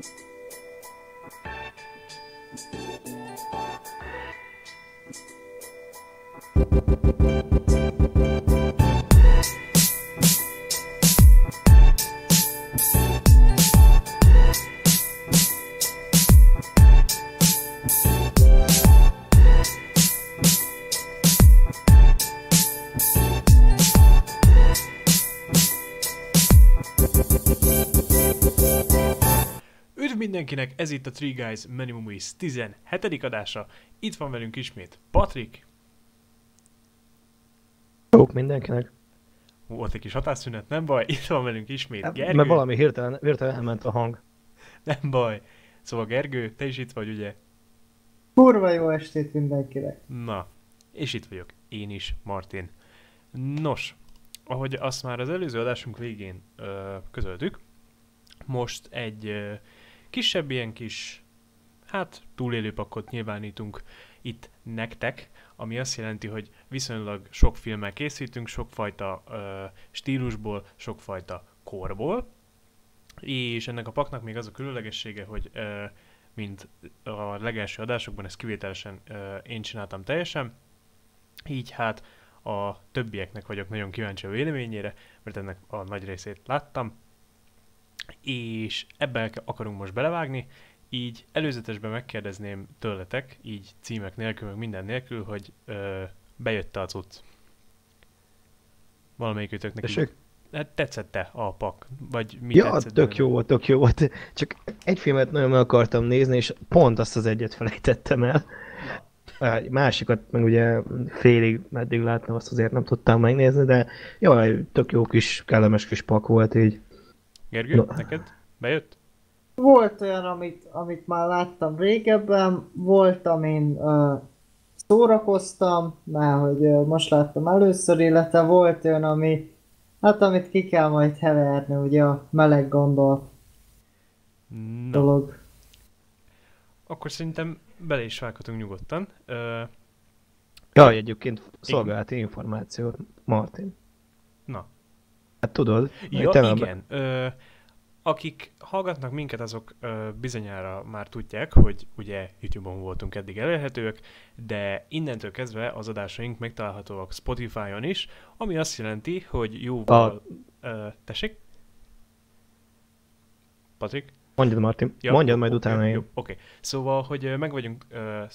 Thank you. Mindenkinek, ez itt a Three Guys Many Movies 17. adása. Itt van velünk ismét Patrik, Jók mindenkinek. volt egy kis hatásszünet, nem baj, itt van velünk ismét Gergő, Mert valami hirtelen, hirtelen elment a hang. nem baj. Szóval Gergő, te is itt vagy, ugye? Kurva jó estét mindenkinek. Na, és itt vagyok, én is, Martin. Nos, ahogy azt már az előző adásunk végén ö, közöltük, most egy ö, kisebb ilyen kis, hát túlélőpakot nyilvánítunk itt nektek, ami azt jelenti, hogy viszonylag sok filmmel készítünk, sokfajta ö, stílusból, sokfajta korból, és ennek a paknak még az a különlegessége, hogy ö, mint a legelső adásokban, ezt kivételesen ö, én csináltam teljesen, így hát a többieknek vagyok nagyon kíváncsi a véleményére, mert ennek a nagy részét láttam, és ebben akarunk most belevágni, így előzetesben megkérdezném tőletek, így címek nélkül, meg minden nélkül, hogy ö, bejött-e a cucc. Valamelyikőtöknek Tessék? hát tetszette a pak, vagy mi Ja, tetszett tök jó volt, tök jó volt. Csak egy filmet nagyon meg akartam nézni, és pont azt az egyet felejtettem el. Egy másikat meg ugye félig meddig láttam, azt azért nem tudtam megnézni, de jaj, tök jó kis, kellemes kis pak volt így. Gergő, No. neked bejött? Volt olyan, amit, amit már láttam régebben, volt, amin uh, szórakoztam, mert hogy uh, most láttam először, illetve volt olyan, ami, hát amit ki kell majd heverni, ugye a meleg gondolat Na, dolog. akkor szerintem bele is vághatunk nyugodtan. Ö, Jaj, egyébként szolgálati információt, Martin. na, Hát tudod, Ja, te nem- igen. Ö, akik hallgatnak minket, azok ö, bizonyára már tudják, hogy ugye YouTube-on voltunk eddig elérhetőek, de innentől kezdve az adásaink megtalálhatóak Spotify-on is, ami azt jelenti, hogy jóval... Ö, tessék? Patrik? Mondjad Martin, Ja, mondjad majd jó, utána én. Oké, szóval, hogy meg vagyunk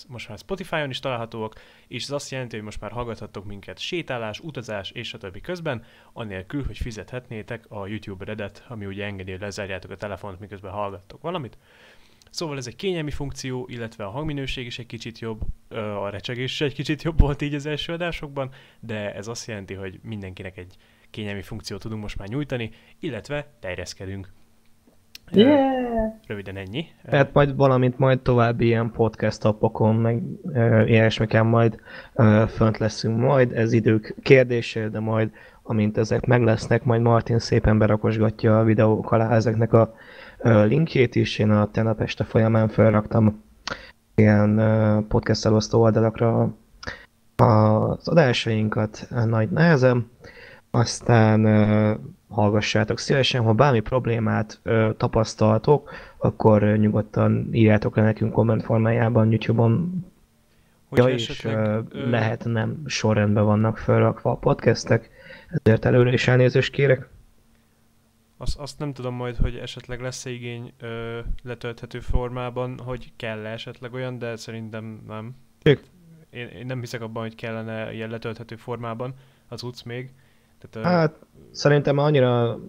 most már Spotify-on is találhatóak, és ez azt jelenti, hogy most már hallgathattok minket sétálás, utazás és a többi közben, anélkül, hogy fizethetnétek a YouTube Redet, ami ugye engedi, hogy lezárjátok a telefont, miközben hallgattok valamit. Szóval ez egy kényelmi funkció, illetve a hangminőség is egy kicsit jobb, a recsegés is egy kicsit jobb volt így az első adásokban, de ez azt jelenti, hogy mindenkinek egy kényelmi funkciót tudunk most már nyújtani, illetve terjeszkedünk. Yeah! Röviden ennyi. Tehát majd valamint majd további ilyen podcast appokon, meg ilyesmiken majd fönt leszünk majd, ez idők kérdése, de majd amint ezek meg lesznek, majd Martin szépen berakosgatja a videók alá ezeknek a linkjét is, én a tegnap este folyamán felraktam ilyen podcast elosztó oldalakra az adásainkat nagy nehezen, aztán hallgassátok szívesen, ha bármi problémát ö, tapasztaltok, akkor ö, nyugodtan írjátok le nekünk komment formájában YouTube-on, ja, és ö, lehet nem sorrendben vannak felrakva a podcastek, ezért előre is elnézést kérek. Azt, azt nem tudom majd, hogy esetleg lesz-e igény ö, letölthető formában, hogy kell-e esetleg olyan, de szerintem nem. Én, én nem hiszek abban, hogy kellene ilyen letölthető formában az utc még. Tehát, ö, Hát szerintem annyira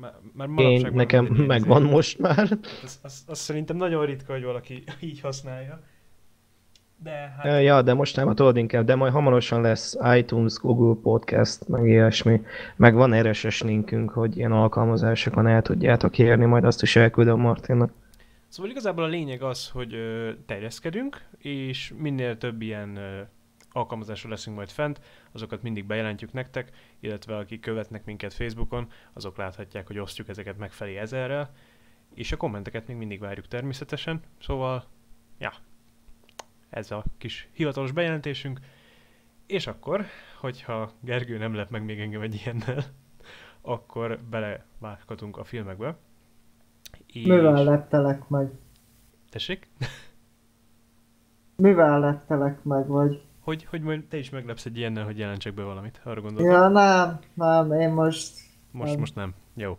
már, már én, nekem megvan izé- most már. Az, az, az szerintem nagyon ritka, hogy valaki így használja. De hát... Ja, de most nem, tudod inkább, de majd hamarosan lesz iTunes, Google Podcast, meg ilyesmi. Meg van RSS linkünk, hogy ilyen alkalmazásokon el tudjátok érni, majd azt is elküldöm Martinnak. Szóval igazából a lényeg az, hogy ö, terjeszkedünk, és minél több ilyen ö, alkalmazásra leszünk majd fent, azokat mindig bejelentjük nektek, illetve akik követnek minket Facebookon, azok láthatják, hogy osztjuk ezeket megfelé ezerrel, és a kommenteket még mindig várjuk természetesen, szóval, ja, ez a kis hivatalos bejelentésünk, és akkor, hogyha Gergő nem lep meg még engem egy ilyennel, akkor belevághatunk a filmekbe, És... Mivel lettelek meg? Tessék? Mivel lettelek meg, vagy? Hogy, hogy majd te is meglepsz egy ilyennel, hogy jelentsek be valamit. Arra gondoltam. Ja, nem, nem, én most... Most, nem. most nem. Jó.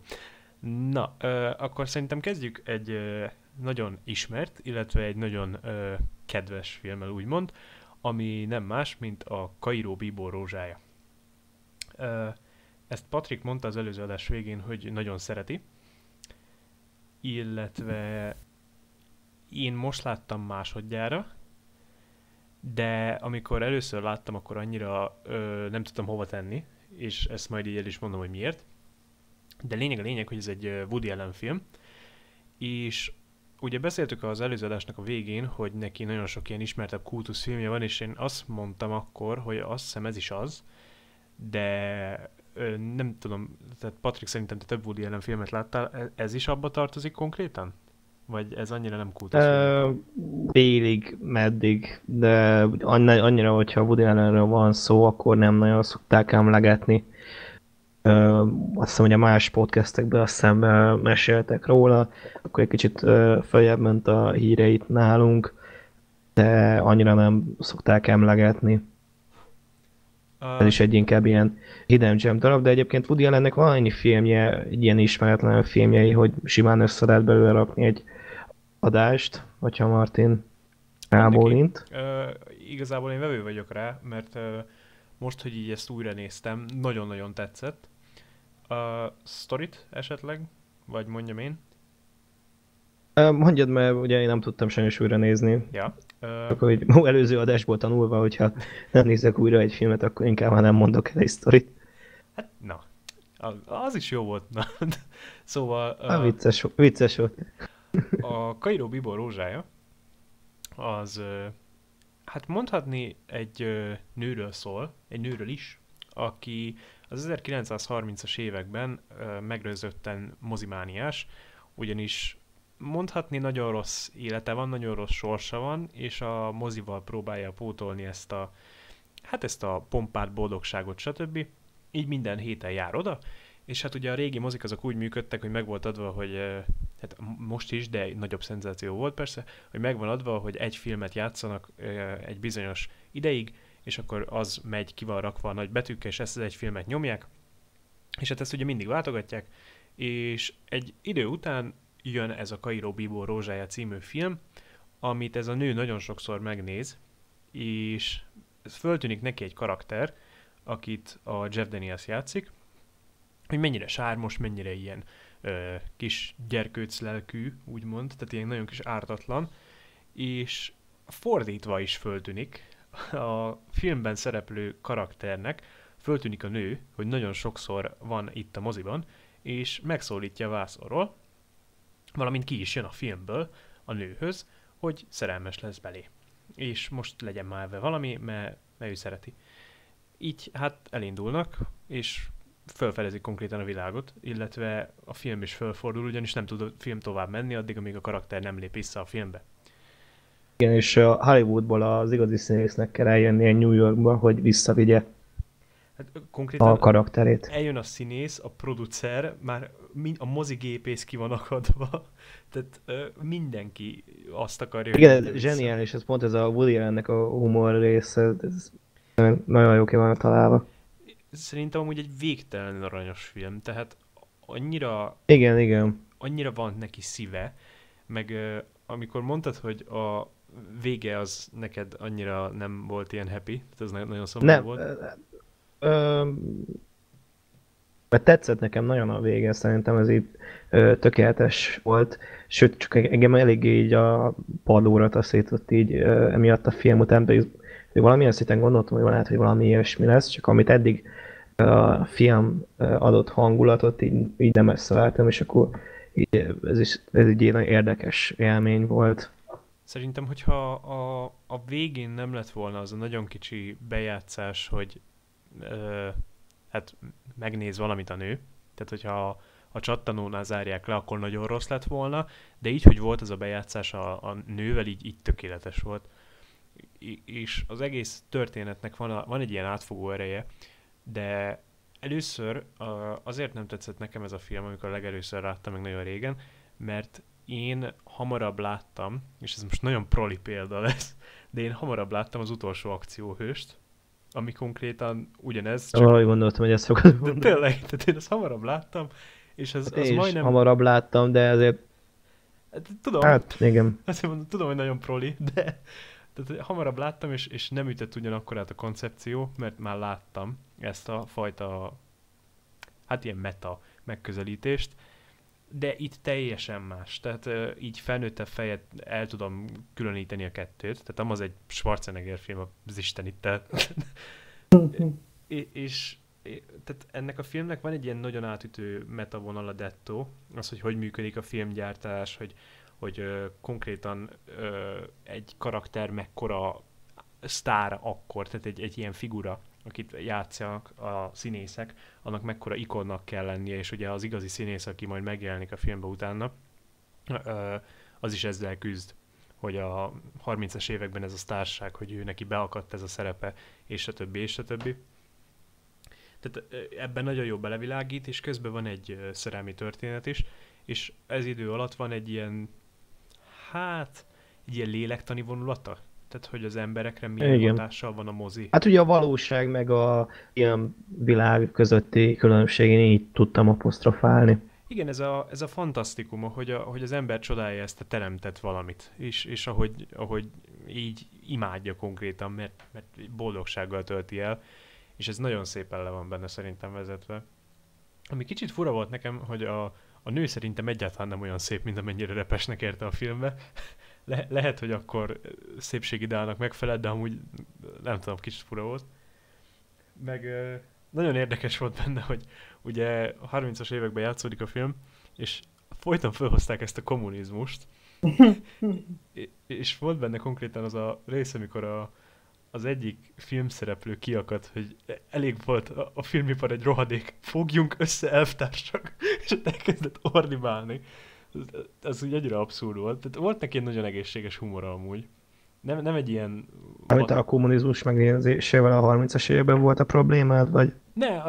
Na, ö, akkor szerintem kezdjük egy ö, nagyon ismert, illetve egy nagyon ö, kedves filmmel úgymond, ami nem más, mint a Kairó Bíbor rózsája. Ö, ezt Patrik mondta az előző adás végén, hogy nagyon szereti, illetve én most láttam másodjára, de amikor először láttam, akkor annyira ö, nem tudtam hova tenni, és ezt majd így el is mondom, hogy miért. De lényeg a lényeg, hogy ez egy Woody Allen film, és ugye beszéltük az előző adásnak a végén, hogy neki nagyon sok ilyen ismertebb kultuszfilmje van, és én azt mondtam akkor, hogy azt hiszem ez is az, de ö, nem tudom, tehát Patrik szerintem te több Woody Allen filmet láttál, e- ez is abba tartozik konkrétan? Vagy ez annyira nem kultuszfilm? Ö, Félig, meddig, de annyira, hogyha Woody Allenről van szó, akkor nem nagyon szokták emlegetni. Ö, azt hiszem, hogy a más podcastekben azt hiszem meséltek róla, akkor egy kicsit ö, följebb ment a híreit nálunk, de annyira nem szokták emlegetni. Ö, Ez is egy inkább ilyen hidden gem darab, de egyébként Woody Allennek van annyi filmje, ilyen ismeretlen filmjei, hogy simán össze lehet belőle rakni egy adást, hogyha Martin rábólint. Igazából én vevő vagyok rá, mert most, hogy így ezt újra néztem, nagyon-nagyon tetszett. A sztorit esetleg? Vagy mondjam én? Ö, Mondjad, mert ugye én nem tudtam sajnos újra nézni. Ja. Akkor ó, előző adásból tanulva, hogyha nem nézek újra egy filmet, akkor inkább már nem mondok el egy sztorit. hát, na. Az, az is jó volt. Na. szóval ö, vicces, vicces volt. A Kairó Bibor rózsája az, hát mondhatni egy nőről szól, egy nőről is, aki az 1930-as években megrőzötten mozimániás, ugyanis mondhatni nagyon rossz élete van, nagyon rossz sorsa van, és a mozival próbálja pótolni ezt a, hát ezt a pompát, boldogságot, stb. Így minden héten jár oda, és hát ugye a régi mozik azok úgy működtek, hogy meg volt adva, hogy hát most is, de nagyobb szenzáció volt persze, hogy megvan adva, hogy egy filmet játszanak egy bizonyos ideig, és akkor az megy, ki van rakva a nagy betűkkel, és ezt az egy filmet nyomják, és hát ezt ugye mindig váltogatják, és egy idő után jön ez a Kairó Bíbó Rózsája című film, amit ez a nő nagyon sokszor megnéz, és föltűnik neki egy karakter, akit a Jeff Daniels játszik, hogy mennyire sármos, mennyire ilyen ö, kis gyerkőc lelkű, úgymond, tehát ilyen nagyon kis ártatlan, és fordítva is föltűnik a filmben szereplő karakternek, föltűnik a nő, hogy nagyon sokszor van itt a moziban, és megszólítja vászorról, valamint ki is jön a filmből a nőhöz, hogy szerelmes lesz belé. És most legyen már valami, mert, mert ő szereti. Így hát elindulnak, és felfedezik konkrétan a világot, illetve a film is felfordul, ugyanis nem tud a film tovább menni, addig, amíg a karakter nem lép vissza a filmbe. Igen, és a Hollywoodból az igazi színésznek kell eljönnie New Yorkba, hogy visszavigye Hát konkrétan a karakterét. eljön a színész, a producer, már a mozigépész ki van akadva, tehát mindenki azt akarja, Igen, ez zseniális, ez pont ez a Woody Allennek a humor része, ez nagyon jó ki van találva. Szerintem amúgy egy végtelenül aranyos film, tehát annyira Igen, igen. annyira van neki szíve, meg amikor mondtad, hogy a vége az neked annyira nem volt ilyen happy, tehát nagyon, nagyon szomorú Nem, volt. ö, ö, mert tetszett nekem nagyon a vége, szerintem ez így ö, tökéletes volt, sőt, csak engem eléggé így a padlóra taszított így ö, emiatt a film után, pedig hogy valamilyen szinten gondoltam, hogy lehet, hogy valami ilyesmi lesz, csak amit eddig a film adott hangulatot, így, így nem összeveltem, és akkor így, ez, is, ez egy ilyen érdekes élmény volt. Szerintem, hogyha a, a végén nem lett volna az a nagyon kicsi bejátszás, hogy ö, hát megnéz valamit a nő, tehát hogyha a csattanónál zárják le, akkor nagyon rossz lett volna, de így, hogy volt az a bejátszás a, a nővel, így, így tökéletes volt. És az egész történetnek van, a, van egy ilyen átfogó ereje, de először azért nem tetszett nekem ez a film, amikor legelőször láttam meg nagyon régen, mert én hamarabb láttam, és ez most nagyon proli példa lesz, de én hamarabb láttam az utolsó akcióhőst, ami konkrétan ugyanez, csak... Valahogy gondoltam, hogy ezt fogod mondani. De tényleg, tehát én ezt hamarabb láttam, és ez, hát az én majdnem... hamarabb láttam, de azért... Hát, tudom, hát, igen. Azt mondom, tudom, hogy nagyon proli, de tehát hamarabb láttam, és, és nem ütött ugyanakkor át a koncepció, mert már láttam ezt a fajta, hát ilyen meta megközelítést, de itt teljesen más. Tehát így felnőtte fejet el tudom különíteni a kettőt. Tehát az egy Schwarzenegger film, az Isten itt. és, és tehát ennek a filmnek van egy ilyen nagyon átütő metavonal a Detto, az, hogy hogy működik a filmgyártás, hogy, hogy uh, konkrétan uh, egy karakter mekkora sztár akkor, tehát egy, egy ilyen figura, akit játszanak a színészek, annak mekkora ikonnak kell lennie, és ugye az igazi színész, aki majd megjelenik a filmbe utána, az is ezzel küzd, hogy a 30-es években ez a sztárság, hogy ő neki beakadt ez a szerepe, és a többi, és a többi. Tehát ebben nagyon jó belevilágít, és közben van egy szerelmi történet is, és ez idő alatt van egy ilyen, hát, egy ilyen lélektani vonulata tehát, hogy az emberekre milyen Igen. hatással van a mozi. Hát ugye a valóság meg a ilyen világ közötti különbség, én így tudtam apostrofálni. Igen, ez a, ez a fantasztikum, hogy, a, hogy az ember csodálja ezt a teremtett valamit, és, és ahogy, ahogy így imádja konkrétan, mert, mert boldogsággal tölti el, és ez nagyon szépen le van benne szerintem vezetve. Ami kicsit fura volt nekem, hogy a, a nő szerintem egyáltalán nem olyan szép, mint amennyire repesnek érte a filmbe le, lehet, hogy akkor szépségideálnak megfelelt, de amúgy nem tudom, kicsit fura volt. Meg nagyon érdekes volt benne, hogy ugye a 30-as években játszódik a film, és folyton felhozták ezt a kommunizmust, és volt benne konkrétan az a rész, amikor a, az egyik filmszereplő kiakadt, hogy elég volt a, a filmipar egy rohadék, fogjunk össze elvtársak, és elkezdett ordibálni ez úgy egyre abszurd volt. Tehát volt neki egy nagyon egészséges humor amúgy. Nem, nem egy ilyen... Amit a kommunizmus megnézésével a 30-as években volt a problémád, vagy? Ne,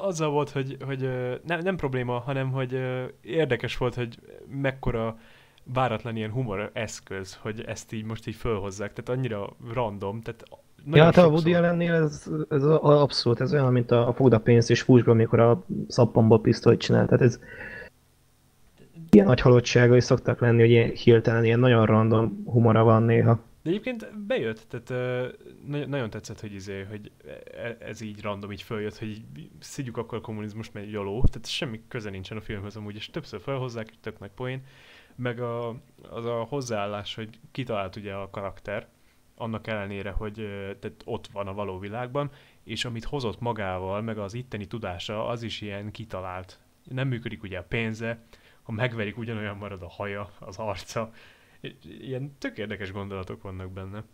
azzal volt, hogy, hogy nem, nem probléma, hanem hogy érdekes volt, hogy mekkora váratlan ilyen humor eszköz, hogy ezt így most így fölhozzák, tehát annyira random, tehát Ja, hát a Woody ellennél ez, ez abszolút, ez olyan, mint a, a fogd a pénzt és fúsba, amikor a szappanból pisztolyt csinál, tehát ez, ilyen nagy halottságai szoktak lenni, hogy ilyen hirtelen ilyen nagyon random humora van néha. De egyébként bejött, tehát uh, nagyon tetszett, hogy, izé, hogy e, ez így random így följött, hogy így szidjuk akkor a kommunizmus, mert joló, tehát semmi köze nincsen a filmhez amúgy, és többször felhozzák, tök nagy poén, meg a, az a hozzáállás, hogy kitalált ugye a karakter, annak ellenére, hogy tehát ott van a való világban, és amit hozott magával, meg az itteni tudása, az is ilyen kitalált. Nem működik ugye a pénze, ha megverik, ugyanolyan marad a haja, az arca. Ilyen tök érdekes gondolatok vannak benne.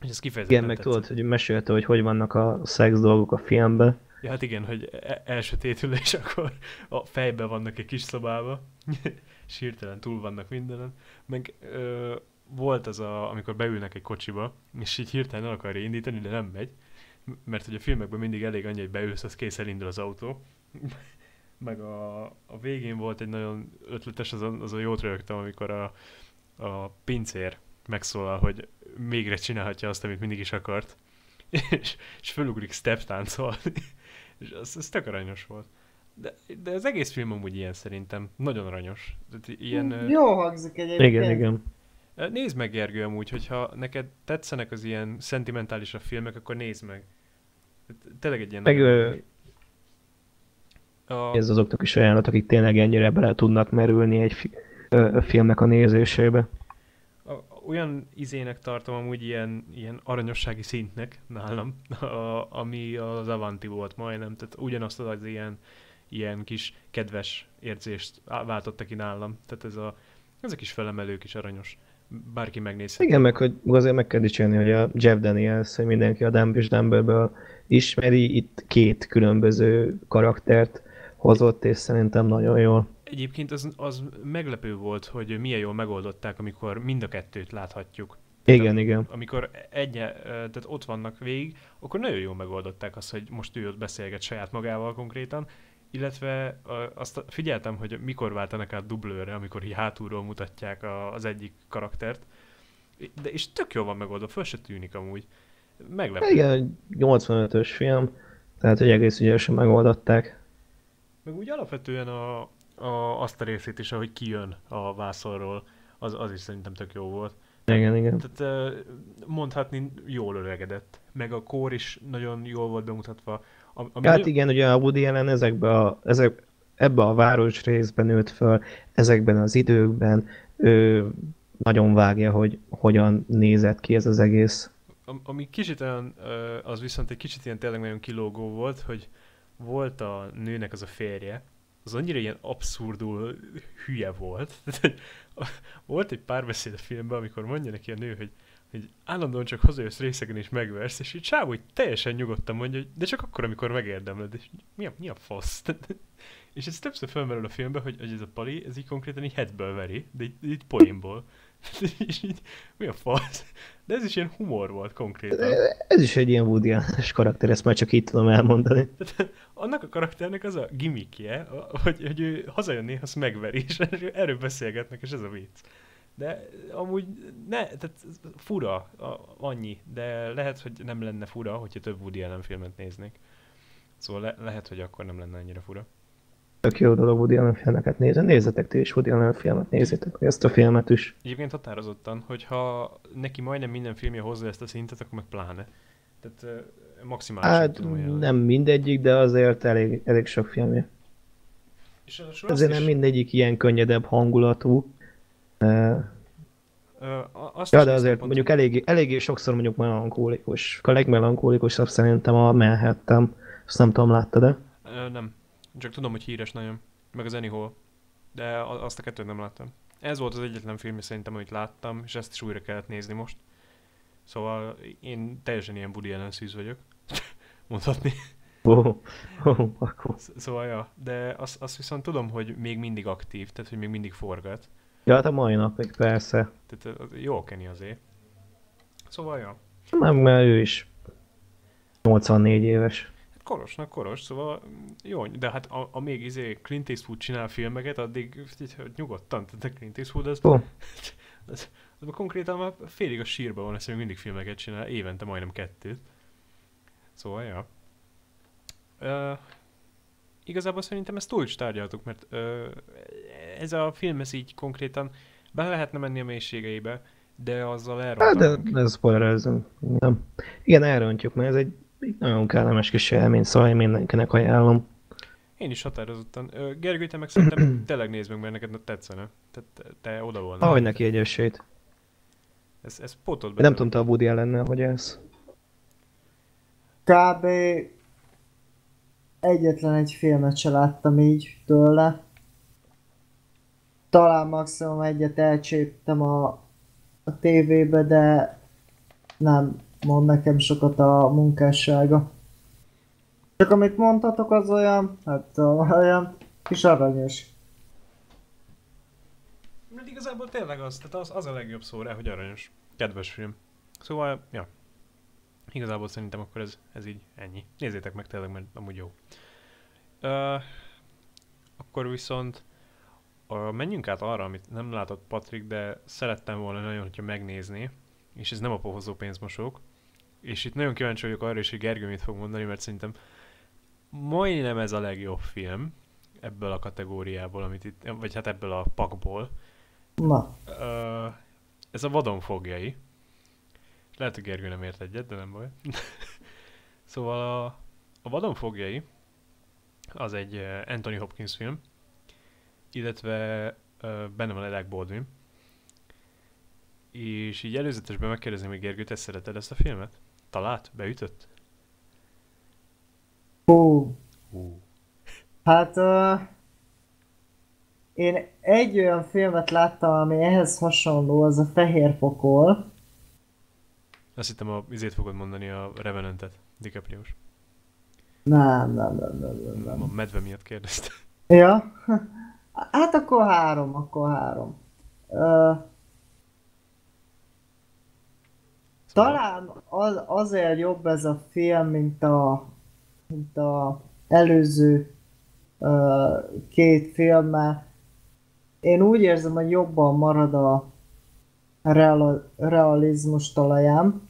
És ez kifejezetten Igen, meg tudod, hogy mesélte, hogy hogy vannak a szex dolgok a filmben. Ja, hát igen, hogy e- elsötétül, és akkor a fejben vannak egy kis szobába, és hirtelen túl vannak mindenen. Meg ö, volt az, a, amikor beülnek egy kocsiba, és így hirtelen el akarja indítani, de nem megy, mert hogy a filmekben mindig elég annyi, hogy beülsz, az kész elindul az autó meg a, a végén volt egy nagyon ötletes, az a, az a jót rögtem, amikor a, a pincér megszólal, hogy mégre csinálhatja azt, amit mindig is akart, és, és fölugrik step táncolni, és az, az tök aranyos volt. De, de az egész film amúgy ilyen szerintem. Nagyon aranyos. Tehát ilyen, Jó hangzik egyébként. Igen, igen. Nézd meg, Gergő, amúgy, hogyha neked tetszenek az ilyen szentimentális a filmek, akkor nézd meg. Tényleg egy ilyen... Meg, ö, a... Ez azoknak is ajánlat, akik tényleg ennyire bele tudnak merülni egy fi- ö, filmnek a nézésébe. A, olyan izének tartom amúgy ilyen, ilyen aranyossági szintnek nálam, a, ami az Avanti volt majdnem, tehát ugyanazt az ilyen, ilyen kis kedves érzést váltotta ki nálam. Tehát ez a, ez a kis felemelő kis aranyos bárki megnézheti. Igen, meg hogy azért meg kell dicsérni, hogy a Jeff Daniels, hogy mindenki a Dumb és Dumberből ismeri, itt két különböző karaktert hozott, és szerintem nagyon jól. Egyébként az, az meglepő volt, hogy milyen jól megoldották, amikor mind a kettőt láthatjuk. Igen, tehát, igen. Amikor egy, tehát ott vannak végig, akkor nagyon jól megoldották azt, hogy most ő ott beszélget saját magával konkrétan, illetve azt figyeltem, hogy mikor váltanak át dublőre, amikor így hátulról mutatják a, az egyik karaktert, de és tök jól van megoldva, föl se tűnik amúgy. Meglepő. Igen, egy 85-ös film, tehát hogy egész ügyesen megoldották. Meg úgy alapvetően a, a, azt a részét is, ahogy kijön a vászonról, az, az is szerintem tök jó volt. Igen, igen. Tehát mondhatni jól öregedett. Meg a kór is nagyon jól volt bemutatva. Am- Ami Hát nagyon- igen, ugye a Woody Allen ezekbe a, ezek, ebbe a város részben nőtt föl, ezekben az időkben, ő nagyon vágja, hogy hogyan nézett ki ez az egész. Am- ami kicsit olyan, az viszont egy kicsit ilyen tényleg nagyon kilógó volt, hogy volt a nőnek az a férje, az annyira ilyen abszurdul hülye volt. Volt egy párbeszéd a filmben, amikor mondja neki a nő, hogy, hogy állandóan csak hazajössz részegen és megversz, és így Csávó hogy teljesen nyugodtan mondja, hogy de csak akkor, amikor megérdemled, és mi a, mi a fasz? és ez többször felmerül a filmben, hogy, hogy ez a pali, ez így konkrétan így headből veri, de így, így poénból. és így, mi a fasz? De ez is ilyen humor volt konkrétan. Ez is egy ilyen Woody karakter, ezt már csak így tudom elmondani. Annak a karakternek az a gimmickje, hogy, hogy ő hazajön néha, azt megveri, és erről beszélgetnek, és ez a vicc. De amúgy ne, tehát fura, a, annyi, de lehet, hogy nem lenne fura, hogyha több Woody Allen filmet néznék. Szóval le, lehet, hogy akkor nem lenne annyira fura. Tök jó dolog Woody Allen filmeket nézni. Nézzetek ti is Woody Allen filmet, nézzétek ezt a filmet is. Egyébként határozottan, hogyha neki majdnem minden filmje hozza ezt a szintet, akkor meg pláne. Tehát maximálisan Hát tudom ajánlani. nem mindegyik, de azért elég, elég sok filmje. És Ezért is- nem mindegyik ilyen könnyedebb hangulatú. Azt Ja, de azért pont, mondjuk eléggé, eléggé sokszor mondjuk melankólikus. A legmelankólikusabb szerintem a Manhattan. Azt nem tudom, láttad-e? Ö, nem. Csak tudom, hogy híres nagyon. Meg az Anyhol. De azt a kettőt nem láttam. Ez volt az egyetlen film szerintem, amit láttam, és ezt is újra kellett nézni most. Szóval én teljesen ilyen Woody Allen szűz vagyok. Mondhatni. Oh, oh, akkor. Sz- Szóval ja, de azt, azt viszont tudom, hogy még mindig aktív, tehát hogy még mindig forgat. Ja, hát a mai napig persze. Tehát jó Kenny azért. Szóval ja. Nem, mert ő is 84 éves. Hát korosnak koros, szóval jó, de hát a, a még izé Clint Eastwood csinál filmeket, addig nyugodtan, tehát a Clint Eastwood az, Ó, az, az konkrétan már félig a sírba van, ezt még mindig filmeket csinál, évente majdnem kettőt. Szóval, ja. Uh, igazából szerintem ezt túl is tárgyaltuk, mert uh, ez a film, ez így konkrétan be lehetne menni a mélységeibe, de azzal hát elrontanánk. de ez spoilerezünk. Nem. Igen, elrontjuk, mert ez egy, egy nagyon kellemes kis élmény, szóval én mindenkinek ajánlom. Én is határozottan. Ö, Gergő, te meg szerintem tényleg nézd meg, mert neked tetszene. Tehát te, te oda volna. Ahogy neki egy esélyt. Ez, ez pótolt be. Nem tudom, te a Woody Allennel, hogy ez. Kb. Egyetlen egy filmet se láttam így tőle. Talán maximum egyet elcséptem a, a tévébe, de nem mond nekem sokat a munkássága. Csak amit mondhatok az olyan, hát olyan kis aranyos. Mert igazából tényleg az, tehát az, az a legjobb szó rá, hogy aranyos. Kedves film. Szóval, ja. Igazából szerintem akkor ez, ez így ennyi. Nézzétek meg tényleg, mert amúgy jó. Uh, akkor viszont uh, menjünk át arra, amit nem látott Patrik, de szerettem volna nagyon, hogyha megnézni, és ez nem a pohozó pénzmosók, és itt nagyon kíváncsi vagyok arra is, hogy Gergő mit fog mondani, mert szerintem majdnem ez a legjobb film ebből a kategóriából, amit itt, vagy hát ebből a pakból. Na, Ö, ez a vadonfogjai. Lehet, hogy Gergő nem ért egyet, de nem baj. szóval a, a vadonfogjai az egy ö, Anthony Hopkins film, illetve ö, benne van Alec Baldwin. És így előzetesben megkérdezném, hogy Gergő, te szereted ezt a filmet? Talált? Beütött? hú, Hú. Hát uh, én egy olyan filmet láttam, ami ehhez hasonló, az a Fehér Pokol. Azt hittem a izét fogod mondani, a Revenantet, DiCaprio-s. Nem, nem, nem, nem, nem, nem. A medve miatt kérdezte. Ja? Hát akkor három, akkor három. Uh, talán az, azért jobb ez a film, mint a, mint a előző két filmmel. Én úgy érzem, hogy jobban marad a real, realizmus talaján.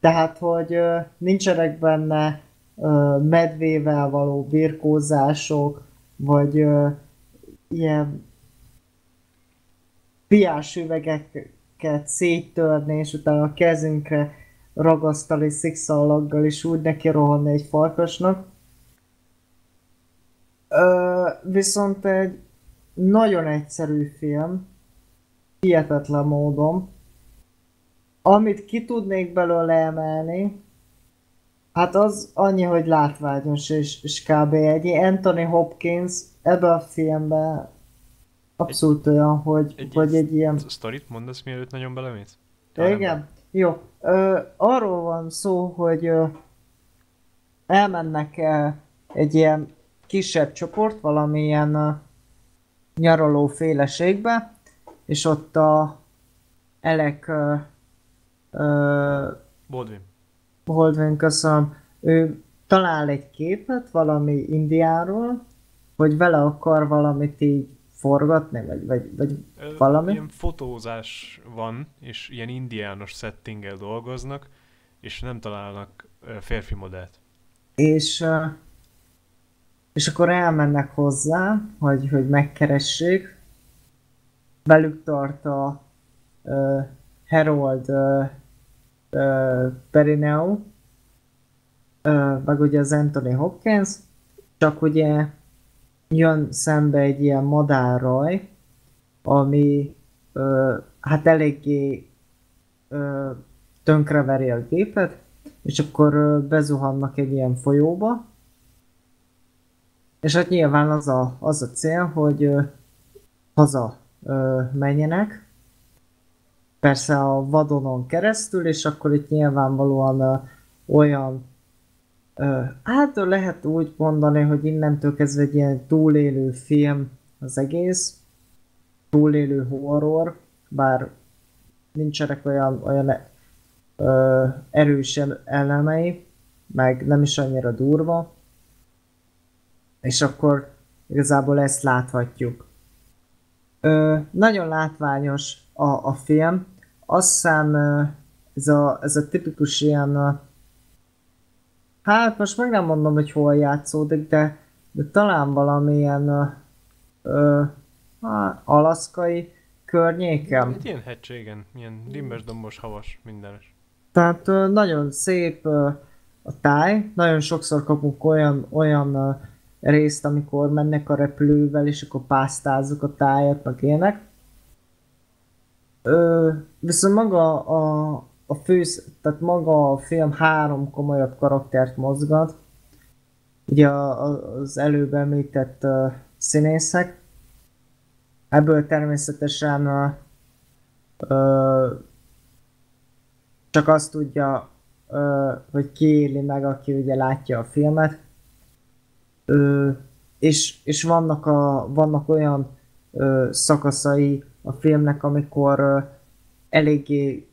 Tehát, hogy nincsenek benne medvével való birkózások, vagy ilyen piás üvegeket széttörni, és utána a kezünkre ragasztani szikszalaggal, és úgy neki rohanni egy farkasnak. Ö, viszont egy nagyon egyszerű film, hihetetlen módon. Amit ki tudnék belőle emelni, hát az annyi, hogy látványos, és, és kb. egy Anthony Hopkins ebbe a filmben abszolút egy, olyan, hogy egy, hogy egy ilyen... Sztorit mondasz, mielőtt nagyon belemész? Igen? Jó. Ö, arról van szó, hogy ö, elmennek ö, egy ilyen kisebb csoport valamilyen ö, nyaraló féleségbe, és ott a Elek ö, ö, Baldwin. Baldwin, köszönöm. Ő talál egy képet valami Indiáról, hogy vele akar valamit így forgatni, vagy, vagy, vagy Ö, valami? Ilyen fotózás van, és ilyen indiános settinggel dolgoznak, és nem találnak férfi modellt. És, és akkor elmennek hozzá, hogy, hogy megkeressék. Velük tart a uh, Harold uh, uh, Perineo, uh, meg ugye az Anthony Hopkins, csak ugye jön szembe egy ilyen madárraj, ami ö, hát eléggé ö, tönkreveri a gépet, és akkor ö, bezuhannak egy ilyen folyóba, és hát nyilván az a, az a cél, hogy ö, haza ö, menjenek, persze a vadonon keresztül, és akkor itt nyilvánvalóan ö, olyan Hát lehet úgy mondani, hogy innentől kezdve egy ilyen túlélő film az egész, túlélő horror, bár nincsenek olyan, olyan ö, erős elemei, meg nem is annyira durva, és akkor igazából ezt láthatjuk. Ö, nagyon látványos a, a film, azt hiszem ez a, ez a tipikus ilyen Hát most meg nem mondom, hogy hol játszódik, de, de talán valamilyen ö, ö, alaszkai környéken. Egy ilyen hegységen, ilyen dimbes, dombos, havas, mindenes. Tehát ö, nagyon szép ö, a táj, nagyon sokszor kapunk olyan, olyan részt, amikor mennek a repülővel, és akkor pásztázzuk a tájat, meg ilyenek. Ö, viszont maga a, a fő, tehát maga a film három komolyabb karaktert mozgat. Ugye az előbb említett uh, színészek. Ebből természetesen uh, uh, csak azt tudja, uh, hogy kiéli meg, aki ugye látja a filmet. Uh, és, és vannak, a, vannak olyan uh, szakaszai a filmnek, amikor uh, eléggé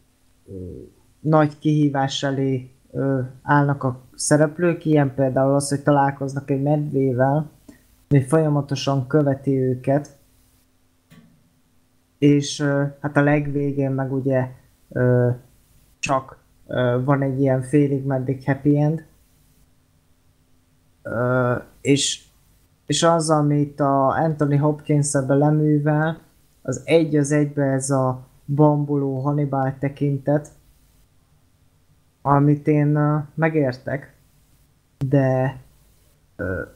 nagy kihívás elé ö, állnak a szereplők, ilyen például az, hogy találkoznak egy medvével, ami folyamatosan követi őket, és ö, hát a legvégén meg ugye ö, csak ö, van egy ilyen félig meddig happy end, ö, és, és az, amit a Anthony Hopkins ebbe leművel, az egy az egybe ez a bambuló Hannibal tekintet, amit én megértek, de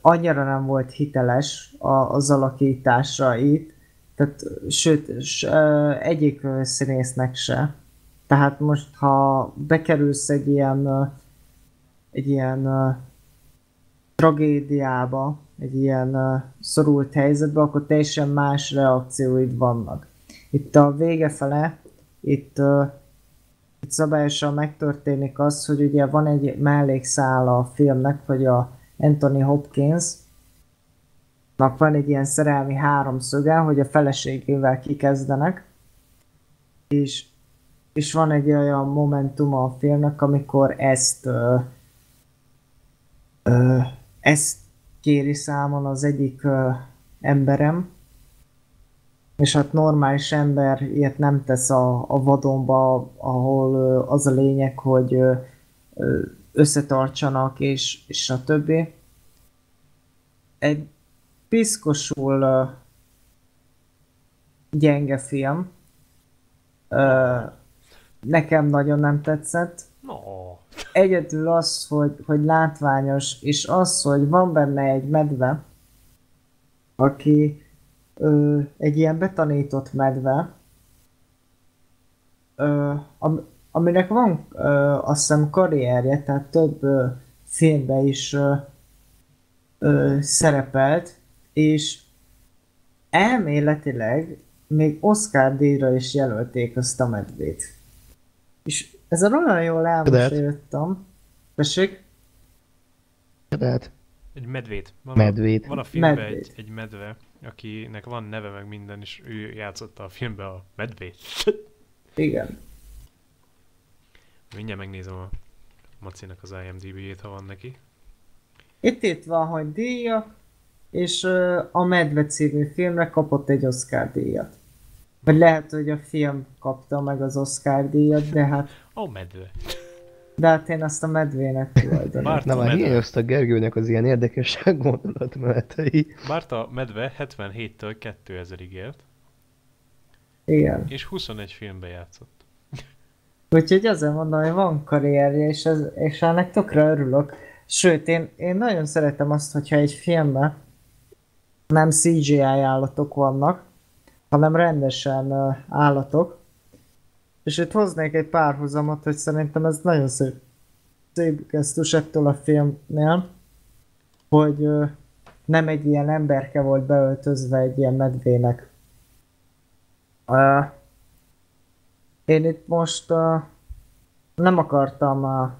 annyira nem volt hiteles az alakítása itt, tehát sőt, egyik színésznek se. Tehát most, ha bekerülsz egy ilyen, egy ilyen tragédiába, egy ilyen uh, szorult helyzetbe, akkor teljesen más reakcióid vannak. Itt a vége fele, itt uh, itt szabályosan megtörténik az, hogy ugye van egy mellékszál a filmnek, hogy a Anthony Hopkins van egy ilyen szerelmi háromszöge, hogy a feleségével kikezdenek, és, és van egy olyan momentum a filmnek, amikor ezt ö, ö, ezt kéri számon az egyik ö, emberem, és hát normális ember ilyet nem tesz a, a vadonba, ahol ö, az a lényeg, hogy ö, összetartsanak, és, és a többi. Egy piszkosul ö, gyenge film. Ö, nekem nagyon nem tetszett. No. Egyedül az, hogy, hogy látványos, és az, hogy van benne egy medve, aki ö, egy ilyen betanított medve, ö, am, aminek van ö, azt hiszem karrierje, tehát több ö, filmben is ö, ö, szerepelt, és elméletileg még Oscar díjra is jelölték azt a medvét. És ez olyan jól elmoséltam. Tessék? Tehát Egy medvét. Van medvét. A, van a filmben Medvét. egy, egy medve, akinek van neve meg minden, és ő játszotta a filmben a medvét. Igen. Mindjárt megnézem a Macinak az IMDb-jét, ha van neki. Itt itt van, hogy díjak, és a Medve című filmre kapott egy Oscar díjat. Vagy lehet, hogy a film kapta meg az Oscar díjat, de hát, Ó, medve. de hát én azt a medvének tulajdonítom. Na már medve. hiányoztak Gergőnek az ilyen érdekesség gondolatmenetei. Bár a medve 77-től 2000-ig élt, Igen. és 21 filmbe játszott. Úgyhogy azért mondom, hogy van karrierje, és, ez, és ennek tökre örülök. Sőt, én, én nagyon szeretem azt, hogyha egy filmben nem CGI állatok vannak, hanem rendesen állatok. És itt hoznék egy párhuzamot, hogy szerintem ez nagyon szép, szép gesztus ettől a filmnél, hogy nem egy ilyen emberke volt beöltözve egy ilyen medvének. Én itt most nem akartam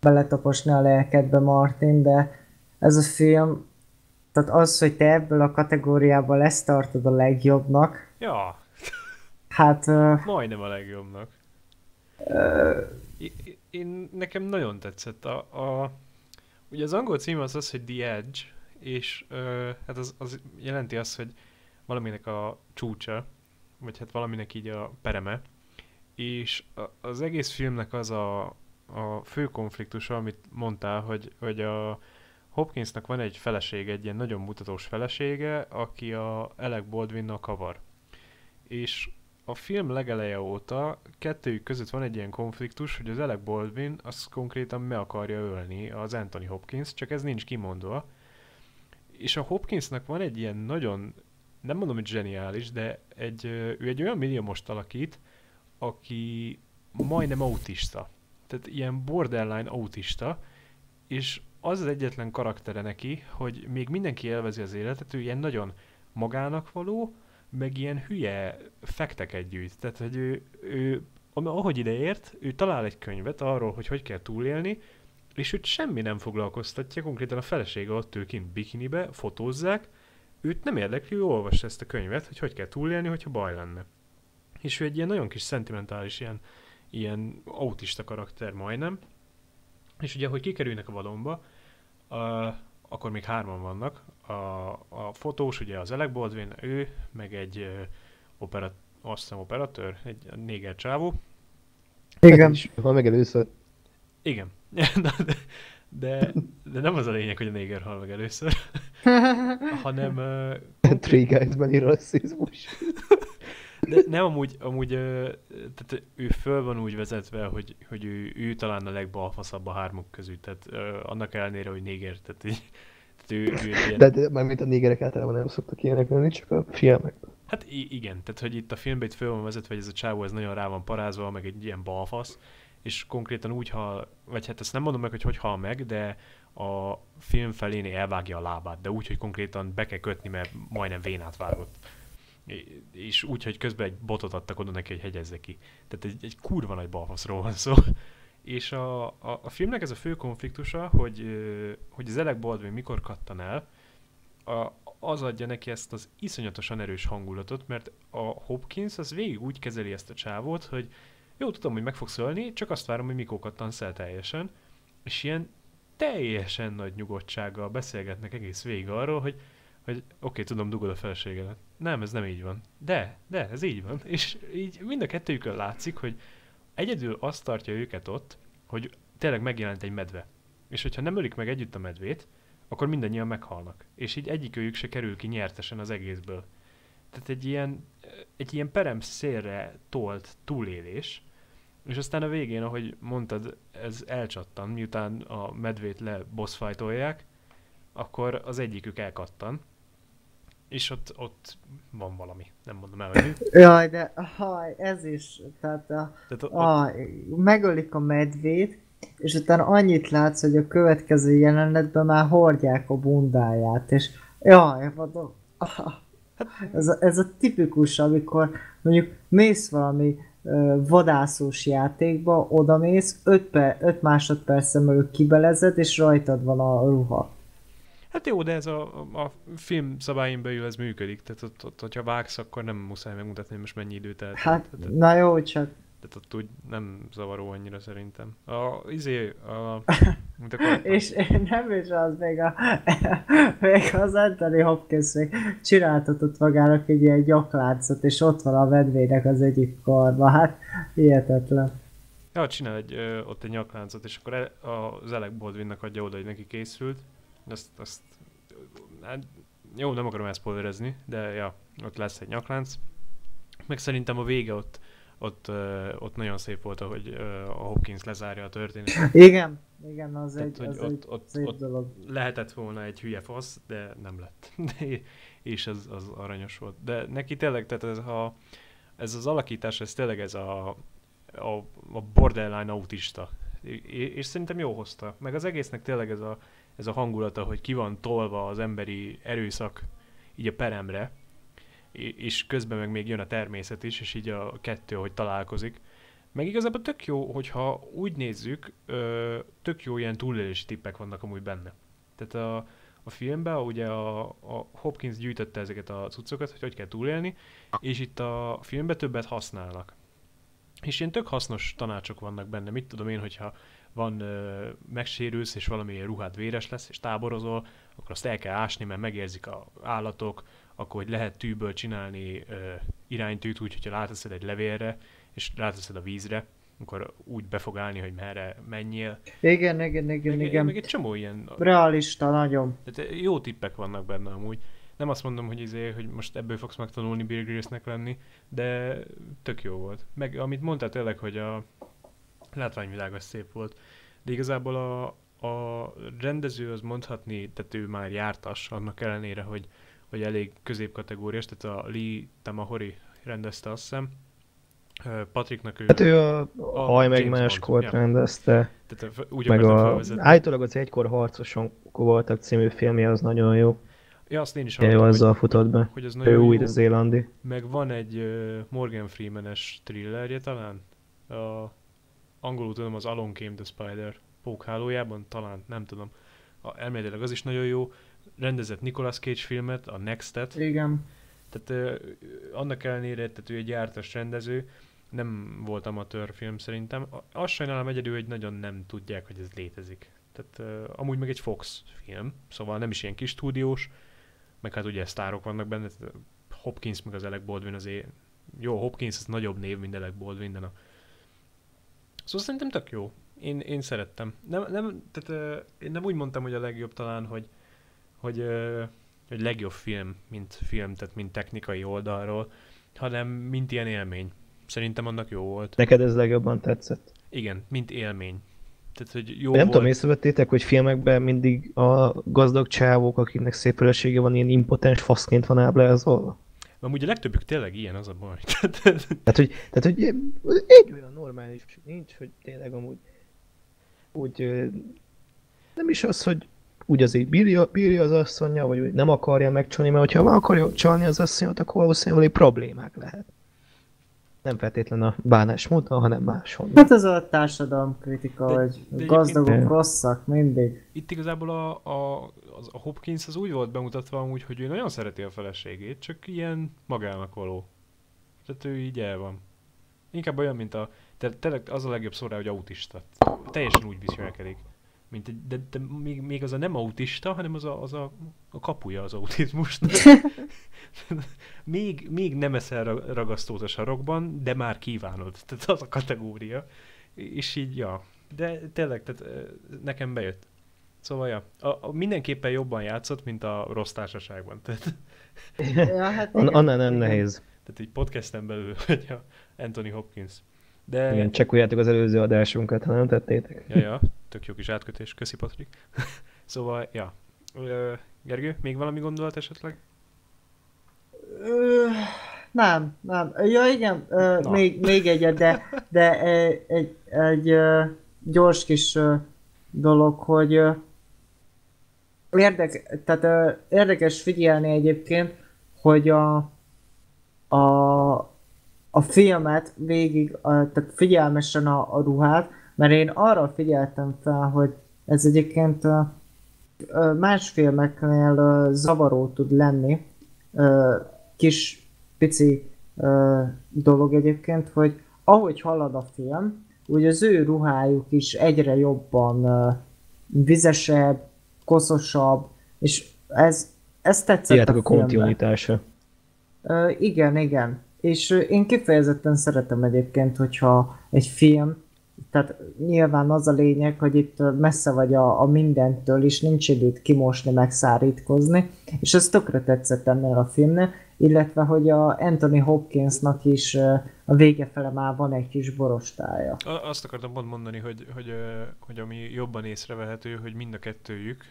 beletaposni a lelkedbe, Martin, de ez a film, tehát az, hogy te ebből a kategóriából ezt tartod a legjobbnak, Ja, hát uh, majdnem a legjobbnak. I- Én, nekem nagyon tetszett a, a... Ugye az angol cím az az, hogy The Edge, és ö, hát az, az jelenti azt, hogy valaminek a csúcsa, vagy hát valaminek így a pereme, és az egész filmnek az a, a fő konfliktusa, amit mondtál, hogy, hogy a Hopkinsnak van egy felesége, egy ilyen nagyon mutatós felesége, aki a Alec Baldwinnal kavar. És a film legeleje óta kettőjük között van egy ilyen konfliktus, hogy az Alec Baldwin az konkrétan me akarja ölni az Anthony Hopkins, csak ez nincs kimondva. És a Hopkinsnak van egy ilyen nagyon, nem mondom, hogy zseniális, de egy, ő egy olyan milliómost alakít, aki majdnem autista. Tehát ilyen borderline autista, és az az egyetlen karaktere neki, hogy még mindenki élvezi az életet, ő ilyen nagyon magának való, meg ilyen hülye fekteket gyűjt. Tehát, hogy ő, ő ahogy ideért, ő talál egy könyvet arról, hogy hogy kell túlélni, és őt semmi nem foglalkoztatja, konkrétan a felesége ott ül kint bikinibe, fotózzák, őt nem érdekli, ő olvassa ezt a könyvet, hogy hogy kell túlélni, hogyha baj lenne. És ő egy ilyen nagyon kis szentimentális, ilyen, ilyen autista karakter majdnem, és ugye, hogy kikerülnek a vadonba, uh, akkor még hárman vannak. A, a fotós, ugye az Alec Baldwin, ő, meg egy uh, operat, azt hiszem operatőr, egy néger csávó. igen. És ha meg először. Igen. de, de, de, nem az a lényeg, hogy a néger hal meg először, hanem uh, Three Guys-beli rasszizmus. De nem, amúgy, amúgy tehát ő föl van úgy vezetve, hogy, hogy ő, ő talán a legbalfaszabb a hármuk közül, tehát annak ellenére, hogy néger, tehát, így, tehát ő, ő ilyen, De, de mármint a négerek általában nem szoktak ilyenek lenni, csak a filmekben. hát igen, tehát hogy itt a filmben itt föl van vezetve, hogy ez a csávó ez nagyon rá van parázva, meg egy ilyen balfasz, és konkrétan úgy hal, vagy hát ezt nem mondom meg, hogy hogy hal meg, de a film felén elvágja a lábát, de úgy, hogy konkrétan be kell kötni, mert majdnem vénát vágott. És úgy, hogy közben egy botot adtak oda neki, hogy hegyezze ki. Tehát egy, egy kurva nagy balfaszról van szó. És a, a, a filmnek ez a fő konfliktusa, hogy, hogy az Alec Baldwin mikor kattan el, a, az adja neki ezt az iszonyatosan erős hangulatot, mert a Hopkins az végig úgy kezeli ezt a csávót, hogy jó, tudom, hogy meg fogsz ölni, csak azt várom, hogy mikor kattansz el teljesen. És ilyen teljesen nagy nyugodtsággal beszélgetnek egész végig arról, hogy, hogy oké, okay, tudom, dugod a feleségedet. Nem, ez nem így van. De, de, ez így van. És így mind a kettőjükön látszik, hogy egyedül azt tartja őket ott, hogy tényleg megjelent egy medve. És hogyha nem ölik meg együtt a medvét, akkor mindannyian meghalnak. És így egyikőjük se kerül ki nyertesen az egészből. Tehát egy ilyen, egy ilyen perem szélre tolt túlélés, és aztán a végén, ahogy mondtad, ez elcsattan, miután a medvét le bossfightolják, akkor az egyikük elkattan, és ott, ott van valami, nem mondom el, hogy. Jaj, de haj, ez is, tehát, a, Tehát ott, a, megölik a medvét, és utána annyit látsz, hogy a következő jelenetben már hordják a bundáját, és jaj, mondom, ah, ez, a, ez a tipikus, amikor mondjuk mész valami ö, vadászós játékba, odamész, 5 per, öt másodpercen belül kibelezed, és rajtad van a ruha. Hát jó, de ez a, a, a film szabályin belül ez működik, tehát ott, ott, hogyha vágsz, akkor nem muszáj megmutatni, hogy most mennyi idő telt. Hát, tehát, na jó, csak tehát ott úgy nem zavaró annyira szerintem. A, izé, a, mint a És nem is az, még, a, még az Anthony Hopkins még csináltatott magának egy ilyen gyakláncot, és ott van a medvének az egyik karba. Hát, hihetetlen. Ja, csinál egy, ö, ott egy nyakláncot, és akkor el, az Alec Baldwinnak adja oda, hogy neki készült. Azt, azt, hát, jó, nem akarom elszpoilerezni, de ja, ott lesz egy nyaklánc. Meg szerintem a vége ott, ott, ott nagyon szép volt, ahogy a Hopkins lezárja a történetet. Igen, igen, az Tehát, egy, hogy az ott- egy ott- szép ott- dolog. lehetett volna egy hülye fasz, de nem lett. De, és ez az aranyos volt. De neki tényleg, tehát ez, a, ez az alakítás, ez tényleg ez a, a, a borderline autista. É- És szerintem jó hozta. Meg az egésznek tényleg ez a, ez a hangulata, hogy ki van tolva az emberi erőszak így a peremre, és közben meg még jön a természet is, és így a kettő, hogy találkozik. Meg igazából tök jó, hogyha úgy nézzük, tök jó ilyen túlélési tippek vannak amúgy benne. Tehát a, a filmben ugye a, a Hopkins gyűjtötte ezeket a cuccokat, hogy hogy kell túlélni, és itt a filmben többet használnak. És ilyen tök hasznos tanácsok vannak benne. Mit tudom én, hogyha van, ö, megsérülsz, és valamilyen ruhád véres lesz, és táborozol, akkor azt el kell ásni, mert megérzik a állatok, akkor hogy lehet tűből csinálni ö, iránytűt, úgy, hogyha ráteszed egy levélre, és ráteszed a vízre, akkor úgy be fog állni, hogy merre menjél. Igen, igen, igen, Meg, igen. meg egy csomó ilyen Realista, nagyon. tehát jó tippek vannak benne amúgy. Nem azt mondom, hogy, izé, hogy most ebből fogsz megtanulni Bill Grylls-nek lenni, de tök jó volt. Meg amit mondtál tényleg, hogy a látványvilág az szép volt, de igazából a, a rendező az mondhatni, tehát ő már jártas, annak ellenére, hogy, hogy elég középkategóriás, tehát a Lee Tamahori rendezte azt hiszem. Ö, Patricknak ő, Hát ő a, A haj meg máskor ja. rendezte, tehát úgy meg a, felvezetni. állítólag az egykor harcoson voltak című filmje, az nagyon jó. Ja, azt én is hallottam, azzal futott be. hogy, hogy az Ő nagyon jó. új-zélandi. Meg van egy Morgan Freeman-es thrillerje talán. A, angolul tudom, az Alone Came the Spider pókhálójában, talán, nem tudom. A, elméletileg az is nagyon jó. Rendezett Nicolas Cage filmet, a Next-et. Igen. Tehát uh, annak ellenére, tehát ő egy jártas rendező, nem volt amatőr film szerintem. Azt sajnálom egyedül, hogy nagyon nem tudják, hogy ez létezik. Tehát uh, amúgy meg egy Fox film, szóval nem is ilyen kis stúdiós, meg hát ugye sztárok vannak benne, Hopkins meg az Alec Baldwin azért, jó, Hopkins az nagyobb név, mint Alec Baldwin, de na. Szóval szerintem tök jó. Én, én szerettem. Nem, nem, tehát uh, én nem úgy mondtam, hogy a legjobb talán, hogy, hogy, uh, hogy legjobb film, mint film, tehát mint technikai oldalról, hanem mint ilyen élmény. Szerintem annak jó volt. Neked ez legjobban tetszett. Igen, mint élmény. Tehát, hogy jó Jó nem volt. tudom, észrevettétek, hogy filmekben mindig a gazdag csávók, akiknek szép felesége van, ilyen impotens faszként van ábrázolva. Mert ugye a legtöbbük tényleg ilyen, az a baj. Tehát, hogy, tehát, hogy egy olyan normális nincs, hogy tényleg amúgy úgy nem is az, hogy úgy azért bírja, bírja az asszonya, vagy úgy nem akarja megcsalni, mert hogyha meg akarja csalni az asszonyot, akkor valószínűleg problémák lehet. Nem feltétlen a bánásmódon, hanem máshol. Hát ez a társadalom kritika, De- hogy de gazdagok egyébként- rosszak mindig. Itt igazából a, a, az, a Hopkins az úgy volt bemutatva amúgy, hogy ő nagyon szereti a feleségét, csak ilyen magának való. Tehát ő így el van. Inkább olyan, mint a... Tényleg az a legjobb szó rá, hogy autista. Teljesen úgy viselkedik. Mint egy, de, de még, még az a nem autista, hanem az a, az a, a kapuja az autizmusnak. még, még nem eszel ra- ragasztót a sarokban, de már kívánod. Tehát az a kategória. És így, ja. De tényleg, tehát nekem bejött. Szóval, ja, a, a, mindenképpen jobban játszott, mint a rossz társaságban. Tehát, Ja, hát annál nem nehéz. tehát egy podcasten belül, hogy a Anthony Hopkins. De, Igen, csekkoljátok az előző adásunkat, ha nem tettétek. Ja, ja, tök jó kis átkötés, köszi Patrik. szóval, ja. Ö, Gergő, még valami gondolat esetleg? Ö, nem, nem. Ja igen, ö, Na. még, még egyet, de, de egy, egy, egy ö, gyors kis dolog, hogy érdek, tehát érdekes figyelni egyébként, hogy a, a, a filmet végig, a, tehát figyelmesen a, a ruhát, mert én arra figyeltem fel, hogy ez egyébként ö, ö, más filmeknél ö, zavaró tud lenni, ö, kis pici ö, dolog egyébként, hogy ahogy halad a film, úgy az ő ruhájuk is egyre jobban ö, vizesebb, koszosabb, és ez, ez tetszett Figyeltek a a. Ö, igen, igen. És én kifejezetten szeretem egyébként, hogyha egy film, tehát nyilván az a lényeg, hogy itt messze vagy a, a mindentől, és nincs időt kimosni, megszárítkozni, és ez tökre tetszett ennél a filmnél, illetve, hogy a Anthony Hopkinsnak is a vége fele már van egy kis borostája. Azt akartam pont mondani, hogy, hogy, hogy ami jobban észrevehető, hogy mind a kettőjük,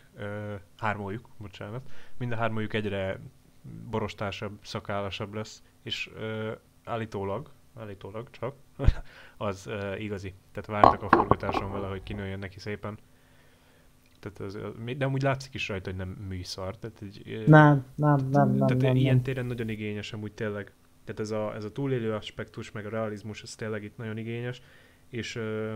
hármójuk, bocsánat, mind a hármójuk egyre borostásabb, szakállasabb lesz, és ö, állítólag, állítólag csak, az ö, igazi. Tehát vártak a forgatáson vele, hogy kinőjön neki szépen. Tehát az, de amúgy látszik is rajta, hogy nem műszar. Tehát egy, Nem, nem, nem, nem, tehát nem, ilyen nem. téren nagyon igényes amúgy tényleg. Tehát ez a, ez a túlélő aspektus, meg a realizmus, ez tényleg itt nagyon igényes. És ö,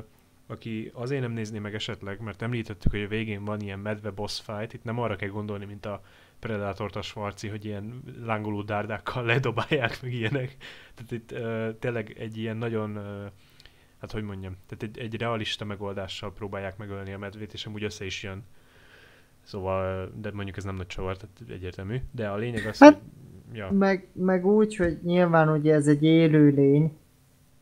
aki azért nem nézné meg esetleg, mert említettük, hogy a végén van ilyen medve boss fight, itt nem arra kell gondolni, mint a Predatort a Schwarzi, hogy ilyen lángoló dárdákkal ledobálják, meg ilyenek. Tehát itt ö, tényleg egy ilyen nagyon, ö, hát hogy mondjam, tehát egy, egy realista megoldással próbálják megölni a medvét, és amúgy össze is jön. Szóval, de mondjuk ez nem nagy csavar, tehát egyértelmű. De a lényeg az, Hát, hogy... Ja. Meg, meg úgy, hogy nyilván ugye ez egy élőlény, ö,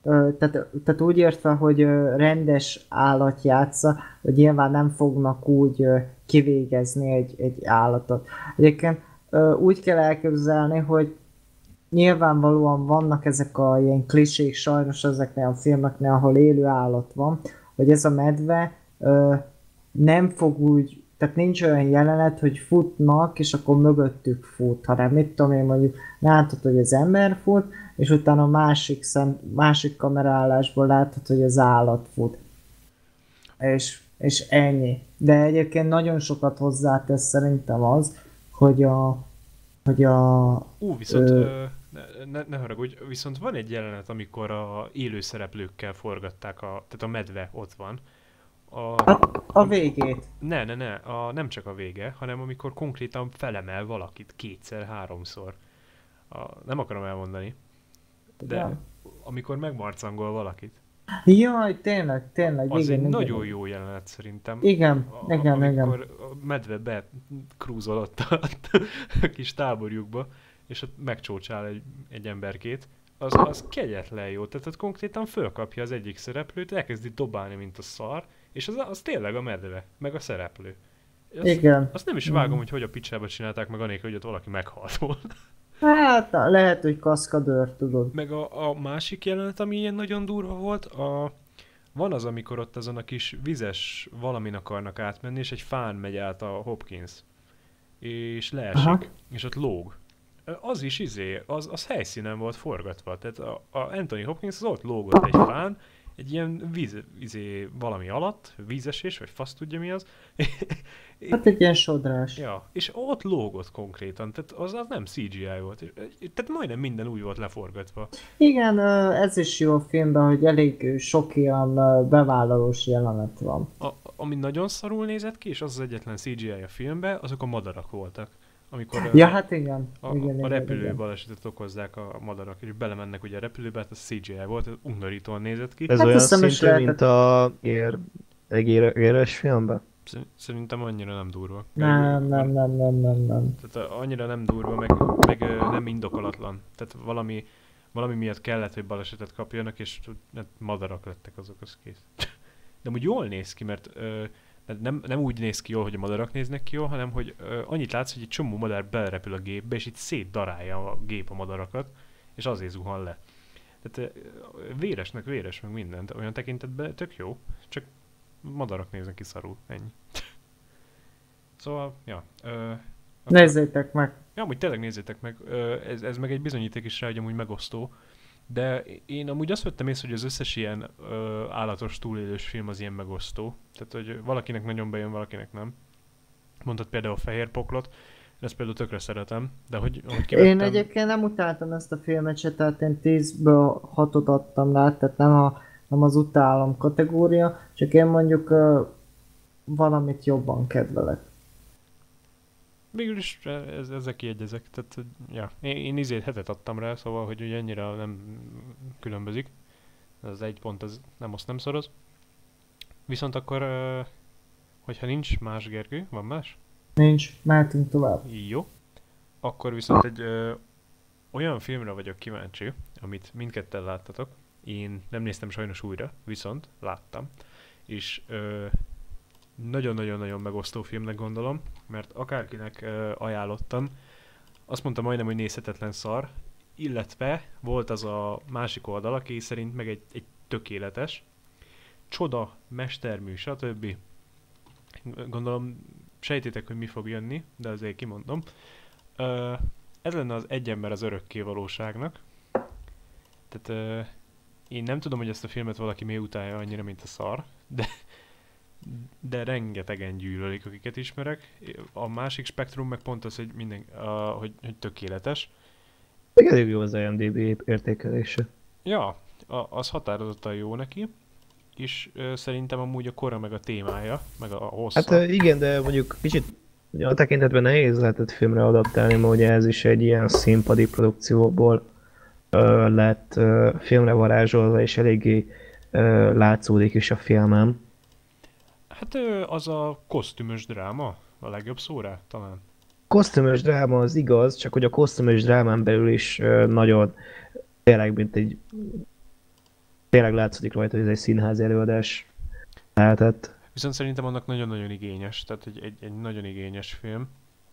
tehát, tehát úgy értve, hogy rendes állat játsza, hogy nyilván nem fognak úgy kivégezni egy, egy állatot. Egyébként úgy kell elképzelni, hogy nyilvánvalóan vannak ezek a ilyen klisék sajnos ezeknél a filmeknél, ahol élő állat van, hogy ez a medve nem fog úgy, tehát nincs olyan jelenet, hogy futnak, és akkor mögöttük fut, hanem mit tudom én mondjuk látod, hogy az ember fut, és utána másik, szem, másik kameraállásból látod, hogy az állat fut. És, és ennyi. De egyébként nagyon sokat hozzátesz szerintem az, hogy a, hogy a Ú, viszont, ö, ne, ne, ne haragudj, viszont van egy jelenet, amikor a élő szereplőkkel forgatták, a, tehát a medve ott van. A, a, a végét. ne, ne, ne, a, nem csak a vége, hanem amikor konkrétan felemel valakit kétszer, háromszor. A, nem akarom elmondani, de Ja. amikor megmarcangol valakit. Jaj, tényleg, tényleg, Az igen, egy igen. nagyon jó jelenet szerintem. Igen, A- igen, igen. amikor a medve be krúzol ott a, a kis táborjukba, és ott megcsócsál egy, egy emberkét, az, az kegyetlen jó. Tehát ott konkrétan fölkapja az egyik szereplőt, elkezdi dobálni, mint a szar, és az, az tényleg a medve, meg a szereplő. Azt, Igen. azt nem is vágom, hogy hogy a picsába csinálták meg anélkül, hogy ott valaki meghalt volna. Hát lehet, hogy kaszkadőr, tudod. Meg a, a másik jelenet, ami ilyen nagyon durva volt, a, van az, amikor ott azon a kis vizes valamin akarnak átmenni, és egy fán megy át a Hopkins. És leesik, Aha. és ott lóg. Az is izé, az, az helyszínen volt forgatva. Tehát a, a Anthony Hopkins az ott lógott egy fán, egy ilyen víz, izé, valami alatt, vízesés, vagy fasz tudja mi az. Hát egy ilyen sodrás. Ja, és ott lógott konkrétan, tehát az, az nem CGI volt. Tehát majdnem minden úgy volt leforgatva. Igen, ez is jó a filmben, hogy elég sok ilyen bevállalós jelenet van. A, ami nagyon szarul nézett ki, és az az egyetlen CGI a filmben, azok a madarak voltak. Amikor Ja, hát igen. a, igen, a igen, repülő igen. balesetet okozzák a madarak, és belemennek ugye a repülőbe, hát az CGI volt, ez undorítóan nézett ki. Ez Hát olyan szintű, lehetett- mint a ér, egy ér, éres filmben? Szer- Szerintem annyira nem durva. Nem, nem, nem, nem, nem, nem. Tehát a- annyira nem durva, meg, meg nem indokolatlan. Tehát valami, valami miatt kellett, hogy balesetet kapjanak, és hát madarak lettek azok, az kész. De úgy jól néz ki, mert, ö, mert nem, nem úgy néz ki jól, hogy a madarak néznek ki jól, hanem hogy ö, annyit látsz, hogy egy csomó madár belerepül a gépbe, és itt szétdarálja a gép a madarakat, és azért zuhan le. Tehát ö, véresnek véres, meg mindent. Olyan tekintetben tök jó, csak madarak néznek ki szarul, ennyi. Szóval, ja. Ö, Nézzétek meg. Ja, amúgy tényleg nézzétek meg, ö, ez, ez meg egy bizonyíték is rá, hogy amúgy megosztó. De én amúgy azt vettem észre, hogy az összes ilyen ö, állatos túlélős film az ilyen megosztó. Tehát, hogy valakinek nagyon bejön, valakinek nem. Mondtad például a Fehér Poklot, én ezt például tökre szeretem, de hogy, ahogy kivettem... Én egyébként nem utáltam ezt a filmet se, tehát én 10-ből 6-ot adtam rá, tehát nem, a, nem az utálom kategória, csak én mondjuk uh, valamit jobban kedvelek. Végül is ez, ezzel kiegyezek, tehát ja, én, én izét hetet adtam rá, szóval, hogy ugye ennyire nem különbözik. Az egy pont, az nem azt nem szoroz. Viszont akkor, ö, hogyha nincs más Gergő, van más? Nincs, mehetünk tovább. Jó. Akkor viszont egy ö, olyan filmre vagyok kíváncsi, amit mindketten láttatok. Én nem néztem sajnos újra, viszont láttam. És ö, nagyon-nagyon-nagyon megosztó filmnek gondolom, mert akárkinek ajánlottam, azt mondta majdnem, hogy nézhetetlen szar, illetve volt az a másik oldal, aki szerint meg egy, egy tökéletes, csoda, mestermű, stb. Gondolom sejtétek, hogy mi fog jönni, de azért kimondom. Ö, ez lenne az egy ember az örökké valóságnak. Tehát én nem tudom, hogy ezt a filmet valaki miért utálja annyira, mint a szar, de, de rengetegen gyűlölik, akiket ismerek. A másik spektrum meg pont az, hogy, minden, a, hogy, hogy tökéletes. Még elég jó az IMDB értékelése. Ja, a, az határozottan jó neki, és ö, szerintem amúgy a kora meg a témája, meg a, a hossza. Hát igen, de mondjuk kicsit a tekintetben nehéz lehetett filmre adaptálni, mert ugye ez is egy ilyen színpadi produkcióból ö, lett ö, filmre varázsolva, és eléggé ö, látszódik is a filmem. Hát az a kosztümös dráma, a legjobb szó rá, talán. Kosztümös dráma az igaz, csak hogy a kosztümös drámán belül is nagyon tényleg, mint egy tényleg látszik rajta, hogy ez egy színházi előadás lehetett. Viszont szerintem annak nagyon-nagyon igényes, tehát egy, egy, egy nagyon igényes film,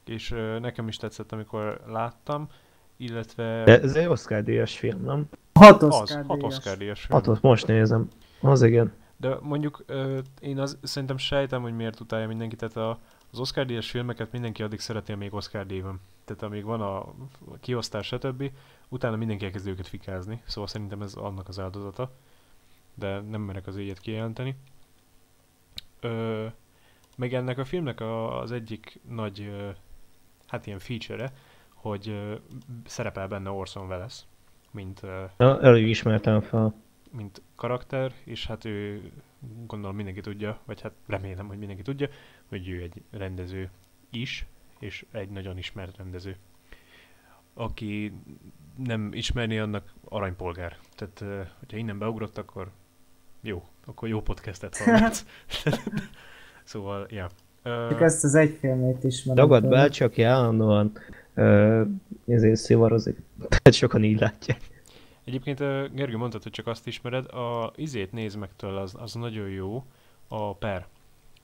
és nekem is tetszett, amikor láttam, illetve De ez egy Oscar díjas film, nem? Hat az, Oscar hat díjas. Oscar díjas film. Hatot most nézem. Az igen. De mondjuk én az, szerintem sejtem, hogy miért utálja mindenki, tehát a, az Oscar díjas filmeket mindenki addig szereti, amíg Oscar díj van. Tehát amíg van a kiosztás, stb. Utána mindenki elkezdi őket fikázni, szóval szerintem ez annak az áldozata. De nem merek az ügyet kijelenteni. Ö, meg ennek a filmnek a, az egyik nagy, ö, hát ilyen feature hogy ö, szerepel benne Orson Welles, mint ö, Na, elég ismertem fel. Mint karakter, és hát ő gondolom mindenki tudja, vagy hát remélem, hogy mindenki tudja, hogy ő egy rendező is, és egy nagyon ismert rendező. Aki nem ismerni, annak aranypolgár. Tehát, hogyha innen beugrott, akkor jó, akkor jó podcastet hallgatsz. szóval, ja. Csak ezt az egy filmét ismerem. Dagad bácsi, aki állandóan ezért szivarozik. Tehát sokan így látják. Egyébként Gergő mondtad, hogy csak azt ismered, a izét nézd meg tőle, az, az nagyon jó, a Per.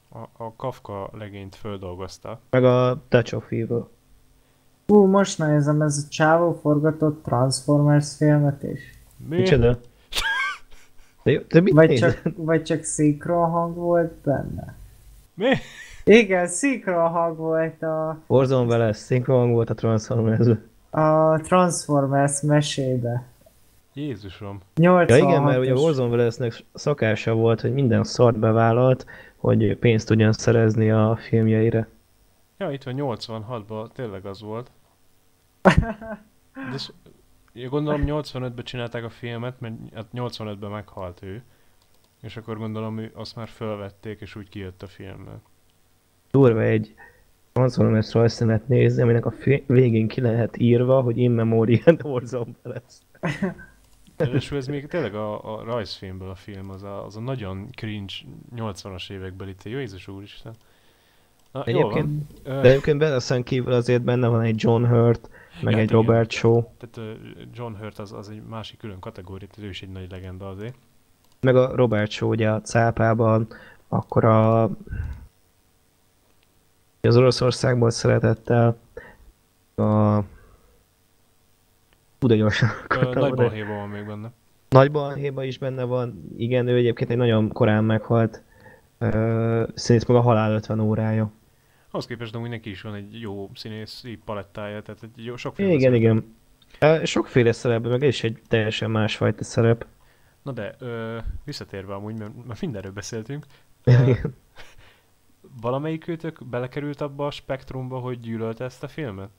A, a Kafka legényt földolgozta. Meg a Touch of Evil. Hú, most nézem, ez a csávó forgatott Transformers filmet is. Mi? Micsoda? De, de mit Vagy csak, vagy csak szinkron hang volt benne. Mi? Igen, szinkron hang volt a, Warzone vele szinkron volt a transformers a Transformers mesébe. Jézusom. 86 Ja igen, mert ugye Warzone Wellesnek szakása volt, hogy minden szart bevállalt, hogy pénzt tudjon szerezni a filmjeire. Ja, itt van 86-ban, tényleg az volt. De ja, gondolom 85-ben csinálták a filmet, mert hát 85-ben meghalt ő. És akkor gondolom ő azt már felvették, és úgy kijött a filmmel. Durva egy Transformers rajzszínet nézni, aminek a fi- végén ki lehet írva, hogy in memoriam Warzone Welles. Ráadásul ez még tényleg a, a rajzfilmből a film, az a, az a nagyon cringe 80-as évekbeli, te Jézus úristen. Na, Egyébként- Jól van. De egyébként Bennesen kívül azért benne van egy John Hurt, meg Ja, egy igen. Robert Shaw, Tehát John Hurt az, az egy másik külön kategória, tehát ő is egy nagy legenda azért. meg a Robert Shaw ugye a cápában, akkor a az Oroszországból szeretettel a De gyorsan Nagy balhéba van még benne. Nagy balhéba is benne van, igen, ő egyébként egy nagyon korán meghalt színész, meg a halál 50 órája. Ahhoz képest amúgy neki is van egy jó színészi palettája, tehát egy jó sok Igen, filmben igen. Sokféle szerep, meg is egy teljesen másfajta szerep. Na de, ö, visszatérve amúgy, mert, mert mindenről beszéltünk, Igen. valamelyik őtök belekerült abba a spektrumba, hogy gyűlölte ezt a filmet?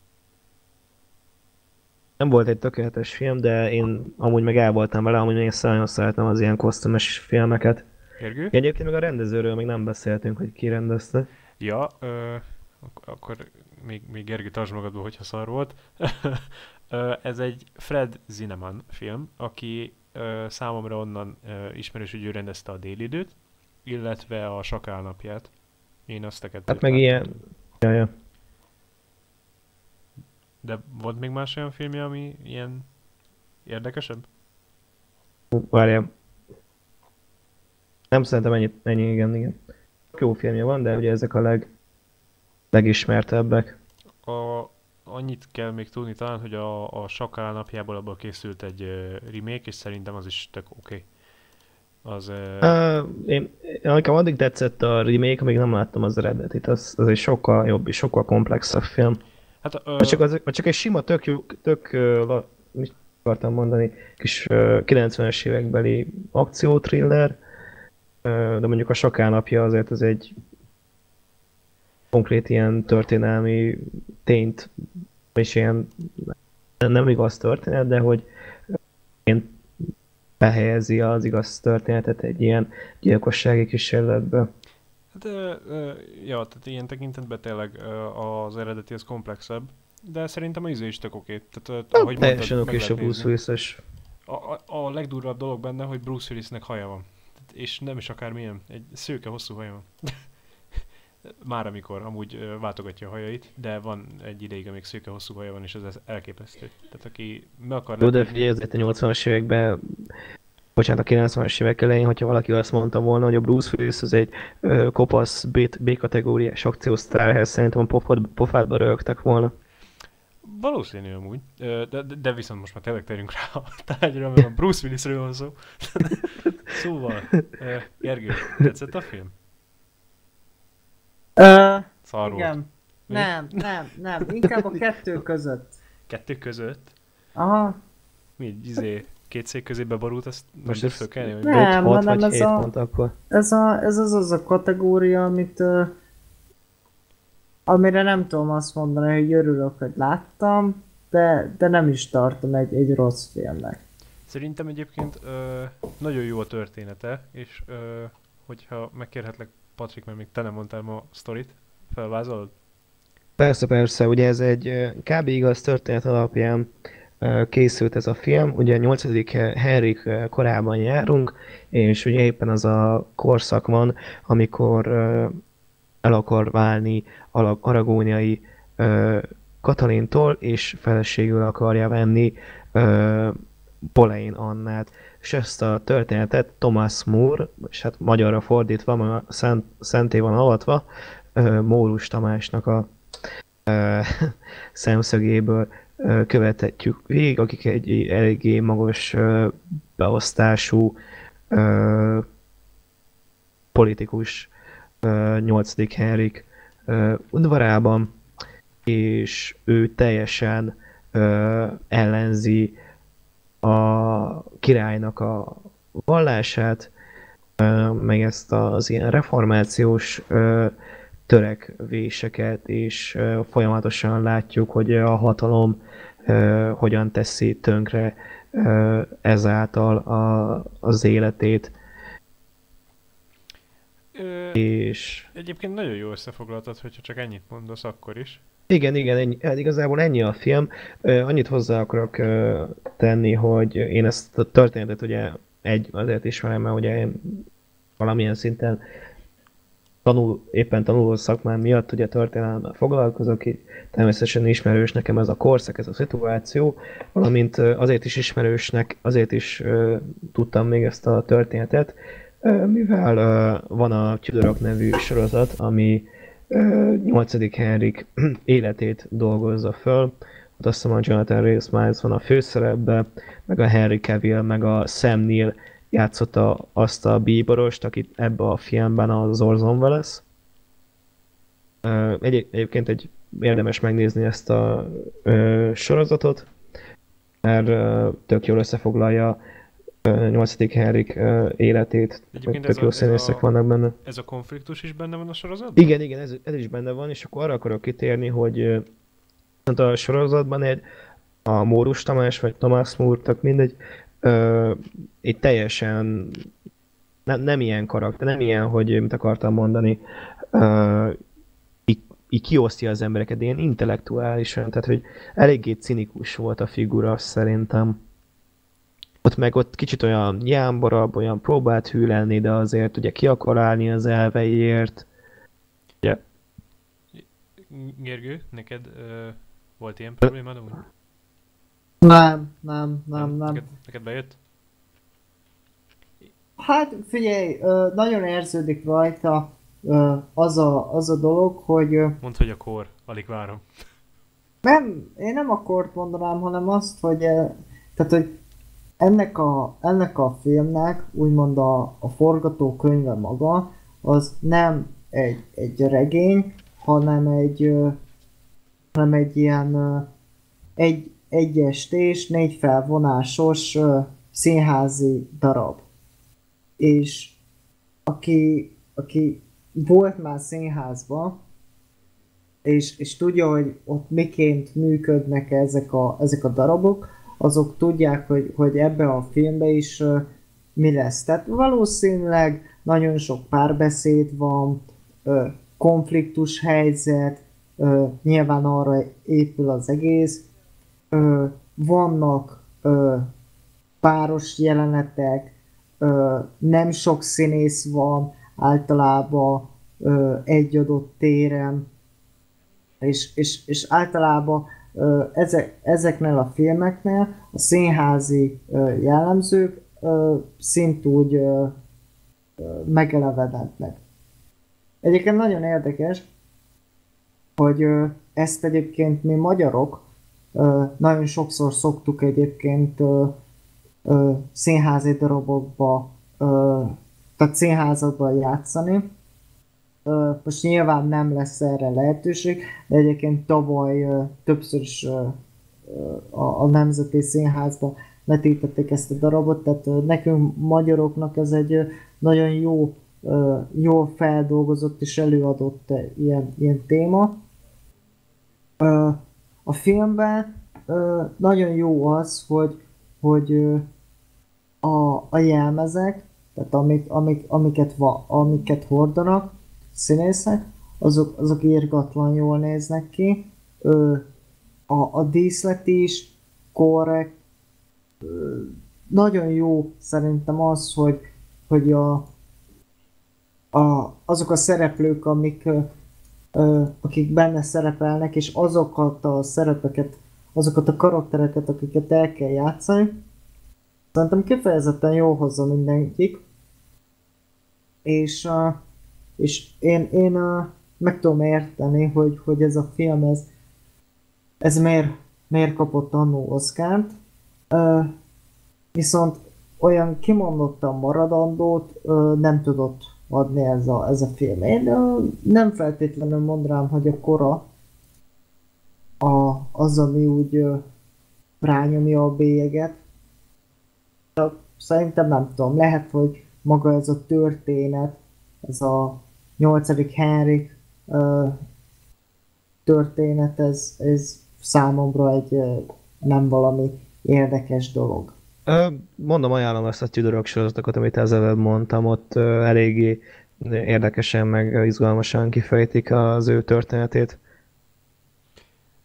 Nem volt egy tökéletes film, de én amúgy meg el voltam vele, amúgy én nagyon szeretem az ilyen kosztümös filmeket. Gergő? Egyébként meg a rendezőről még nem beszéltünk, hogy ki rendezte. Ja, ö, ak- akkor még, még Gergő tartsd magadba, hogyha szar volt. Ez egy Fred Zinnemann film, aki ö, számomra onnan ö, ismerős, hogy ő rendezte a délidőt, illetve a sakál napját. Én azt a kettőt Hát meg láttam. ilyen... Ja, ja. De volt még más olyan filmje, ami ilyen érdekesebb? Várjál. Nem szerintem ennyi, ennyi igen, igen. Jó filmje van, de ugye ezek a leg, legismertebbek. A, annyit kell még tudni talán, hogy a, a sakál napjából abból készült egy ö, remake, és szerintem az is tök oké. Okay. Az... Uh, én, nekem addig tetszett a remake, amíg nem láttam az eredetit. Az, az egy sokkal jobb és sokkal komplexebb film. Hát, ö, csak, az, csak egy sima, tök, tök ö, mit akartam mondani, kis ö, 90-es évekbeli akciótriller, de mondjuk a Sakál napja azért az egy konkrét ilyen történelmi tényt, és ilyen nem igaz történet, de hogy én behelyezi az igaz történetet egy ilyen gyilkossági kísérletbe. Hát, ö, ö, ja, tehát ilyen tekintetben tényleg ö, az eredeti az komplexebb, de szerintem a izé is tök oké. Tehát, ö, ahogy Teljesen oké a Bruce. Willis-es A, a, a legdurvább dolog benne, hogy Bruce Willisnek haja van. És nem is akármilyen, egy szőke hosszú haja van. Már amikor amúgy váltogatja a hajait, de van egy ideig, amíg szőke hosszú haja van, és ez elképesztő. Tehát aki meg akar Jó, de figyelj, azért a 80-as években, bocsánat, a 90-as évek elején, hogyha valaki azt mondta volna, hogy a Bruce Willis az egy ö, kopasz B- B-kategóriás akciósztárhez, szerintem a pofad, pofádba rögtek volna. Valószínű amúgy, de, de, de viszont most már tényleg térjünk rá a tárgyra, mert a Bruce Willisről van szó. szóval, Gergő, tetszett a film? Volt. igen. Mi? Nem, nem, nem. Inkább a kettő között. Kettő között? Aha. Mi, izé, két szék közé beborult, azt Most most ez- föl kellni, vagy Nem. mi? 5, 6 hanem vagy ez 7 a- pont akkor. Ez, a, ez az az a kategória, amit ö, amire nem tudom azt mondani, hogy örülök, hogy láttam, de, de nem is tartom egy, egy rossz filmnek. Szerintem egyébként ö, nagyon jó a története, és ö, hogyha megkérhetlek, Patrik, mert még te nem mondtál ma a sztorit, felvázolod? Persze, persze, ugye ez egy kb. igaz történet alapján készült ez a film, ugye a 8. Henrik korában járunk, és ugye éppen az a korszak van, amikor el akar válni aragóniai Katalintól, és feleségül akarja venni ö, Bolein Annát. És ezt a történetet Thomas Moore, és hát magyarra fordítva, mert a szent, szenté van avatva, Mórus Tamásnak a szemszögéből követhetjük végig, akik egy eléggé magas beosztású politikus ö, 8. Henrik udvarában, és ő teljesen ellenzi a királynak a vallását, meg ezt az ilyen reformációs törekvéseket, és folyamatosan látjuk, hogy a hatalom hogyan teszi tönkre ezáltal a, az életét, Ö, és egyébként nagyon jó összefoglaltad, hogyha csak ennyit mondasz, akkor is. Igen, igen, ennyi, hát igazából ennyi a film. Annyit hozzá akarok tenni, hogy én ezt a történetet ugye egy, azért ismerem, mert ugye én valamilyen szinten tanul, éppen tanuló szakmám miatt ugye történelemmel foglalkozok, így természetesen ismerős nekem ez a korszak, ez a szituáció, valamint azért is ismerősnek, azért is tudtam még ezt a történetet, mivel van a Tudorok nevű sorozat, ami uh, 8. Henrik életét dolgozza föl, ott azt hiszem a Jonathan Rhys Miles van a főszerepben, meg a Henry Cavill, meg a Sam Neill játszotta azt a bíborost, akit ebbe a filmben az Orson Welles. Egy, egyébként egy érdemes megnézni ezt a ö, sorozatot, mert ö, tök jól összefoglalja 8. Henrik életét, Egyébként tök jó színészek vannak benne. Ez a konfliktus is benne van a sorozatban? Igen, igen, ez, ez is benne van, és akkor arra akarok kitérni, hogy a sorozatban egy a Mórus Tamás, vagy Tomás Múrtak, mindegy, ö, egy teljesen nem, nem ilyen karakter, nem ilyen, hogy mit akartam mondani, ö, így, így kiosztja az embereket, ilyen intellektuálisan, tehát hogy eléggé cinikus volt a figura szerintem. Ott meg ott kicsit olyan jámbarabb, olyan próbált hűlelni, de azért ugye ki akar állni az elveiért. Ugye? Gergő, neked ö, volt ilyen problémád? Nem, nem, nem, nem. Neked, neked bejött? Hát figyelj, nagyon érződik rajta az a, az a dolog, hogy... Mondd, hogy a kor, alig várom. Nem, én nem a kort mondanám, hanem azt, hogy, tehát, hogy ennek a, ennek a filmnek, úgymond a, a forgatókönyve maga, az nem egy, egy regény, hanem egy, hanem egy ilyen egy, egy estés, négy felvonásos színházi darab. És aki, aki volt már színházban, és, és tudja, hogy ott miként működnek ezek a, ezek a darabok, azok tudják, hogy, hogy ebbe a filmbe is uh, mi lesz. Tehát valószínűleg nagyon sok párbeszéd van, uh, konfliktus helyzet, uh, nyilván arra épül az egész, ö, vannak ö, páros jelenetek, ö, nem sok színész van általában ö, egy adott téren, és, és, és általában ö, ezek, ezeknél a filmeknél a színházi ö, jellemzők ö, szintúgy ö, megelevenednek. Egyébként nagyon érdekes, hogy ö, ezt egyébként mi magyarok nagyon sokszor szoktuk egyébként színházi darabokba, tehát színházakban játszani. Most nyilván nem lesz erre lehetőség, de egyébként tavaly többször is a Nemzeti Színházban vetítették ezt a darabot, tehát nekünk magyaroknak ez egy nagyon jó, jó feldolgozott és előadott ilyen, ilyen téma. A filmben ö, nagyon jó az, hogy, hogy ö, a, a jelmezek, tehát amik, amik, amiket, va, amiket hordanak színészek, azok, azok írgatlan jól néznek ki. Ö, a, a díszlet is korrekt. Ö, nagyon jó szerintem az, hogy, hogy a, a, azok a szereplők, amik akik benne szerepelnek, és azokat a szerepeket, azokat a karaktereket, akiket el kell játszani, szerintem kifejezetten jó hozza mindenkik. És, és én, én meg tudom érteni, hogy, hogy ez a film, ez, ez miért, miért kapott annó Oszkárt. Viszont olyan kimondottan maradandót nem tudott adni ez a, ez a film. Én nem feltétlenül mondanám, hogy a kora a, az, ami úgy rányomja a bélyeget. Csak szerintem nem tudom, lehet, hogy maga ez a történet, ez a nyolcadik Henrik történet, ez, ez számomra egy nem valami érdekes dolog. Mondom, ajánlom ezt a Tudorok sorozatokat, amit ezzel mondtam, ott eléggé érdekesen, meg izgalmasan kifejtik az ő történetét.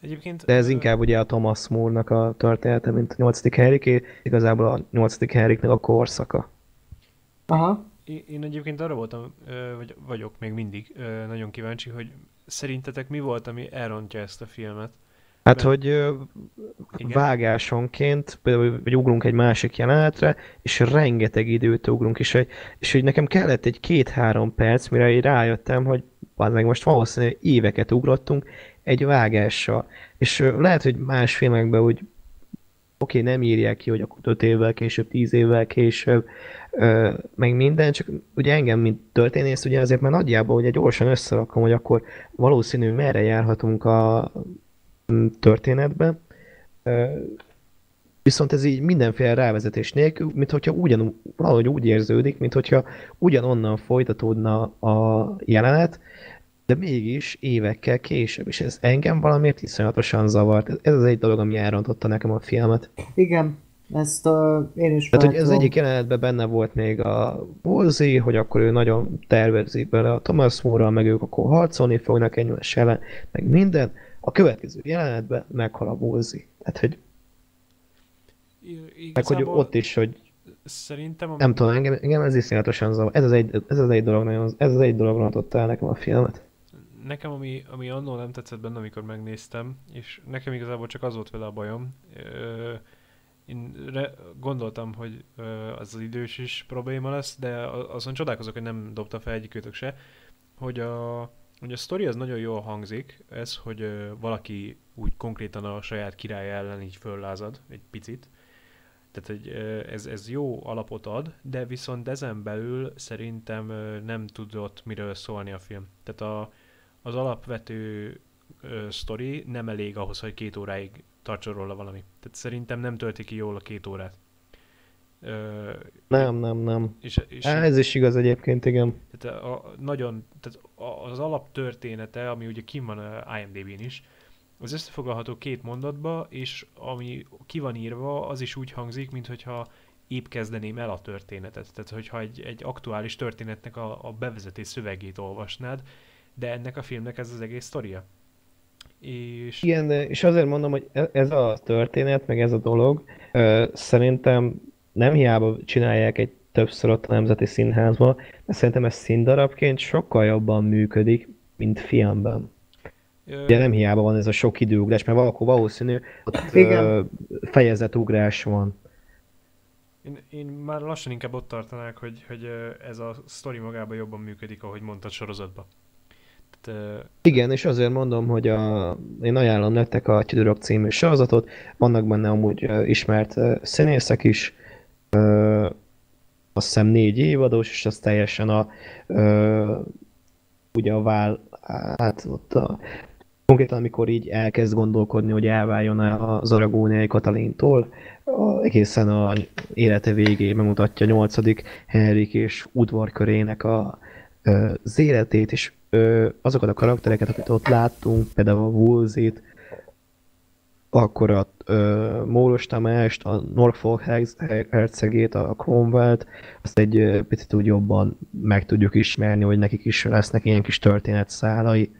Egyébként, De ez inkább ugye a Thomas Moore-nak a története, mint a 8. Henriké, igazából a 8. Henriknek a korszaka. Aha. Én, én egyébként arra voltam, vagy vagyok még mindig nagyon kíváncsi, hogy szerintetek mi volt, ami elrontja ezt a filmet? Hát, hogy Igen. vágásonként, például, hogy ugrunk egy másik jelenetre, és rengeteg időt ugrunk, és, hogy- és hogy nekem kellett egy két-három perc, mire így rájöttem, hogy meg most valószínűleg éveket ugrottunk egy vágással. És lehet, hogy más filmekben úgy oké, nem írják ki, hogy akkor 5 évvel később, 10 évvel később, ö, meg minden, csak ugye engem, mint történész, ugye azért már nagyjából ugye gyorsan összerakom, hogy akkor valószínű merre járhatunk a történetbe. Viszont ez így mindenféle rávezetés nélkül, mint hogyha ugyan, valahogy úgy érződik, mint hogyha ugyanonnan folytatódna a jelenet, de mégis évekkel később, és ez engem valamiért iszonyatosan zavart. Ez az egy dolog, ami elrontotta nekem a filmet. Igen, ezt uh, én is Tehát, hogy látom. egyik jelenetben benne volt még a Wolsey, hogy akkor ő nagyon tervezi bele a Thomas More-ral, meg ők akkor harcolni fognak egymás ellen, meg minden. A következő jelenetben meghal a Wolsey. Tehát, hogy, meg hogy ott is, hogy Szerintem, ami, nem tudom, engem, engem ez iszonyatosan zavar. Ez az egy, ez az egy dolog, nagyon, ez az egy dolog rontotta el nekem a filmet. nekem ami, ami annól nem tetszett benne, amikor megnéztem, és nekem igazából csak az volt vele a bajom, ö, én re, gondoltam, hogy ö, az az idős is probléma lesz, de a- azon csodálkozok, hogy nem dobta fel egyikőtök se, hogy a, hogy a sztori az nagyon jól hangzik, ez, hogy ö, valaki úgy konkrétan a saját király ellen így föllázad egy picit, tehát hogy ö, ez, ez jó alapot ad, de viszont ezen belül szerintem ö, nem tudott miről szólni a film. Tehát a, az alapvető ö, sztori nem elég ahhoz, hogy két óráig tartson róla valami. Tehát szerintem nem tölti ki jól a két órát. Ö, Nem, nem, nem. és, és Á, Ez is igaz egyébként, igen. tehát a, a, nagyon, tehát az alaptörténete, ami ugye kim van a IMDb-n is, az összefoglalható két mondatba, és ami ki van írva, az is úgy hangzik, mintha épp kezdeném el a történetet. Tehát, hogyha egy, egy aktuális történetnek a, a bevezetés szövegét olvasnád, de ennek a filmnek ez az egész sztoria. És Igen, és azért mondom, hogy e- ez a történet, meg ez a dolog, ö, szerintem nem hiába csinálják egy többször ott a Nemzeti Színházban, de szerintem ez színdarabként sokkal jobban működik, mint filmben. ö, Ugye nem hiába van ez a sok időugrás, mert valahol valószínű, ott Igen. ö, fejezetugrás van. Én, én már lassan inkább ott tartanák, hogy, hogy ez a sztori magában jobban működik, ahogy mondtad sorozatban. Tehát, Igen, és azért mondom, hogy a, én ajánlom nektek a Tudorok című sorozatot, vannak benne amúgy ismert színészek is, azt hiszem négy évados, és az teljesen a ö, ugye a vál, hát ott a, konkrétan amikor így elkezd gondolkodni, hogy elváljon az Aragóniai Katalintól, a, egészen a élete végéig megmutatja nyolcadik Henrik és udvarkörének a, az életét, és ö, azokat a karaktereket, akiket ott láttunk, például a Wolsey-t, akkor a ö, Móros Tamást, a Norfolk herc- hercegét, a Cromwell-t, azt egy ö, picit úgy jobban meg tudjuk ismerni, hogy nekik is lesznek ilyen kis történetszálai.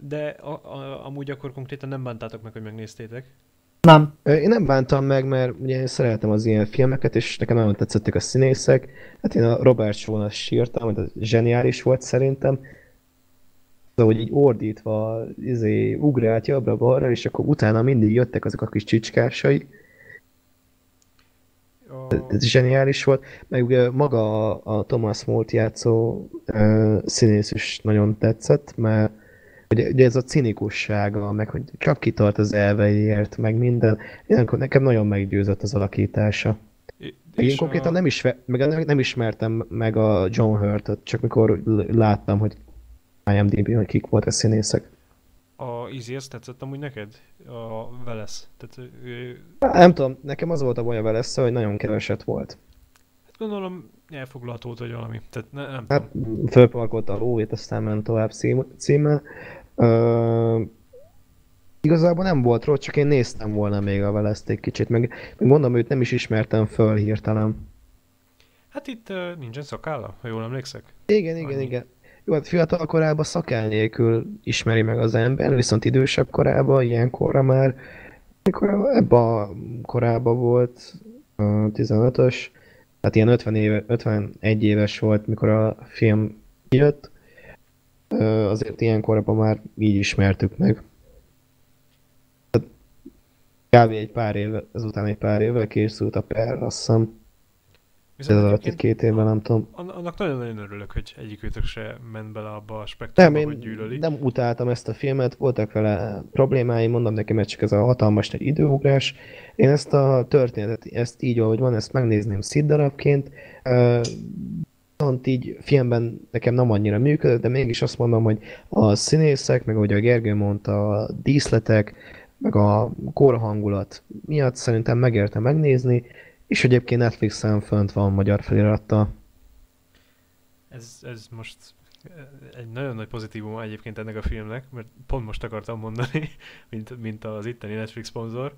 De a, a, amúgy akkor konkrétan nem bántátok meg, hogy megnéztétek. Nem. Én nem bántam meg, mert ugye én szeretem az ilyen filmeket, és nekem nagyon tetszettek a színészek. Hát én a Robert Shaw-n azt sírtam, hogy az zseniális volt szerintem. Szóval, hogy így ordítva, izé, ugrált jobbra-balra, és akkor utána mindig jöttek azok a kis csicskásai. A, Ez zseniális volt. Meg ugye maga a, a Thomas Molt játszó ö, színész is nagyon tetszett, mert ugye, ugye ez a cinikussága, meg hogy csak kitart az elveiért, meg minden. Ilyenkor nekem nagyon meggyőzött az alakítása. Meg én a- konkrétan nem, ismer, meg nem, ismertem meg a John Hurt-ot, csak mikor láttam, hogy IMDb, hogy kik volt a színészek. A Easy, ezt tetszett amúgy neked? A Velesz. Tehát ő, Nem tudom, nekem az volt a baj vele, hogy nagyon keveset volt. hát gondolom elfoglalható volt, vagy valami. Tehát ne, nem Hát tudom. fölparkolta a lóvét, aztán ment tovább cím, címmel. Ö, igazából nem volt rossz, csak én néztem volna még a Veleszt egy kicsit, meg, meg mondom, őt nem is ismertem föl hirtelen. Hát itt uh, nincsen szakálla, ha jól emlékszek. Igen, igen, Annyi. igen. Jó, hát fiatal korában szakál nélkül ismeri meg az ember, viszont idősebb korában, ilyenkorra már, mikor ebben a korában volt, a 15-ös, Tehát ilyen 50 éve, 51 éves volt, mikor a film jött. Azért ilyen korban már így ismertük meg. Tehát Kb. egy pár éve, ezután egy pár évvel készült a Per, azt hiszem. Ez Viszont egyébként egy két évvel, nem tudom. an- annak nagyon-nagyon örülök, hogy egyikőtök se ment bele abba a Nem, spektrumba, hogy én gyűlöli. nem utáltam ezt a filmet, voltak vele problémáim, mondom neki, mert csak ez a hatalmas nagy időugrás. Én ezt a történetet, ezt így, ahogy van, ezt megnézném sziddarabként. Viszont így filmben nekem nem annyira működött, de mégis azt mondom, hogy a színészek, meg ahogy a Gergő mondta, a díszletek, meg a korhangulat miatt szerintem megérte megnézni, és egyébként Netflixen fönt van magyar felirattal. Ez, ez most eh, egy nagyon nagy pozitívum egyébként ennek a filmnek, mert pont most akartam mondani, mint, mint az itteni Netflix szponzor.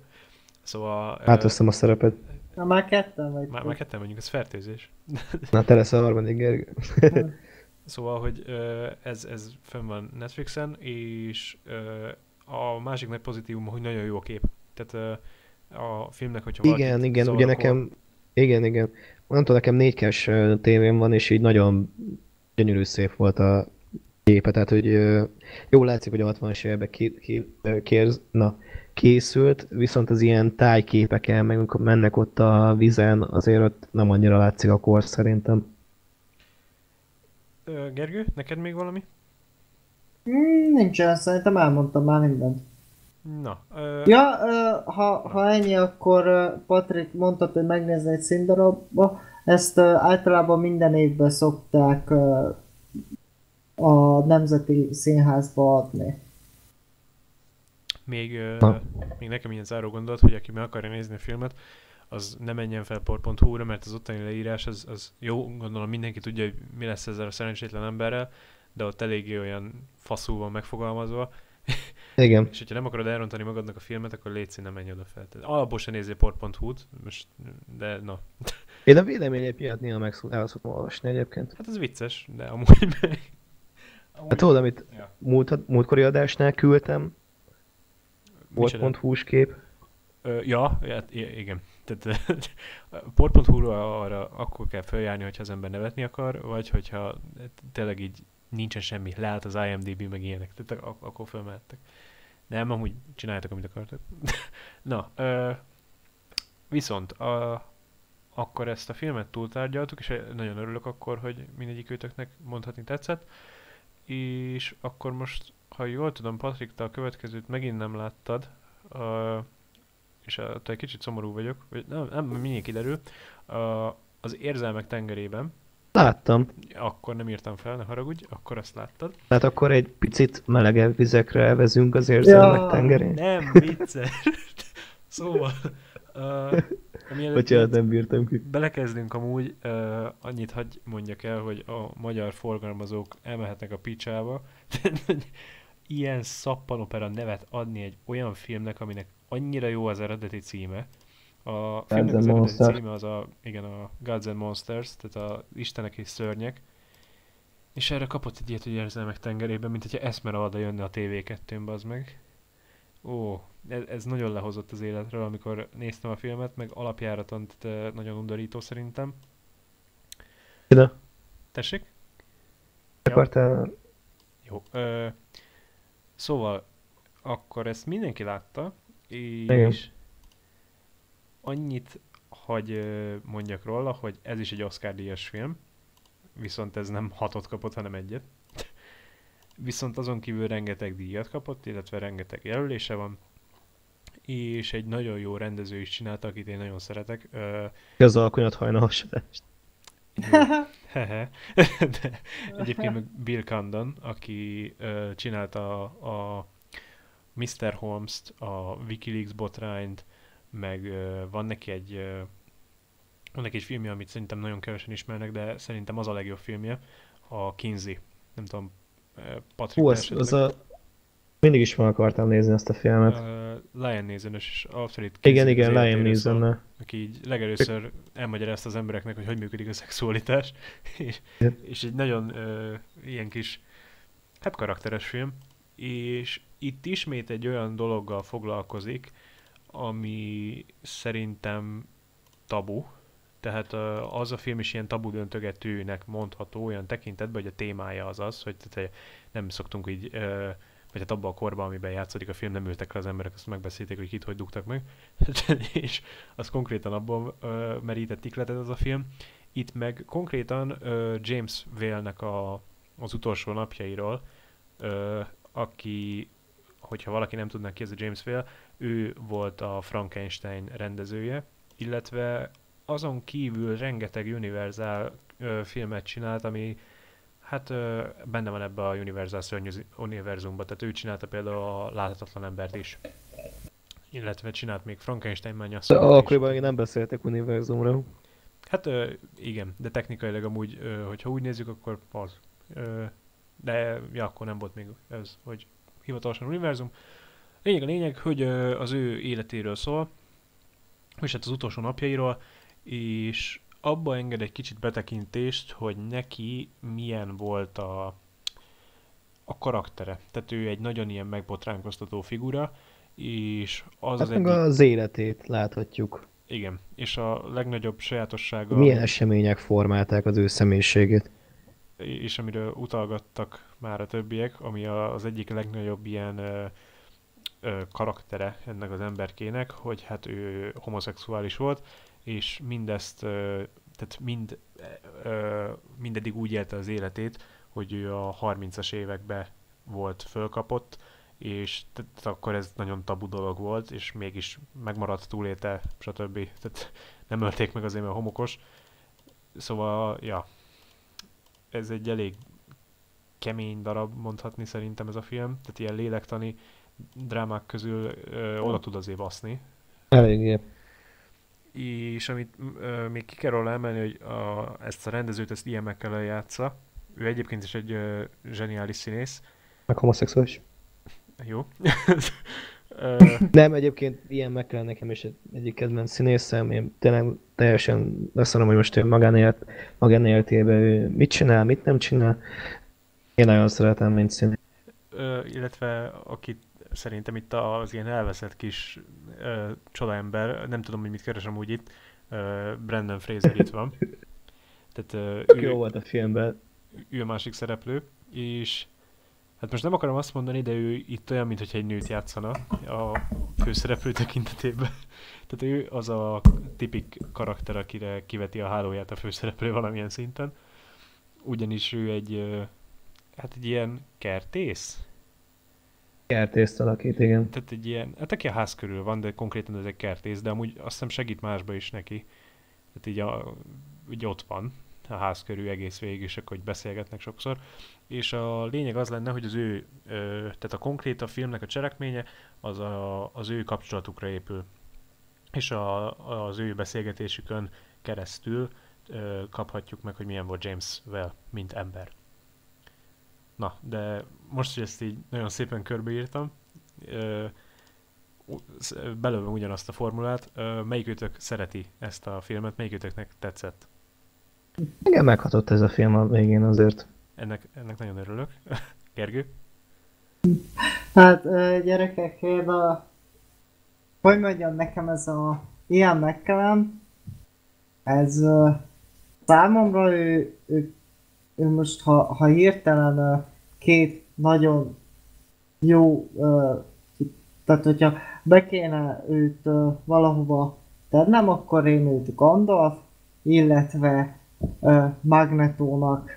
Szóval... eh, Átveszem a szerepet. Na már ketten vagy. már, már ketten vagyunk, ez fertőzés. Na, te leszel a harmadik Gergő. Szóval, hogy ö, ez, ez fönn van Netflixen, és a másik nagy pozitívum, hogy nagyon jó a kép. Tehát a filmnek, hogyha Igen, igen, ugye akkor- nekem, igen, igen. Nem tudom, nekem 4K-s ö, tévém van, és így nagyon gyönyörű szép volt a képe, tehát hogy ö, jól látszik, hogy a 60-as években ki, ki, kérz, na, készült, viszont az ilyen tájképeken, meg amikor mennek ott a vizen, azért ott nem annyira látszik a kor szerintem. Gergő, neked még valami? Hmm, nincsen, szerintem elmondtam már mindent. Na, ö, Ja, ö, ha, ha ennyi, akkor Patrik mondtad, hogy megnézni egy színdarabba. Ezt ö, általában minden évben szokták ö, a Nemzeti Színházba adni. még, ö, Na. még nekem ilyen záró gondolat, hogy aki meg akarja nézni a filmet, az ne menjen fel por.hu-ra, mert az ottani leírás az, az jó, gondolom mindenki tudja, hogy mi lesz ezzel a szerencsétlen emberrel, de ott eléggé olyan faszul van megfogalmazva, Igen. És hogyha nem akarod elrontani magadnak a filmet, akkor légy színe menj oda fel. Alapból se nézzél port.hu-t, most, de na. Én a vélemények miatt néha meg el szoktam olvasni egyébként. Hát ez vicces, de amúgy meg... Amúgy... Hát tudod, amit Ja. múlt, múltkori adásnál küldtem, volt.hu-s kép. Ö, ja, hát, igen. Tehát port.hu-ra arra akkor kell feljárni, hogyha az ember nevetni akar, vagy hogyha tényleg így nincsen semmi, lehet az IMDb meg ilyenek, tehát ak- akkor fölmehettek. Nem, amúgy csináljátok, amit akartok. Na, ö, viszont a, akkor ezt a filmet túltárgyaltuk, és nagyon örülök akkor, hogy mindegyik őtöknek mondhatni tetszett. És akkor most, ha jól tudom, Patrik, te a következőt megint nem láttad, ö, és uh, egy kicsit szomorú vagyok, vagy nem, nem mindjárt kiderül, uh, az érzelmek tengerében, Láttam. akkor nem írtam fel, ne haragudj, akkor azt láttad. Tehát akkor egy picit melegebb vizekre elvezünk az érzelmek Ja. tengerén. Nem, vicces. szóval, uh, mielőtt Bocsánat, nem bírtam ki. belekezdünk amúgy, uh, annyit hagy mondjak el, hogy a magyar forgalmazók elmehetnek a picsába. Ilyen szappanopera nevet adni egy olyan filmnek, aminek annyira jó az eredeti címe. A filmnek az eredeti címe az a, igen, a Gods and Monsters, tehát a Istenek és Szörnyek. És erre kapott egy ilyet, hogy érzelmek tengerében, mint hogyha Esmeralda jönne a TV2-n, bazd meg. Ó, ez, ez nagyon lehozott az életről, amikor néztem a filmet, meg alapjáraton tehát, eh, nagyon undorító szerintem. Ide Tessék? akartál... Jó. Ö, szóval, akkor ezt mindenki látta, és Igen. Annyit hagy ö, mondjak róla, hogy ez is egy Oscar díjas film, viszont ez nem hatot kapott, hanem egyet. Viszont azon kívül rengeteg díjat kapott, illetve rengeteg jelölése van, és egy nagyon jó rendező is csinálta, akit én nagyon szeretek. Ö, Az alkonyat hajnalhasadást. De egyébként meg Bill Condon, aki csinálta a, a Mr. Holmes-t, a Wikileaks botrányt, meg van neki egy van neki egy filmje, amit szerintem nagyon kevesen ismernek, de szerintem az a legjobb filmje, a Kinsey. Nem tudom, Patrick Hú, az, az a... Mindig is meg akartam nézni ezt a filmet. Ö, Liam neeson és abszolút Igen, igen, szól. neeson aki így legelőször elmagyarázta az embereknek, hogy hogy működik a szexualitás, és, és egy nagyon ö, ilyen kis, hát karakteres film, és itt ismét egy olyan dologgal foglalkozik, ami szerintem tabu, Tehát az a film is ilyen tabudöntögetőnek mondható olyan tekintetben, hogy a témája az az, hogy tehát, nem szoktunk így, vagy hát abban a korban, amiben játszódik a film, nem ültek le az emberek, azt megbeszélték, hogy kit hogy dugtak meg, és az konkrétan abban ö, merített ikletet az a film. Itt meg konkrétan James Vale-nek a, az utolsó napjairól, aki, hogyha valaki nem tudná ki, ez a James Vale, ő volt a Frankenstein rendezője, illetve azon kívül rengeteg Universal ö, filmet csinált, ami hát ö, benne van ebbe a Universal szörnyű univerzumba, tehát ő csinálta például a Láthatatlan embert is. Illetve csinált még Frankenstein mennyasszonyt is. Akkoriban még nem beszéltek univerzumról. Hát ö, igen, de technikailag amúgy, ö, hogyha úgy nézzük, akkor az. Ö, de ja, akkor nem volt még ez, hogy hivatalosan univerzum. Lényeg a lényeg, hogy az ő életéről szól, és hát az utolsó napjairól, és abba enged egy kicsit betekintést, hogy neki milyen volt a, a karaktere. Tehát ő egy nagyon ilyen megbotránkoztató figura, és az Hát az egyik... az életét láthatjuk. Igen, és a legnagyobb sajátossága... Milyen események formálták az ő személyiségét. és amiről utalgattak már a többiek, ami az egyik legnagyobb ilyen karaktere ennek az emberkének, hogy hát ő homoszexuális volt, és mindezt, tehát mind, ö, mindeddig úgy élte az életét, hogy ő a 30-as években volt fölkapott, és tehát akkor ez nagyon tabu dolog volt, és mégis megmaradt túlélte, stb. Tehát nem ölték meg azért, mert homokos. Szóval, ja, ez egy elég kemény darab, mondhatni szerintem ez a film. Tehát ilyen lélektani drámák közül ö, oda tud azért baszni. Eléggé. És amit ö, még ki kell róla emelni, hogy a, ezt a rendezőt, ezt Ian McKellen játsza. Ő egyébként is egy ö, zseniális színész. Meg homoszexuális. Jó. Nem, egyébként ilyen meg kell nekem is egy- egyik kedvenc színészem, én tényleg teljesen leszarom, hogy most ő magánélet, magánéletében ő mit csinál, mit nem csinál. Én nagyon szeretem, mint színész. ö, illetve akit szerintem itt az ilyen elveszett kis ö, csodaember, nem tudom, hogy mit keresem úgy itt, ö, Brandon Fraser itt van. Tehát ö, Tök ő, jó volt a filmben. ő a másik szereplő, és hát most nem akarom azt mondani, de ő itt olyan, mintha egy nőt játszana a főszereplő tekintetében. Tehát ő az a tipik karakter, akire kiveti a hálóját a főszereplő valamilyen szinten. Ugyanis ő egy, hát egy ilyen kertész, Kertészt alakít, igen. tehát egy ilyen, hát aki a ház körül van, de konkrétan ez egy kertész, de amúgy azt hiszem segít másba is neki. Tehát így, a, így ott van a ház körül egész végig, és akkor hogy beszélgetnek sokszor. És a lényeg az lenne, hogy az ő, ö, tehát a konkrét a filmnek a cselekménye, az a, az ő kapcsolatukra épül. És a, az ő beszélgetésükön keresztül ö, kaphatjuk meg, hogy milyen volt James Well, mint ember. Na, de most, hogy ezt így nagyon szépen körbeírtam, belőlem ugyanazt a formulát, melyikőtök szereti ezt a filmet, melyikőtöknek tetszett? Igen, meghatott ez a film a végén azért. Ennek, ennek nagyon örülök. Gergő? Hát gyerekek, én a... Hogy mondjam, nekem ez a ilyen megkelem, ez számomra ő, ő most, ha, ha hirtelen két nagyon jó, tehát hogyha be kéne őt valahova tennem, akkor én őt Gandalf, illetve Magnetónak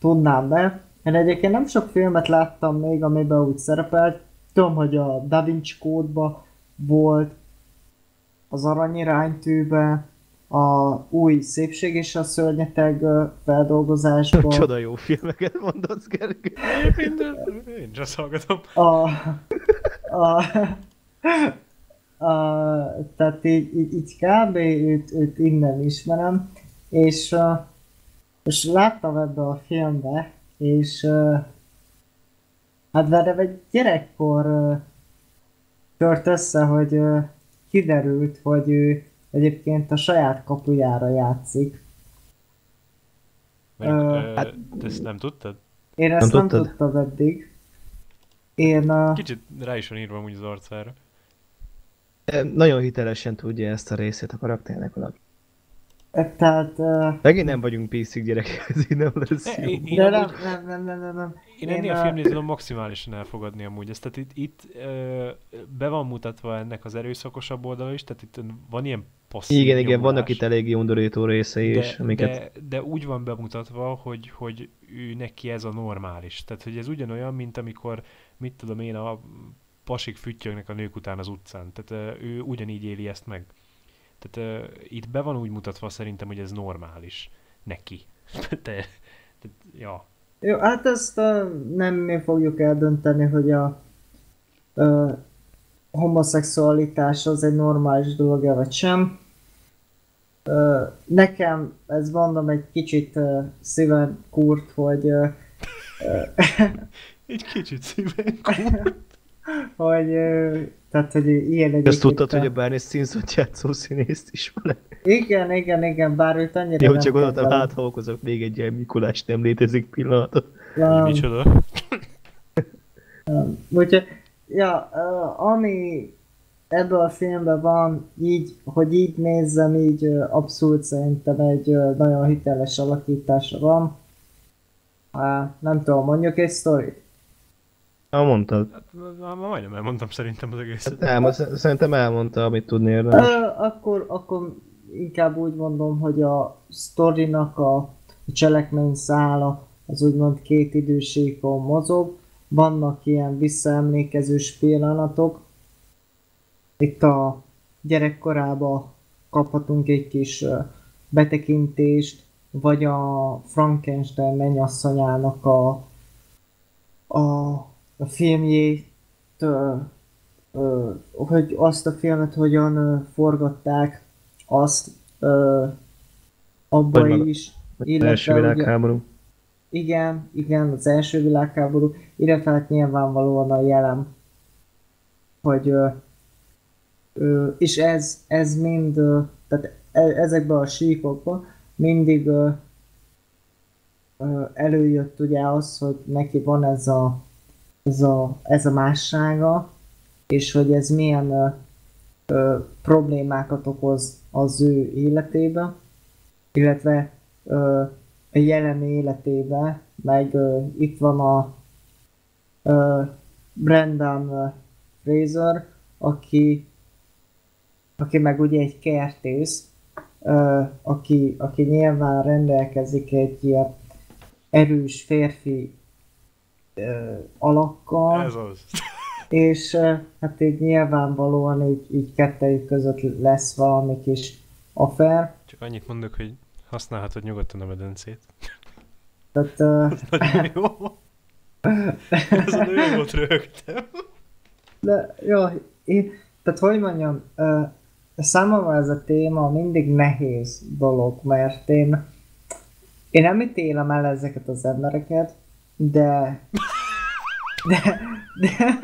tudnám be. Én egyébként nem sok filmet láttam még, amiben úgy szerepelt. Tudom, hogy a Da Vinci kódba volt, az aranyiránytűbe, a új Szépség és a Szörnyeteg ö, feldolgozásban, Csoda jó filmeket mondasz, Gergő. Én azt hallgatom. a, a, a, tehát így, így, így kb. Őt, őt innen ismerem, és, és láttam ebbe a filmbe, és hát velem egy gyerekkor tört össze, hogy kiderült, hogy ő egyébként a saját kapujára játszik. Mert, Ö, hát- te ezt nem tudtad? Én ezt nem, tudtad? tudtam eddig. Én uh, Kicsit rá is van írva amúgy az arcára. Nagyon hitelesen tudja ezt a részét a karakternek valaki. Tehát... Uh, Megint nem vagyunk PC gyerekek, ez így nem lesz E, jó. én- én de nem, amúgy- nem, nem, nem, nem, nem. Én Én, ennél a filmnél tudom maximálisan elfogadni amúgy ezt. Tehát itt, itt ö, be van mutatva ennek az erőszakosabb oldala is, tehát itt van ilyen passzív Igen, igen, nyomulás, vannak itt elég undorító részei is, de, amiket... de, de úgy van bemutatva, hogy, hogy ő neki ez a normális. Tehát, hogy ez ugyanolyan, mint amikor, mit tudom én, a pasik füttyögnek a nők után az utcán. Tehát ő ugyanígy éli ezt meg. Tehát ö, itt be van úgy mutatva szerintem, hogy ez normális neki. De, de, ja. Jó, hát ezt uh, nem mi fogjuk eldönteni, hogy a uh, homoszexualitás az egy normális dolog vagy sem. Nekem, ez mondom, egy kicsit szíven kurt, hogy, Egy kicsit szíven hogy uh, tehát, hogy ilyen egy Ezt tudtad, hogy a Barney Stinson játszó színészt is van? Igen, igen, igen, bár őt annyira Jó, csak gondoltam, hát ha okozok még egy ilyen Mikulás nem létezik pillanatot. Nem. Micsoda? Úgyhogy, ja, ami ebből a filmben van, így, hogy így nézzem, így abszolút szerintem egy nagyon hiteles alakítása van. Nem tudom, mondjuk egy sztorit. Ha mondtad. Hát, majdnem elmondtam szerintem az egészet. Nem, azt szerintem elmondta, amit tudni érdemes. Akkor, akkor inkább úgy mondom, hogy a sztorinak a, cselekmény szála az úgymond két idősíkon mozog. Vannak ilyen visszaemlékezős pillanatok. Itt a gyerekkorába kaphatunk egy kis betekintést, vagy a Frankenstein mennyasszonyának a, a, a filmjét, hogy azt a filmet hogyan forgatták, azt abba is, illetve első ugye- világháború. Igen, igen, az első világháború, illetve hát nyilvánvalóan a jelen, hogy ö, ö, és ez, ez mind, ö, tehát e, ezekben a síkokban mindig ö, ö, előjött ugye az, hogy neki van ez a, ez a, ez a mássága, és hogy ez milyen ö, ö, problémákat okoz az ő életében, illetve ö, jelen életében, meg ö, itt van a ö, Brendan Fraser, aki, aki meg ugye egy kertész, ö, aki, aki nyilván rendelkezik egy ilyen erős férfi ö, alakkal, Ez az. és ö, hát így nyilvánvalóan így, így kettejük között lesz valami kis affair. Csak annyit mondok, hogy használhatod nyugodtan a medencét. Tehát ö, Nagyon jó. Ez nő volt rögtem. De jó, én, tehát hogy mondjam, ö, számomra ez a téma mindig nehéz dolog, mert én, én nem ítélem el ezeket az embereket, de, de, de,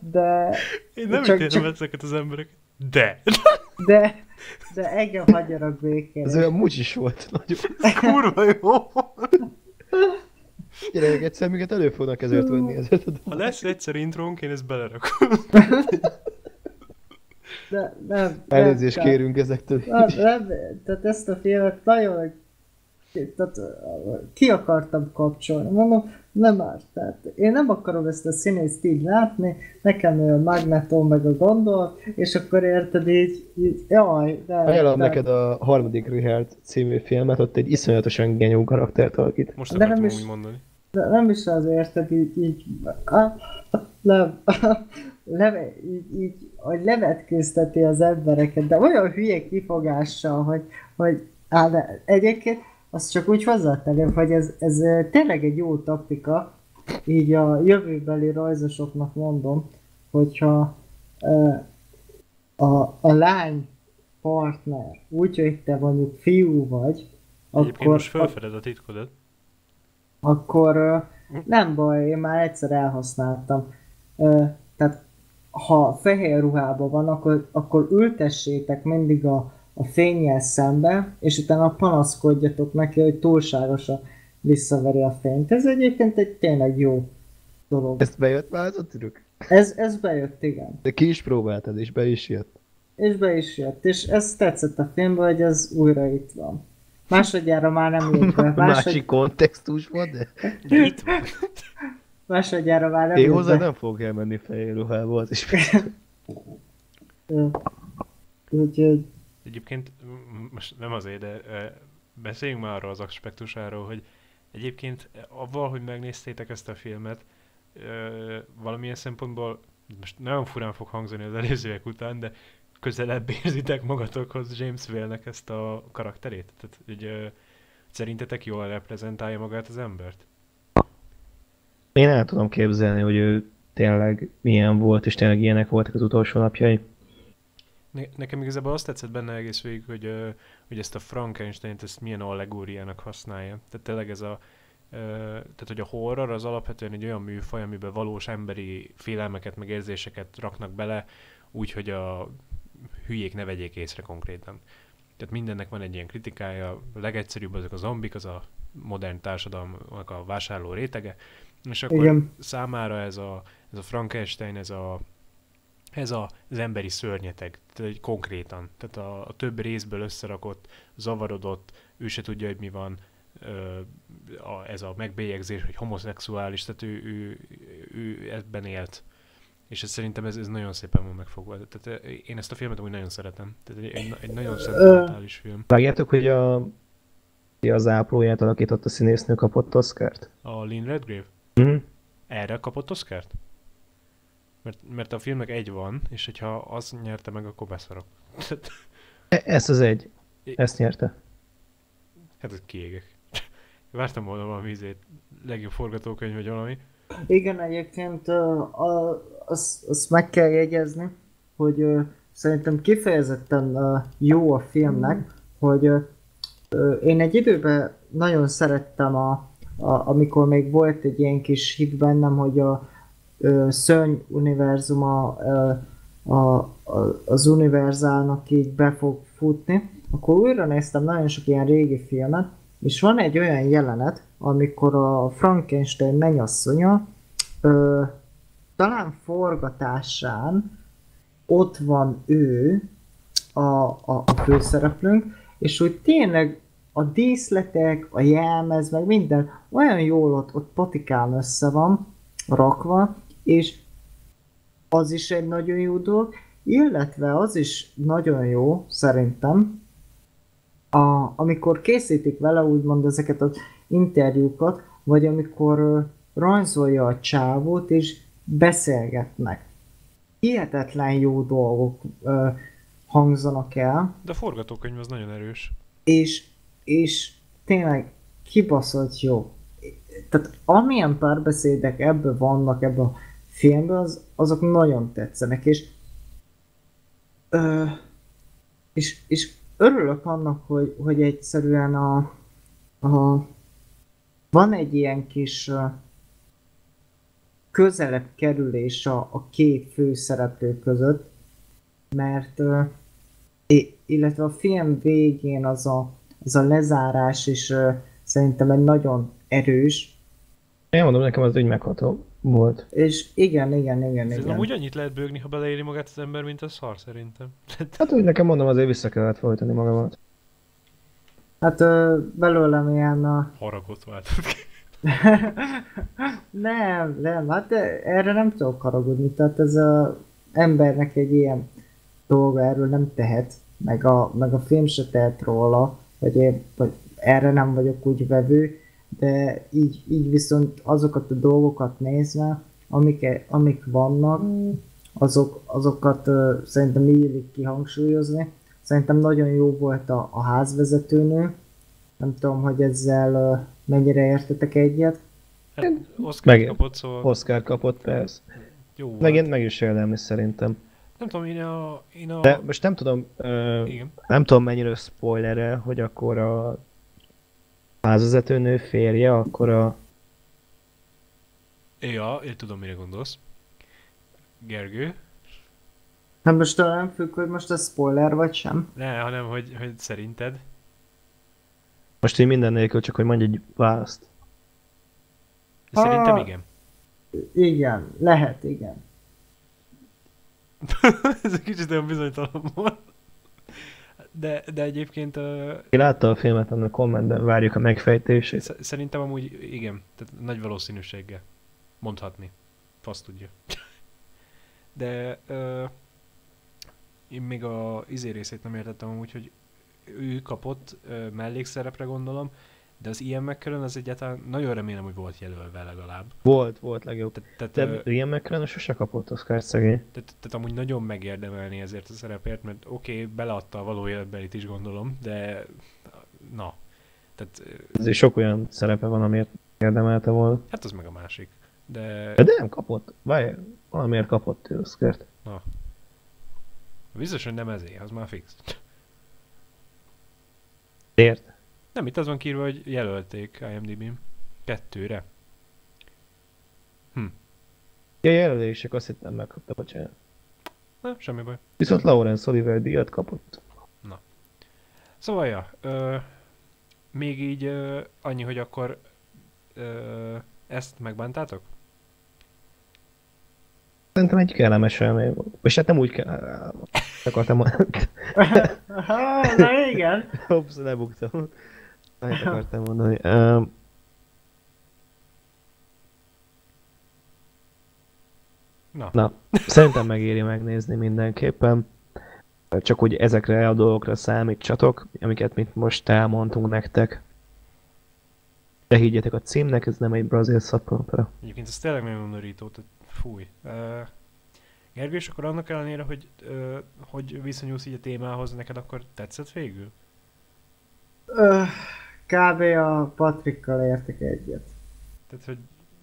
de, Én nem Csak- ítélem csak- ezeket az embereket. De. de, de engem hagyjanak békére. Ez olyan mucsis volt. Nagyon. Kurva jó. Gyerekek, egyszer minket elő fognak ezért venni. Ezért a Ha lesz egyszer intrónk, én ezt belerakom. De, nem, nem, Elnézést tehát- kérünk ezektől. Nem, nem, tehát ezt a filmet nagyon tehát, ki akartam kapcsolni. Mondom, nem már. Tehát én nem akarom ezt a színészt így látni, nekem ő a Magneton meg a gondol, és akkor érted így, így jaj, de... Ajánlom de- neked a harmadik Richard című filmet, ott egy iszonyatosan genyó karaktert alakít. Most De akartam nem is- úgy mondani. De nem is az érted, így, így, ah, nem, leve, így, így, hogy levetkőzteti az embereket, de olyan hülye kifogással, hogy, hogy á, de egyébként azt csak úgy hozzátenném, hogy ez, ez ö, tényleg egy jó taktika, így a jövőbeli rajzosoknak mondom, hogyha ö, a, a lány partner, úgy, hogy te mondjuk fiú vagy, Egyébként akkor, most felfeded a titkodat. akkor ö, nem baj, én már egyszer elhasználtam. Tehát ha fehér ruhában van, akkor, akkor ültessétek mindig a, a fényjel szembe, és utána panaszkodjatok neki, hogy túlságosan visszaveri a fényt. Ez egyébként egy tényleg jó dolog. Ezt bejött már az a trükk? Ez, ez bejött, igen. De ki is próbáltad, és be is jött. és be is jött. És ez tetszett a filmben, hogy ez újra itt van. Másodjára már nem jött be. Másod... Másik kontextus van, de... De itt van. Másodjára már nem Én hozzá be. nem fogok elmenni fehér ruhába, az is Úgyhogy Egyébként most nem azért, de beszéljünk már arról az aspektusáról, hogy egyébként avval, hogy megnéztétek ezt a filmet, valamilyen szempontból, most nagyon furán fog hangzani az előzőek után, de közelebb érzitek magatokhoz James Whale-nek ezt a karakterét? Tehát, hogy szerintetek jól reprezentálja magát az embert? Én el tudom képzelni, hogy ő tényleg milyen volt, és tényleg ilyenek voltak az utolsó napjai. Ne- nekem igazából azt tetszett benne egész végig, hogy, hogy ezt a Frankenstein-t ezt milyen allegóriának használja. Tehát tényleg ez a, tehát hogy a horror az alapvetően egy olyan műfaj, amiben valós emberi félelmeket, meg érzéseket raknak bele, úgy, hogy a hülyék ne vegyék észre konkrétan. Tehát mindennek van egy ilyen kritikája, a legegyszerűbb azok a zombik, az a modern társadalomnak a vásárló rétege, és akkor Igen. számára ez a, ez a Frankenstein, ez a, ez az emberi szörnyeteg, tehát konkrétan. Tehát a, a több részből összerakott, zavarodott, ő se tudja, hogy mi van, a, ez a megbélyegzés, hogy homoszexuális, tehát ő, ő, ő ebben élt. És ez szerintem ez, ez nagyon szépen van megfogva. Tehát én ezt a filmet úgy nagyon szeretem. Tehát egy, egy, egy nagyon szentimentális film. Vágjátok, hogy a, az ápolóját alakított a színésznő kapott Oscart? A Lynn Redgrave? Mhm. Erre kapott Oscart? Mert, mert a filmnek egy van, és hogyha az nyerte meg, akkor beszarok. E- Ez az egy. Ezt nyerte. hát ez kiégek. Vártam volna valami izét, legjobb forgatókönyv vagy valami. Igen, egyébként a, azt, azt meg kell jegyezni, hogy szerintem kifejezetten jó a filmnek, hogy ö, ö, én egy időben nagyon szerettem, a, a, amikor még volt egy ilyen kis hit bennem, hogy a ö, univerzuma ö, a, a, az univerzálnak így be fog futni, akkor újra néztem nagyon sok ilyen régi filmet, és van egy olyan jelenet, amikor a Frankenstein mennyasszonya ö, talán forgatásán ott van ő, a, a, a főszereplőnk, és úgy tényleg a díszletek, a jelmez, meg minden olyan jól ott, ott patikán össze van rakva, és az is egy nagyon jó dolog, illetve az is nagyon jó, szerintem, a, amikor készítik vele úgymond ezeket az interjúkat, vagy amikor ö, rajzolja a csávót, és beszélgetnek. Hihetetlen jó dolgok ö, hangzanak el, De a forgatókönyv az nagyon erős. és, és tényleg kibaszott jó. Tehát amilyen párbeszédek ebben vannak ebben a filmben, az, azok nagyon tetszenek, és, ö, és, és örülök annak, hogy, hogy egyszerűen a, a, van egy ilyen kis közelebb kerülés a, a két főszereplő között, mert illetve a film végén az a, az a lezárás is szerintem egy nagyon erős, Én mondom, nekem az úgy megható volt. és igen, igen, igen, Ez igen. amúgy annyit lehet bőgni, ha beleéri magát az ember, mint a szar szerintem. Hát úgy nekem mondom, azért vissza kellett folytani magamat. Hát ö, belőlem ilyen a... Haragot váltott ki. nem, nem, hát erre nem tudok haragudni, tehát ez a embernek egy ilyen dolga erről nem tehet, meg a, meg a film se tehet róla, vagy, én, vagy erre nem vagyok úgy vevő, de így, így viszont azokat a dolgokat nézve, amik, amik vannak, azok, azokat ö, szerintem illik kihangsúlyozni. Szerintem nagyon jó volt a, a házvezetőnő, nem tudom, hogy ezzel ö, mennyire értetek egyet. Hát Oscar Meg- kapott, szóval Oscar kapott, persze. jó volt. Megint meg is érdemli szerintem. Nem tudom, én a... Én a... De most nem tudom, ö, Igen. nem tudom mennyire spoiler hogy akkor a házvezetőnő férje, akkor a... Ja, én tudom, mire gondolsz. Gergő? Nem most nem függ, hogy most ez spoiler vagy sem. Ne, hanem hogy, hogy szerinted. Most én minden nélkül csak, hogy mondj egy választ. Szerintem Ah. igen. Igen, lehet, igen. Ez egy kicsit olyan bizonytalan volt. De, de egyébként Ki látta a filmet, annak kommentben várjuk a megfejtését. sz- szerintem amúgy igen, tehát nagy valószínűséggel mondhatni. Fasz tudja. De uh, én még a izé részét nem értettem amúgy, hogy ő kapott uh, mellékszerepre gondolom, de az Ian McKellen az egyáltalán nagyon remélem, hogy volt jelölve legalább. Volt, volt legjobb. Tehát, tehát, De ö, Ian McKellen sose kapott Oscar szegény. tehát, tehát amúgy nagyon megérdemelni ezért a szerepért, mert oké, okay, beleadta a való életbelit is gondolom, de na. Tehát, ö, Azért sok olyan szerepe van, amiért érdemelte volna. hát az meg a másik. De De nem kapott. Várj, valamiért kapott ő Oscart. biztos, hogy nem ezért, az már fix. Ért? Nem, itt az van kiírva, hogy jelölték IMDb-n. Kettőre. Ja, jelölések azt hittem megkapta, bocsánat. Na, semmi baj. Viszont Lawrence Oliver díjat kapott. Szóval, ja, ö, még így ö, annyi, hogy akkor ö, ezt megbántátok? Szerintem egy kellemes élmény volt. És hát nem úgy kell... Akartam Na igen. Hops, lebuktam. Mit akartam mondani. Um, Na, na, szerintem megéri megnézni mindenképpen. Csak hogy ezekre a dolgokra számítsatok, amiket mit most elmondtunk nektek. De higgyetek a címnek, ez nem egy brazil szappanopera. egyébként ez tényleg nagyon undorító, tehát fúj. Ö, Gergő, és akkor annak ellenére, hogy, ö, hogy viszonyulsz így a témához, neked akkor tetszett végül? Ö, Kb. a Patrikkal értek egyet. Tehát, hogy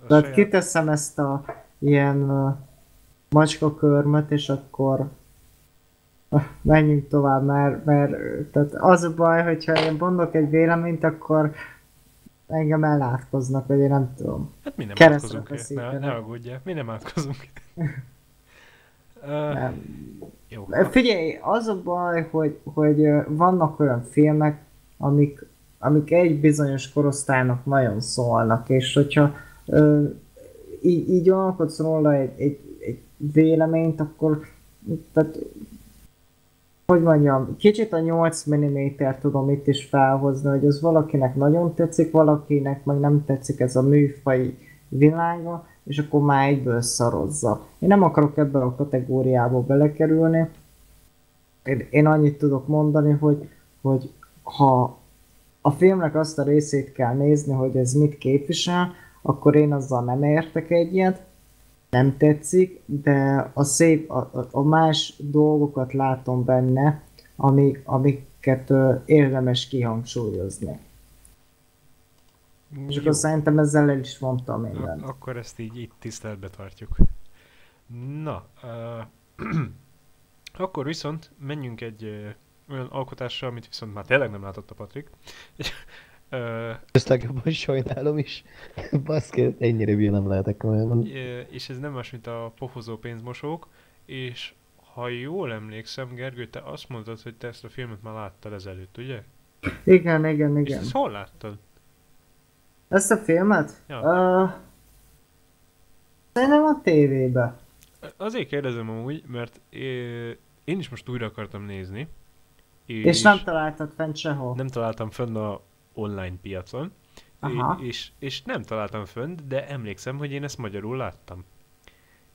Tehát saját- kiteszem ezt a ilyen uh, macskakörmöt, és akkor uh, menjünk tovább, mert, mert tehát az a baj, hogyha én mondok egy véleményt, akkor engem ellátkoznak, vagy én nem tudom. Hát mi nem keresztre átkozunk. Ne, ne aggódjál, mi nem átkozunk. Nem. jó. Figyelj, az a baj, hogy, hogy vannak olyan filmek, amik, amik egy bizonyos korosztálynak nagyon szólnak, és hogyha ö, így, így alkotsz róla egy, egy, egy véleményt, akkor tehát, hogy mondjam, kicsit a 8 mm tudom itt is felhozni, hogy az valakinek nagyon tetszik, valakinek meg nem tetszik ez a műfai világa, és akkor már egyből szarozza. Én nem akarok ebbe a kategóriába belekerülni. Én, én annyit tudok mondani, hogy, hogy ha a filmnek azt a részét kell nézni, hogy ez mit képvisel, akkor én azzal nem értek egyet, nem tetszik, de a szép, a, a- más dolgokat látom benne, ami, amiket ö, érdemes kihangsúlyozni. És Jó. akkor szerintem ezzel el is mondtam mindent. akkor ezt így itt tiszteletbe tartjuk. Na, uh, akkor viszont menjünk egy olyan alkotásra, amit viszont már tényleg nem látott a Patrik. uh, Ezt legjobban sajnálom is. Baszki, ennyire bír nem lehetek komolyan. és ez nem más, mint a pofozó pénzmosók, és ha jól emlékszem, Gergő, te azt mondtad, hogy te ezt a filmet már láttad ezelőtt, ugye? Igen, igen, És igen. ezt hol láttad? Ezt a filmet? Ja. Uh, szerintem a tévébe. Azért kérdezem amúgy, mert én is most újra akartam nézni. És, És nem találtad fent sehol. nem találtam fönn a online piacon. Aha. És, és nem találtam fönn, de emlékszem, hogy én ezt magyarul láttam.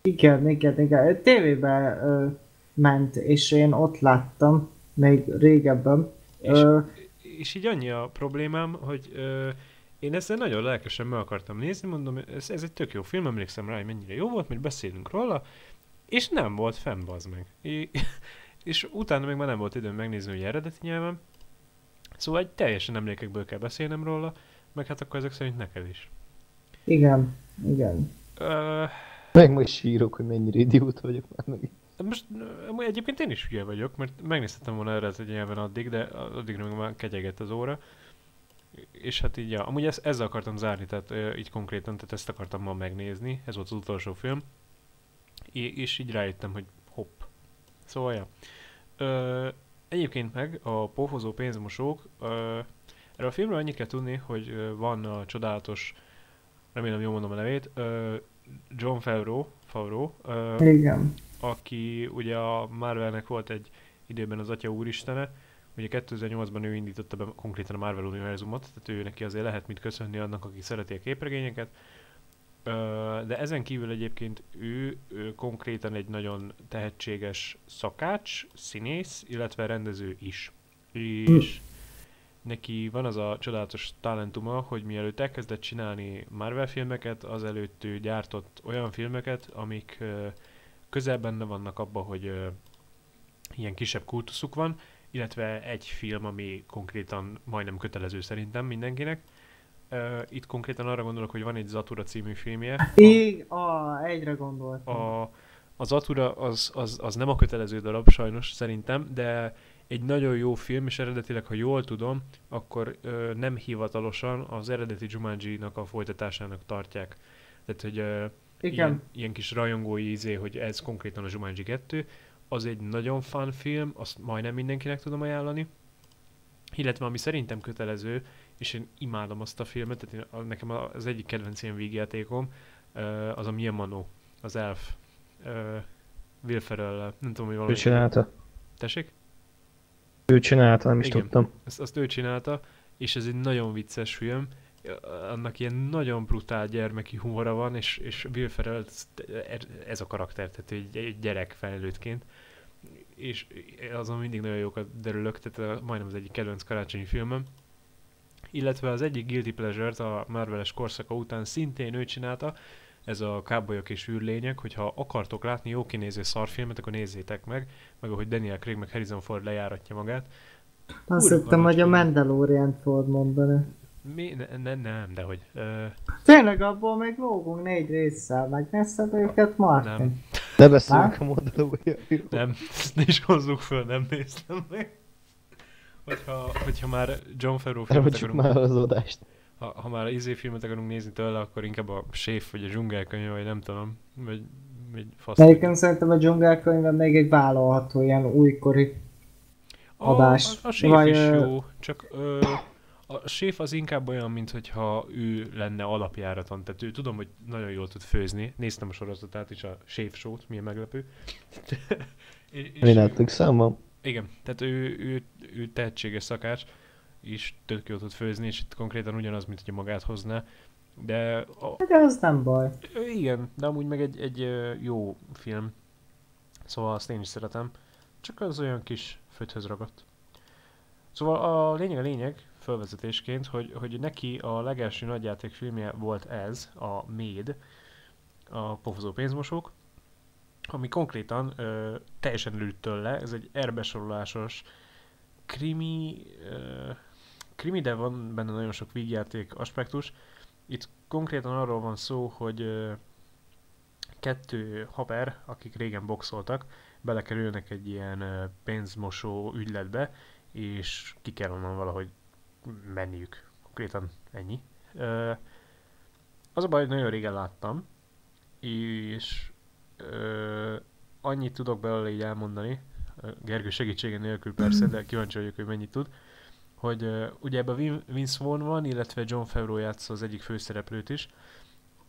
Igen, igen, igen. Tévébe ö, ment, és én ott láttam, még régebben. És, Ö, és így annyi a problémám, hogy ö, én ezzel nagyon lelkesen meg akartam nézni, mondom, ez, ez egy tök jó film, emlékszem rá, hogy mennyire jó volt, mert beszélünk róla, és nem volt fenn, bazd meg. É, és utána még már nem volt időm megnézni, hogy eredeti nyelven. Szóval egy teljesen emlékekből kell beszélnem róla, meg hát akkor ezek szerint neked is. igen, igen. Ö, Meg most sírok, hogy mennyire idiót vagyok már meg. most egyébként én is hülye vagyok, mert megnéztem volna eredeti nyelven addig, de addigra meg már ketyegett az óra. És hát így, ja, amúgy ezt, ezzel akartam zárni, tehát így konkrétan, tehát ezt akartam ma megnézni, ez volt az utolsó film. És így rájöttem, hogy hopp. Szóval, ja. Ö, egyébként meg a pofozó pénzmosók, ö, erről a filmről annyit kell tudni, hogy ö, van a csodálatos, remélem jól mondom a nevét, ö, John Favreau, Favreau ö, Igen. aki ugye a Marvelnek volt egy időben az Atya Úristene, ugye 2008-ban ő indította be konkrétan a Marvel univerzumot, tehát ő neki azért lehet mit köszönni annak, aki szereti a képregényeket. De ezen kívül egyébként ő, ő konkrétan egy nagyon tehetséges szakács, színész, illetve rendező is. És neki van az a csodálatos talentuma, hogy mielőtt elkezdett csinálni Marvel filmeket, azelőtt ő gyártott olyan filmeket, amik közel benne vannak abba, hogy ilyen kisebb kultuszuk van, illetve egy film, ami konkrétan majdnem kötelező szerintem mindenkinek. Ö, Itt konkrétan arra gondolok, hogy van egy Zatura című filmje. Így, ah, egyre gondoltam. A, az Atura az, az, az nem a kötelező darab sajnos szerintem, de egy nagyon jó film, és eredetileg, ha jól tudom, akkor ö, nem hivatalosan az eredeti Jumanji-nak a folytatásának tartják. Tehát, hogy ö, Igen. ilyen, ilyen kis rajongói izé, hogy ez konkrétan a Jumanji 2. Az egy nagyon fun film, azt majdnem mindenkinek tudom ajánlani. Illetve ami szerintem kötelező, és én imádom azt a filmet, tehát én, nekem az egyik kedvenc ilyen vígjátékom, ö, az a Mia Mano, az Elf. Will Ferrell, nem tudom, hogy Ő valami... csinálta. Tessék? Ő csinálta, nem is Igen. tudtam. Ezt, azt ő csinálta, és ez egy nagyon vicces film. Annak ilyen nagyon brutál gyermeki humora van, és, és Will Ferrell ez- ez a karakter, tehát egy, egy gyerek felnőttként. És azon mindig nagyon jókat derülök, tehát a- majdnem az egyik kedvenc karácsonyi filmem. Illetve az egyik Guilty Pleasure-t a Marveles korszaka után szintén ő csinálta, ez a kábolyok és űrlények, hogyha akartok látni jó kinéző szarfilmet, akkor nézzétek meg, meg ahogy Daniel Craig meg Harrison Ford lejáratja magát. Azt hittem, hogy a. Mandalorian fog mondani. Mi? Ne, ne, nem, de hogy. Ö, Tényleg abból még lógunk négy résszel, megnézted őket, Martin? nem, Ne beszéljünk Á? a Mandalorianról. nem, ezt ne is hozzuk föl, nem néztem meg. Hogyha, hogyha már John Favreau filmet akarunk, már az adást. ha, ha már izé filmet akarunk nézni tőle, akkor inkább a Séf vagy a dzsungelkönyv, vagy nem tudom, vagy, vagy fasz. Egyébként szerintem a dzsungelkönyvben még egy vállalható ilyen újkori A, adás. a, a Séf Vagy, is jó, csak ö, a Séf az inkább olyan, mint hogyha ő lenne alapjáraton. Tehát ő tudom, hogy nagyon jól tud főzni. Néztem a sorozatát is, a Séf Show-t, milyen meglepő. Mi láttuk számban? Igen, tehát ő, ő, ő tehetséges szakács, és tök jól tud főzni, és itt konkrétan ugyanaz, mint hogy magát hozná. De a, De az nem baj. Igen, de amúgy meg egy, egy jó film. Szóval azt én is szeretem. Csak az olyan kis földhöz ragadt. Szóval a lényeg a lényeg, felvezetésként, hogy, hogy neki a legelső nagyjáték filmje volt ez, a Méd, a pofozó pénzmosók, ami konkrétan ö, teljesen lőtt tőle, ez egy erbesorolásos krimi, ö, krimi, de van benne nagyon sok vígjáték aspektus, itt konkrétan arról van szó, hogy ö, kettő haver, akik régen boxoltak, belekerülnek egy ilyen ö, pénzmosó ügyletbe, és ki kell onnan valahogy menniük. Konkrétan ennyi. Ö, Az a baj, hogy nagyon régen láttam, és ö, annyit tudok belőle így elmondani, ö, Gergő segítsége nélkül persze, de kíváncsi vagyok, hogy mennyit tud, hogy uh, ugye ebben Vin- Vince Vaughn van, illetve John Favreau játsza az egyik főszereplőt is,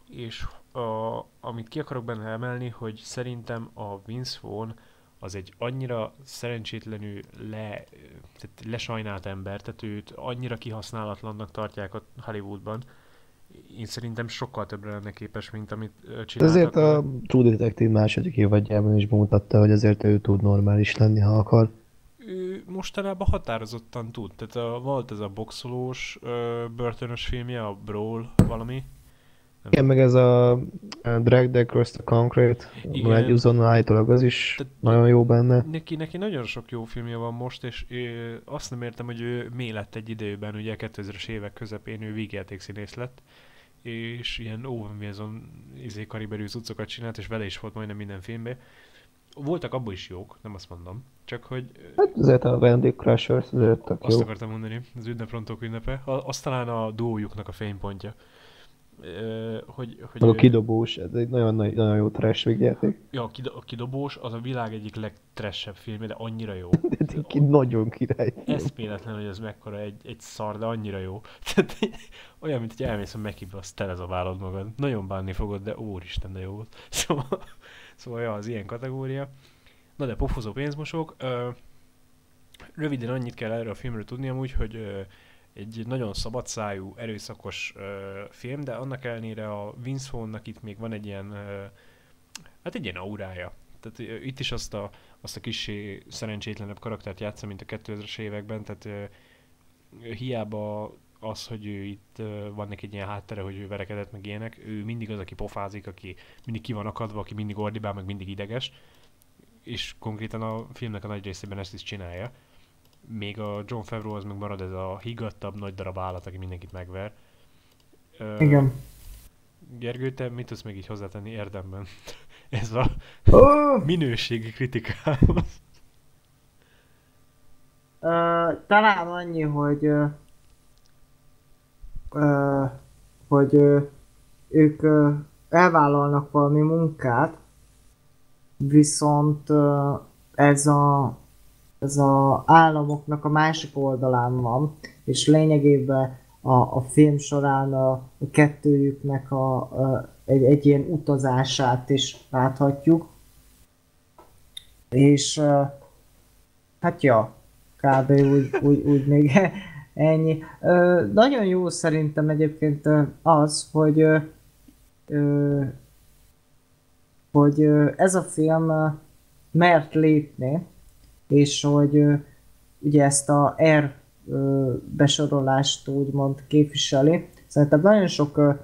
és a, amit ki akarok benne emelni, hogy szerintem a Vince Vaughn az egy annyira szerencsétlenül le, tehát lesajnált ember, tehát őt annyira kihasználatlannak tartják a Hollywoodban. Én szerintem sokkal többre lenne képes, mint amit csináltak. vele. a True Detective második évadjában is bemutatta, hogy azért ő tud normális lenni, ha akar. ő mostanában határozottan tud. Tehát a, volt ez a boxolós, ö, börtönös filmje, a Brawl valami. Igen, meg ez a, a Drag the Across the Concrete, Igen. egy uzon állítólag az is Tehát- nagyon jó benne. Neki, neki nagyon sok jó filmje van most, és ö, azt nem értem, hogy ő mi lett egy időben, ugye 2000-es évek közepén ő vígjátékszínész lett, és ilyen Wilson izé kariberű cuccokat csinált, és vele is volt majdnem minden filmben. Voltak abból is jók, nem azt mondom, csak hogy Hát azért a Wendy Crushers azért tök Azt jó. akartam mondani, az ünneprontók ünnepe. Az talán a duójuknak a fénypontja. Hogy, hogy a kidobós, ez egy nagyon, nagy- nagyon jó trash végjáték. ja, a, kido- a kidobós az a világ egyik legtressebb filmje, de annyira jó. De tényleg nagyon király. Eszméletlen, hogy ez mekkora egy, egy szar, de annyira jó. Tehát olyan, mint hogy elmész a Mekibe, azt telezabálod magad. Nagyon bánni fogod, de úristen, de jó volt. Szóval, Szóval ja, az ilyen kategória. Na de pofozó pénzmosók. Ö, röviden annyit kell erről a filmről tudni amúgy, hogy egy nagyon szabadszájú, erőszakos ö, film, de annak ellenére a Vince Vaughn-nak itt még van egy ilyen, ö, hát egy ilyen aurája. Tehát ö, itt is azt a, azt a kis szerencsétlenebb karaktert játsza, mint a 2000-es években, tehát ö, hiába az, hogy ő itt ö, van neki egy ilyen háttere, hogy ő verekedett, meg ilyenek, ő mindig az, aki pofázik, aki mindig ki van akadva, aki mindig ordibál, meg mindig ideges, és konkrétan a filmnek a nagy részében ezt is csinálja. Még a John Favreau az meg marad ez a higgadtabb, nagy darab állat, aki mindenkit megver. Ö, Igen. Gergő, te mit tudsz még így hozzátenni érdemben? ez a Oh! minőségi kritikához. Ö, talán annyi, hogy ö, ö, hogy ö, ők ö, elvállalnak valami munkát, viszont ö, ez a ez a államoknak a másik oldalán van, és lényegében a, a film során a, a kettőjüknek a, a, egy, egy ilyen utazását is láthatjuk. És hát ja, kb. úgy, úgy, úgy még ennyi. Ö, nagyon jó szerintem egyébként az, hogy ö, hogy ez a film mert lépni, és hogy ugye ezt a R besorolást úgymond képviseli. Szerintem nagyon sok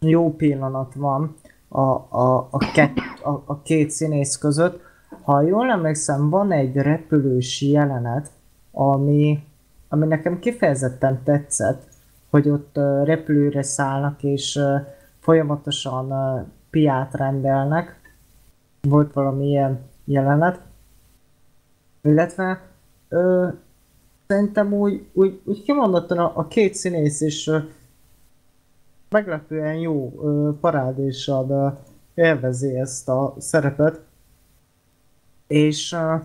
jó pillanat van a, a, a, kett, a, a két színész között. Ha jól emlékszem, van egy repülős jelenet, ami, ami nekem kifejezetten tetszett, hogy ott repülőre szállnak, és folyamatosan piát rendelnek. Volt valami ilyen jelenet. Illetve ö, szerintem úgy, úgy, úgy kimondottan a, a két színész is ö, meglepően jó ö, parádéssal ö, élvezi ezt a szerepet. És ö,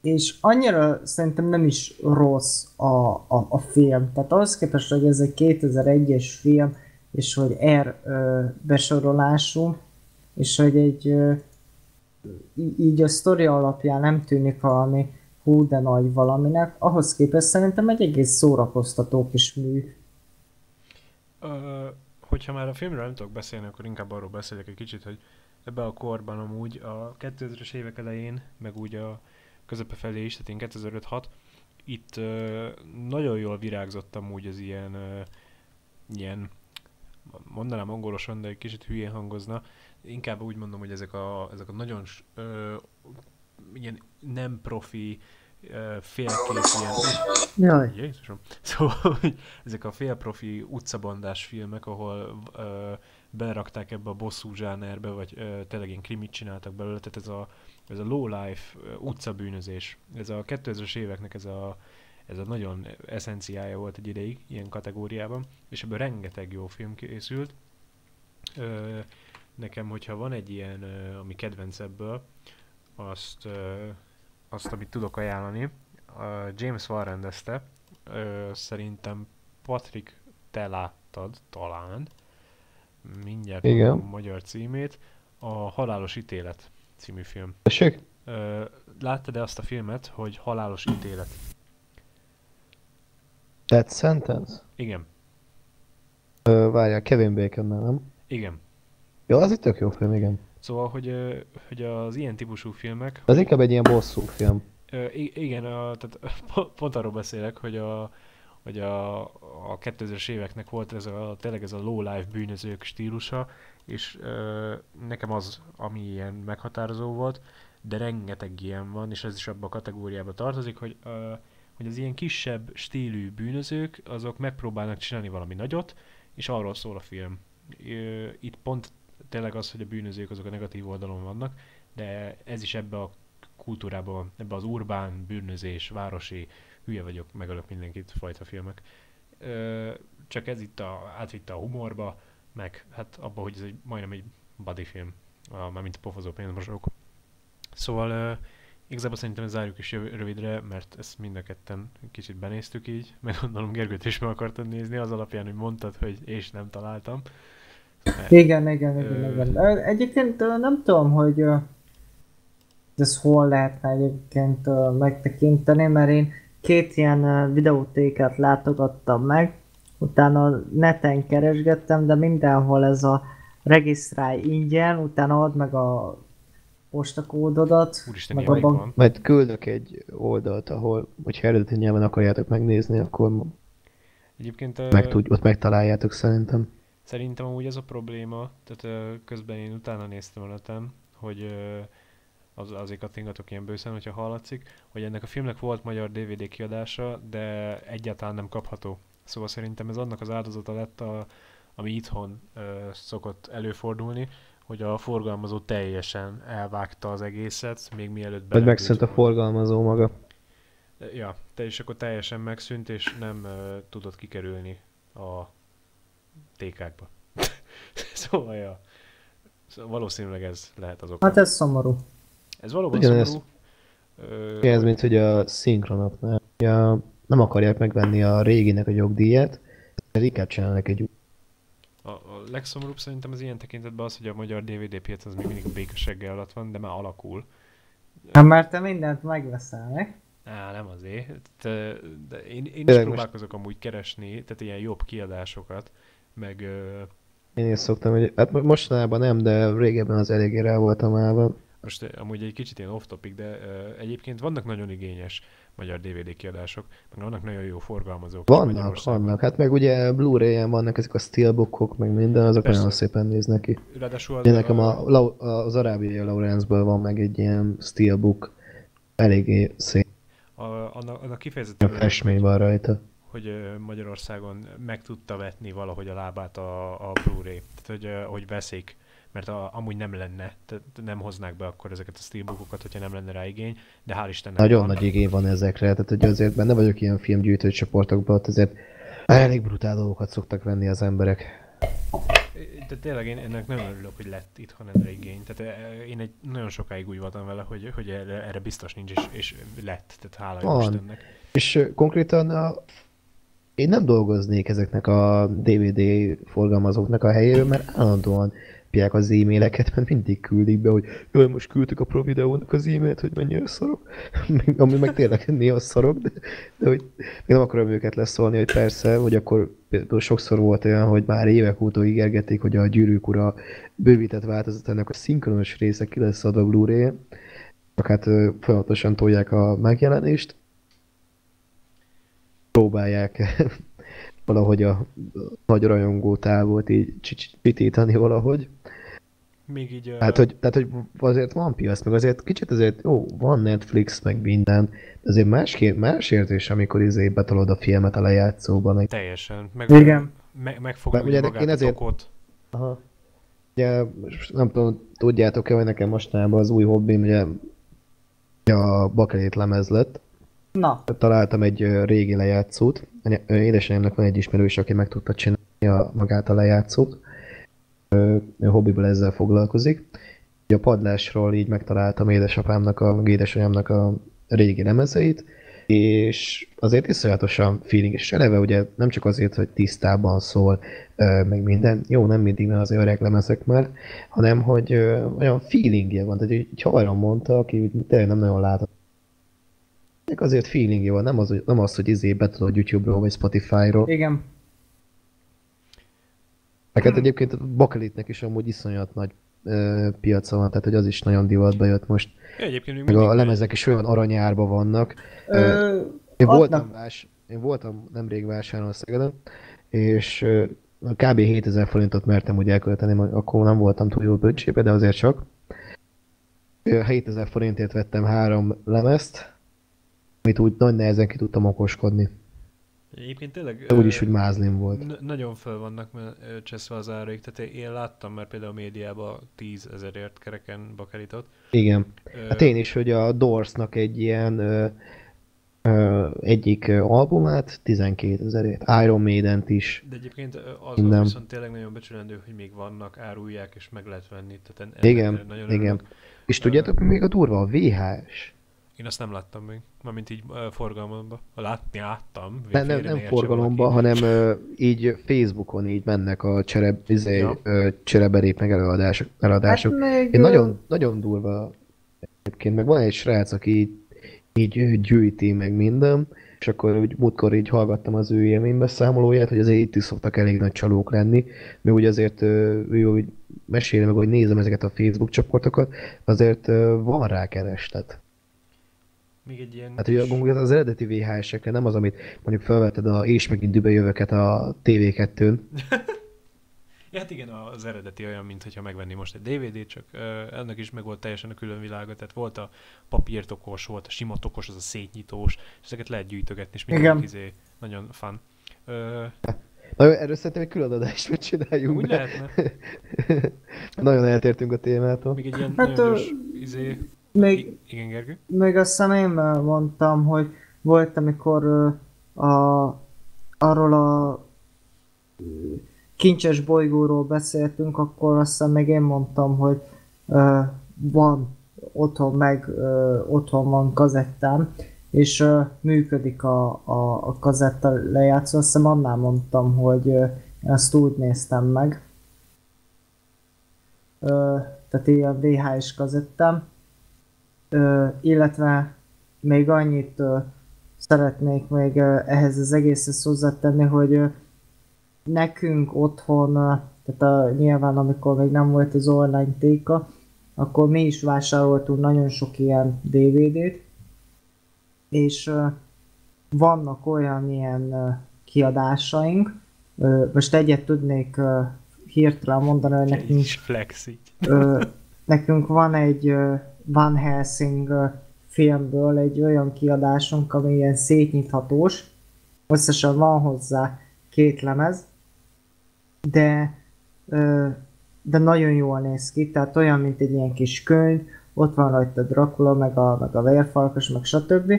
és annyira szerintem nem is rossz a, a, a film. Tehát ahhoz képest, hogy ez egy 2001-es film, és hogy R ö, besorolású, és hogy egy ö, így a sztori alapján nem tűnik valami hú de nagy valaminek, ahhoz képest szerintem egy egész szórakoztató kis mű. Ö, hogyha már a filmről nem tudok beszélni, akkor inkább arról beszéljek egy kicsit, hogy ebben a korban amúgy a 2000-es évek elején, meg úgy a közepe felé is, tehát én 2005-6, itt ö, nagyon jól virágzott amúgy az ilyen, ö, ilyen mondanám angolosan, de egy kicsit hülyén hangozna. Inkább úgy mondom, hogy ezek a, ezek a nagyon ö, ilyen nem profi, félkész ilyen Jaj. Jézusom. Szóval, ezek a félprofi utcabandás filmek, ahol ö, belerakták ebbe a bosszú zsánerbe, vagy ö, tényleg ilyen krimit csináltak belőle, tehát ez a, ez a low life ö, utcabűnözés. Ez a 2000-es éveknek ez a, ez a nagyon eszenciája volt egy ideig ilyen kategóriában, és ebből rengeteg jó film készült. Ö, nekem, hogyha van egy ilyen, ami kedvenc ebből, azt, azt, amit tudok ajánlani, James Van rendezte, szerintem Patrick te láttad talán, mindjárt Igen. a magyar címét, a Halálos ítélet című film. Tessék? Láttad-e azt a filmet, hogy Halálos ítélet? Death Sentence? Igen, Ö, várjál, Kevin bacon nem? igen. Jó, az egy tök jó film, igen. Szóval, hogy, hogy az ilyen típusú filmek, Ez inkább egy ilyen bosszú film. Igen, a, tehát po- pont arról beszélek, hogy a, hogy a, a 2000-es éveknek volt ez a, tényleg ez a low life bűnözők stílusa, és ö, nekem az, ami ilyen meghatározó volt, de rengeteg ilyen van, és ez is abba a kategóriába tartozik, hogy, ö, hogy az ilyen kisebb stílű bűnözők, azok megpróbálnak csinálni valami nagyot, és arról szól a film. Ö, Itt pont tényleg az, hogy a bűnözők azok a negatív oldalon vannak, de ez is ebbe a kultúrában, ebbe az urbán, bűnözés, városi, hülye vagyok, megölök mindenkit fajta filmek. Ö, csak ez itt a, átvitte a humorba, meg hát abba, hogy ez egy, majdnem egy buddy film, a, mármint a pofozó pénzmosók. Szóval ö, igazából szerintem zárjuk is rövidre, mert ezt mind a ketten kicsit benéztük így, meg gondolom Gergőt is meg akartad nézni az alapján, hogy mondtad, hogy és nem találtam. Igen, igen, igen, igen. Egyébként nem tudom, hogy ez hol lehetne egyébként megtekinteni, mert én két ilyen videótéket látogattam meg, utána neten keresgettem, de mindenhol ez a regisztrálj ingyen, utána add meg a postakódodat, Úristen, meg a bank... Majd küldök egy oldalt, ahol, hogyha eredeti nyelven akarjátok megnézni, akkor Egyébként meg tud, ott megtaláljátok szerintem. Szerintem amúgy ez a probléma, tehát ö, közben én utána néztem a neten, hogy ö, az, azért kattingatok ilyen bőszen, hogyha hallatszik, hogy ennek a filmnek volt magyar DVD kiadása, de egyáltalán nem kapható. Szóval szerintem ez annak az áldozata lett, a, ami itthon ö, szokott előfordulni, hogy a forgalmazó teljesen elvágta az egészet, még mielőtt Vagy belendült megszűnt a forgalmazó maga. Ja, te is akkor teljesen megszűnt, és nem uh, tudott kikerülni a tékákba. szóval, ja. Szóval valószínűleg ez lehet az oka. Hát ez szomorú. Ez valóban Ugyanez. szomorú. Ö, Ez, mint hogy a szinkronoknál. Ja, nem akarják megvenni a réginek a jogdíjat, ezért inkább csinálnak egy új. a, a legszomorúbb szerintem az ilyen tekintetben az, hogy a magyar DVD piac az még mindig a békasegge alatt van, de már alakul. Hát mert te mindent megveszel, ne? Á, nem azért. De, de én, én is Tényleg most- próbálkozok amúgy keresni, tehát ilyen jobb kiadásokat, meg ö, Én is szoktam, hogy hát mo- mostanában nem, de régebben az eléggé rá voltam állva. Most amúgy egy kicsit ilyen off-topic, de uh, egyébként vannak nagyon igényes magyar DVD kiadások, meg vannak nagyon jó forgalmazók Vannak, vannak. Hát meg ugye Blu-ray-en vannak ezek a steelbookok, meg minden, azok Persze. nagyon szépen néznek ki. Ráadásul az, Ugye nekem a, Lau- az arábiai Lawrence-ből van meg egy ilyen steelbook, eléggé szép a, annak, annak kifejezetten festmény van rajta. Hogy Magyarországon meg tudta vetni valahogy a lábát a, a Blu-ray. Tehát, hogy, hogy veszik, mert a, amúgy nem lenne, tehát nem hoznák be akkor ezeket a steelbookokat, hogyha nem lenne rá igény, de hál' Istennek Nagyon van. nagy igény van ezekre, tehát hogy azért benne vagyok ilyen filmgyűjtő csoportokban, ott azért elég brutál dolgokat szoktak venni az emberek. De tényleg én ennek nagyon örülök, hogy lett itthon erre igény. Tehát eh, én egy nagyon sokáig úgy voltam vele, hogy, hogy erre, erre biztos nincs, és, és lett. Tehát hála. Istennek. És konkrétan a, én nem dolgoznék ezeknek a DVD forgalmazóknak a helyéről, mert állandóan piák az e-maileket, mert mindig küldik be, hogy jaj, most küldtük a Pro Videónak az e-mailt, hogy mennyire szarok. Ami meg tényleg néha szarok, de, de hogy én nem akarom őket leszólni, hogy persze, hogy akkor például sokszor volt olyan, hogy már évek óta ígérgették, hogy a Gyűrűk Ura bővített változatának a szinkronos része ki lesz adva blu csak hát folyamatosan tolják a megjelenést, próbálják valahogy a nagy rajongó távot így csitítani valahogy. Még így... Hát, hogy, tehát, hogy azért van piac, meg azért kicsit azért, jó, van Netflix, meg minden, de azért más, más érzés, amikor izé betolod a filmet a lejátszóban. Meg... Teljesen. Meg, Igen. Me, megfogod Ugye magát én ezért- tokot. Aha. Ugye, nem tudom, tudjátok-e, hogy nekem mostanában az új hobbim, ugye a bakelét lemez lett. Na, találtam egy régi lejátszót. Édesanyámnak van egy ismerős, aki meg tudta csinálni a, magát a lejátszót. Ő hobbiból ezzel foglalkozik. A padlásról így megtaláltam édesapámnak, a, meg édesanyámnak a régi lemezeit, és azért iszonyatosan feeling, és eleve ugye nem csak azért, hogy tisztában szól, meg minden, jó, nem mindig, mert az öreg lemezek már, hanem hogy olyan feelingje van, tehát így hajran mondta, aki tényleg nem nagyon látott ennek azért feelingje van, nem az, hogy, nem az, hogy izé betudod YouTube-ról vagy Spotify-ról. igen. Neked egyébként a bakelitnek is amúgy iszonyat nagy ö, piaca van, tehát hogy az is nagyon divatba jött most. Egyébként még Meg a lemezek is olyan aranyárba vannak. Ö, Én adnak- voltam, vás, én voltam nemrég vásáron Szegeden, és ö, kb. 7000 forintot mertem úgy elkölteni, akkor nem voltam túl jó bölcsébe, de azért csak. Ö, 7000 forintért vettem három lemezt, amit úgy nagy nehezen ki tudtam okoskodni. Egyébként tényleg... De úgyis úgy mázlim volt. nagyon föl vannak cseszve az áraik, tehát én láttam már például a médiában 10 ezerért kereken bakelitot. Igen. Ö, Hát én is, hogy a Doorsnak egy ilyen ö, ö, egyik albumát 12 ezerért, Iron Maiden-t is. De egyébként az, Minden. viszont tényleg nagyon becsülendő, hogy még vannak, árulják és meg lehet venni. Tehát en- Igen, nagyon igen. örülök. És tudjátok, még a durva? A VHS. Én azt nem láttam még, mármint így uh, forgalomban. Látni láttam. Nem, nem, nem forgalomban, hanem uh, így Facebookon így mennek a csere, izé, ja. uh, csereberép meg előadások. előadások. Hát még, Én nagyon, nagyon durva egyébként, meg van egy srác, aki így, így gyűjti meg minden, és akkor úgy múltkor így hallgattam az ő élménybeszámolóját, hogy azért itt is szoktak elég nagy csalók lenni, mert úgy azért ő úgy meséli meg, hogy nézem ezeket a Facebook csoportokat, azért van rá kereslet. Még egy ilyen... Hát ugye az eredeti VHS-ekre nem az, amit mondjuk felvetted a és megint dübe jövőket a TV2-n. ja, hát igen, az eredeti olyan, mintha megvenni most egy DVD-t, csak uh, ennek is meg volt teljesen a külön világa, tehát volt a papírtokos, volt a sima tokos, az a szétnyitós, és ezeket lehet gyűjtögetni, és mindenki izé, nagyon fun. Uh, Na jó, erről szerintem egy külön adást meg csináljunk. Úgy lehetne. nagyon eltértünk a témától. Még egy ilyen hát, nagyon gyors, izé... Még, igen, Gergő? Még azt hiszem én mondtam, hogy volt, amikor a, arról a kincses bolygóról beszéltünk, akkor azt hiszem még én mondtam, hogy uh, van otthon meg uh, otthon van kazettám, és uh, működik a, a, a kazetta lejátszó. Azt hiszem annál mondtam, hogy uh, ezt úgy néztem meg. Uh, tehát ilyen VHS kazettám. Illetve még annyit szeretnék még ehhez az egészhez hozzátenni, hogy nekünk otthon, tehát a, nyilván amikor még nem volt az online téka, akkor mi is vásároltunk nagyon sok ilyen DVD-t, és vannak olyan ilyen kiadásaink, most egyet tudnék hirtelen mondani, hogy nekünk, flex uh, nekünk van egy Van Helsing filmből egy olyan kiadásunk, ami ilyen szétnyithatós, összesen van hozzá két lemez, de de nagyon jól néz ki, tehát olyan, mint egy ilyen kis könyv, ott van rajta Dracula, meg a, meg a vérfalkas, meg stb.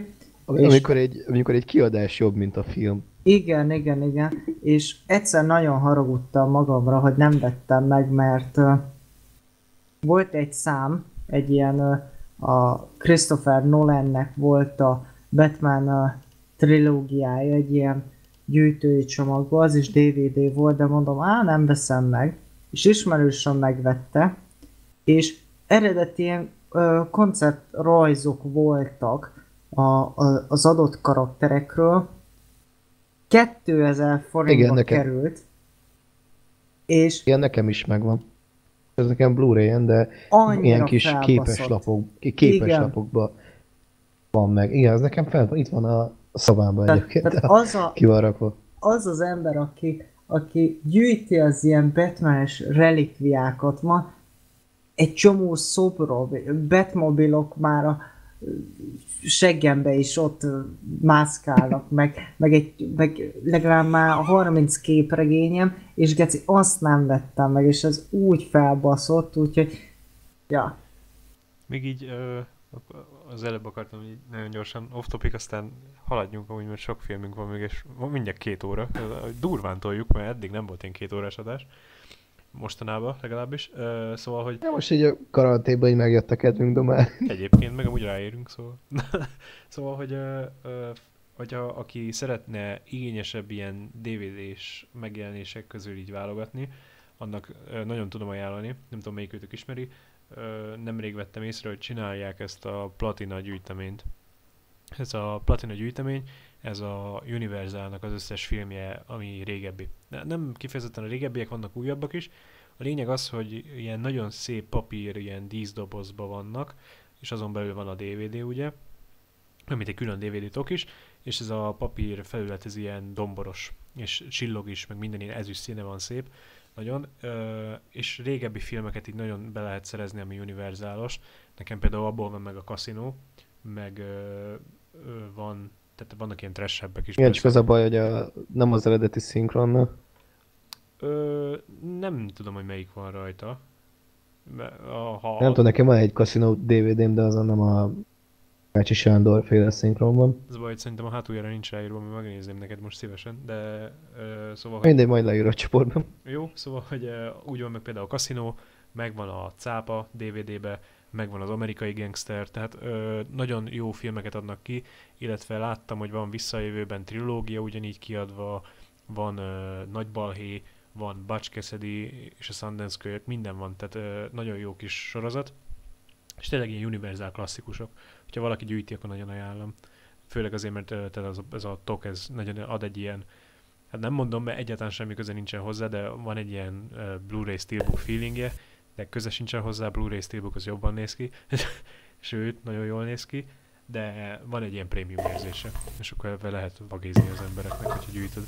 Amikor, és... egy, amikor egy kiadás jobb, mint a film. Igen, igen, igen. És egyszer nagyon haragudtam magamra, hogy nem vettem meg, mert uh, volt egy szám, egy ilyen a Christopher Nolannek volt a Batman trilógiája, egy ilyen gyűjtői csomagban, az is DVD volt, de mondom, á, nem veszem meg. És ismerősen megvette, és eredeti ilyen konceptrajzok voltak, a, a, az adott karakterekről 2000 forintba Igen, nekem, került. És Igen, nekem is megvan. Ez nekem Blu-ray-en, de ilyen kis felbaszott. képes, lapok, képes Igen. lapokban van meg. Igen, ez nekem fel, itt van a szobában tehát, egyébként. Tehát az a, ki van rakva. Az az ember, aki, aki gyűjti az ilyen batman relikviákat, ma egy csomó szobrok, Batmobilok már a seggembe is ott mászkálnak, meg, meg, egy, meg legalább már 30 képregényem, és geci, azt nem vettem meg, és ez úgy felbaszott, úgyhogy, ja. Még így az előbb akartam így nagyon gyorsan off topic, aztán haladjunk, amúgy mert sok filmünk van még, és mindjárt két óra. Durván toljuk, mert eddig nem volt ilyen két órás adás mostanában legalábbis. Uh, szóval, hogy... Ja, most így a karanténban így megjött a kedvünk domál. Egyébként, meg amúgy ráérünk, szóval. szóval, hogy, uh, uh, hogy a, aki szeretne igényesebb ilyen DVD-s megjelenések közül így válogatni, annak uh, nagyon tudom ajánlani, nem tudom melyik őtök ismeri, uh, nemrég vettem észre, hogy csinálják ezt a platina gyűjteményt. Ez a platina gyűjtemény, ez a Universalnak az összes filmje, ami régebbi. Nem kifejezetten a régebbiek, vannak újabbak is. A lényeg az, hogy ilyen nagyon szép papír, ilyen díszdobozba vannak, és azon belül van a DVD, ugye, amit egy külön DVD tok is, és ez a papír felület ez ilyen domboros, és csillog is, meg minden ilyen ezüst színe van szép, nagyon, ö, és régebbi filmeket így nagyon be lehet szerezni, ami univerzálos. Nekem például abból van meg a Casino, meg ö, ö, van tehát vannak ilyen trashebbek is. Igen, csak az a baj, hogy a, nem az eredeti szinkronna. Ö, nem tudom, hogy melyik van rajta. Ha... Nem tudom, nekem van egy Casino DVD-m, de azon nem a Kácsi Sándor féle szinkron van. Ez baj, hogy szerintem a hátuljára nincs ráírva, mert megnézném neked most szívesen, de ö, szóval... Hogy... Mindegy, majd leír a csoportban. Jó, szóval, hogy ö, úgy van meg például a Casino, megvan a Cápa DVD-be, megvan az amerikai gangster, tehát ö, nagyon jó filmeket adnak ki, illetve láttam, hogy van visszajövőben trilógia ugyanígy kiadva, van ö, Nagy Balhé, van Butch Cassidy és a Sundance kölyök, minden van, tehát ö, nagyon jó kis sorozat, és tényleg ilyen univerzál klasszikusok. Ha valaki gyűjti, akkor nagyon ajánlom. Főleg azért, mert ö, tehát az ez a tok, ez nagyon ad egy ilyen, hát nem mondom, mert egyáltalán semmi köze nincsen hozzá, de van egy ilyen uh, Blu-ray Steelbook feelingje, de köze sincsen hozzá, Blu-ray Steelbook az jobban néz ki, sőt, nagyon jól néz ki, de van egy ilyen prémium érzése, és akkor ebben lehet vagézni az embereknek, hogyha gyűjtöd.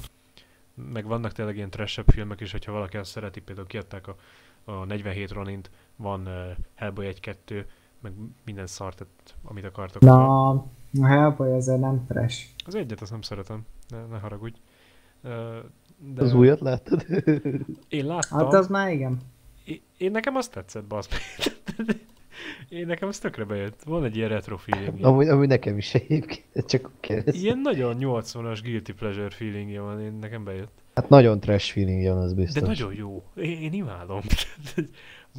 Meg vannak tényleg ilyen trash filmek is, hogyha valaki azt szereti, például kiadták a, a 47 Ronint, van uh, Hellboy 1-2, meg minden szart, tehát, amit akartok. Na, a Hellboy azért nem trash. Az egyet azt nem szeretem, ne, ne haragudj. Uh, de... Az újat láttad? Én láttam. Hát az már igen. Én, én nekem azt tetszett, basz. Én nekem az tökre bejött. Van egy ilyen retro feeling. Amúgy, amúgy nekem is egyébként, csak kérdez. Ilyen nagyon 80-as guilty pleasure feelingje van, én nekem bejött. Hát nagyon trash feeling van, az biztos. De nagyon jó. Én, én imádom.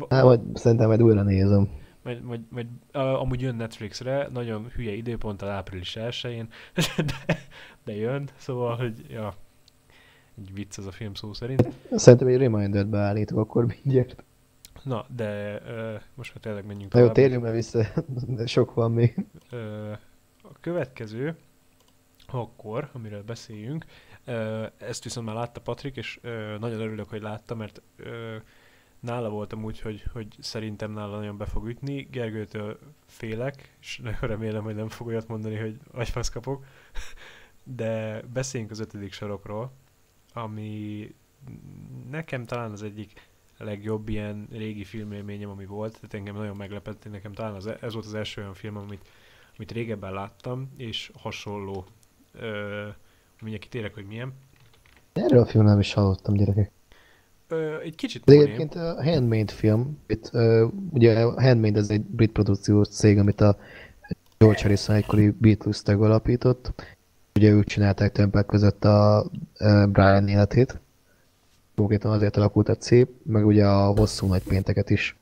Hát, majd szerintem majd újra nézem. Majd, majd, majd uh, amúgy jön Netflixre, nagyon hülye időponttal április 1 de, de jön, szóval, hogy ja, egy vicc ez a film szó szerint. Szerintem egy remindert beállítok akkor mindjárt. Na, de uh, most már tényleg menjünk tovább. Jó, térjünk már vissza, de sok van még. Uh, a következő, akkor, amiről beszéljünk, uh, ezt viszont már látta Patrik, és uh, nagyon örülök, hogy látta, mert uh, nála voltam úgy, hogy, hogy szerintem nála nagyon be fog ütni. Gergőtől félek, és remélem, hogy nem fog olyat mondani, hogy agyfasz kapok. De beszéljünk az ötödik sorokról, ami nekem talán az egyik legjobb ilyen régi filmélményem, ami volt, tehát engem nagyon meglepett, nekem talán az, ez volt az első olyan film, amit, amit régebben láttam, és hasonló, ö, mindjárt kitérek, hogy milyen. Erről a filmről is hallottam, gyerekek. Ö, egy kicsit De egyébként a Handmade film, itt, ö, ugye a Handmade ez egy brit produkciós cég, amit a George Harrison egykori Beatles tag alapított. Ugye ők csinálták többek között a Brian életét konkrétan azért alakult a szép, meg ugye a hosszú nagy pénteket is.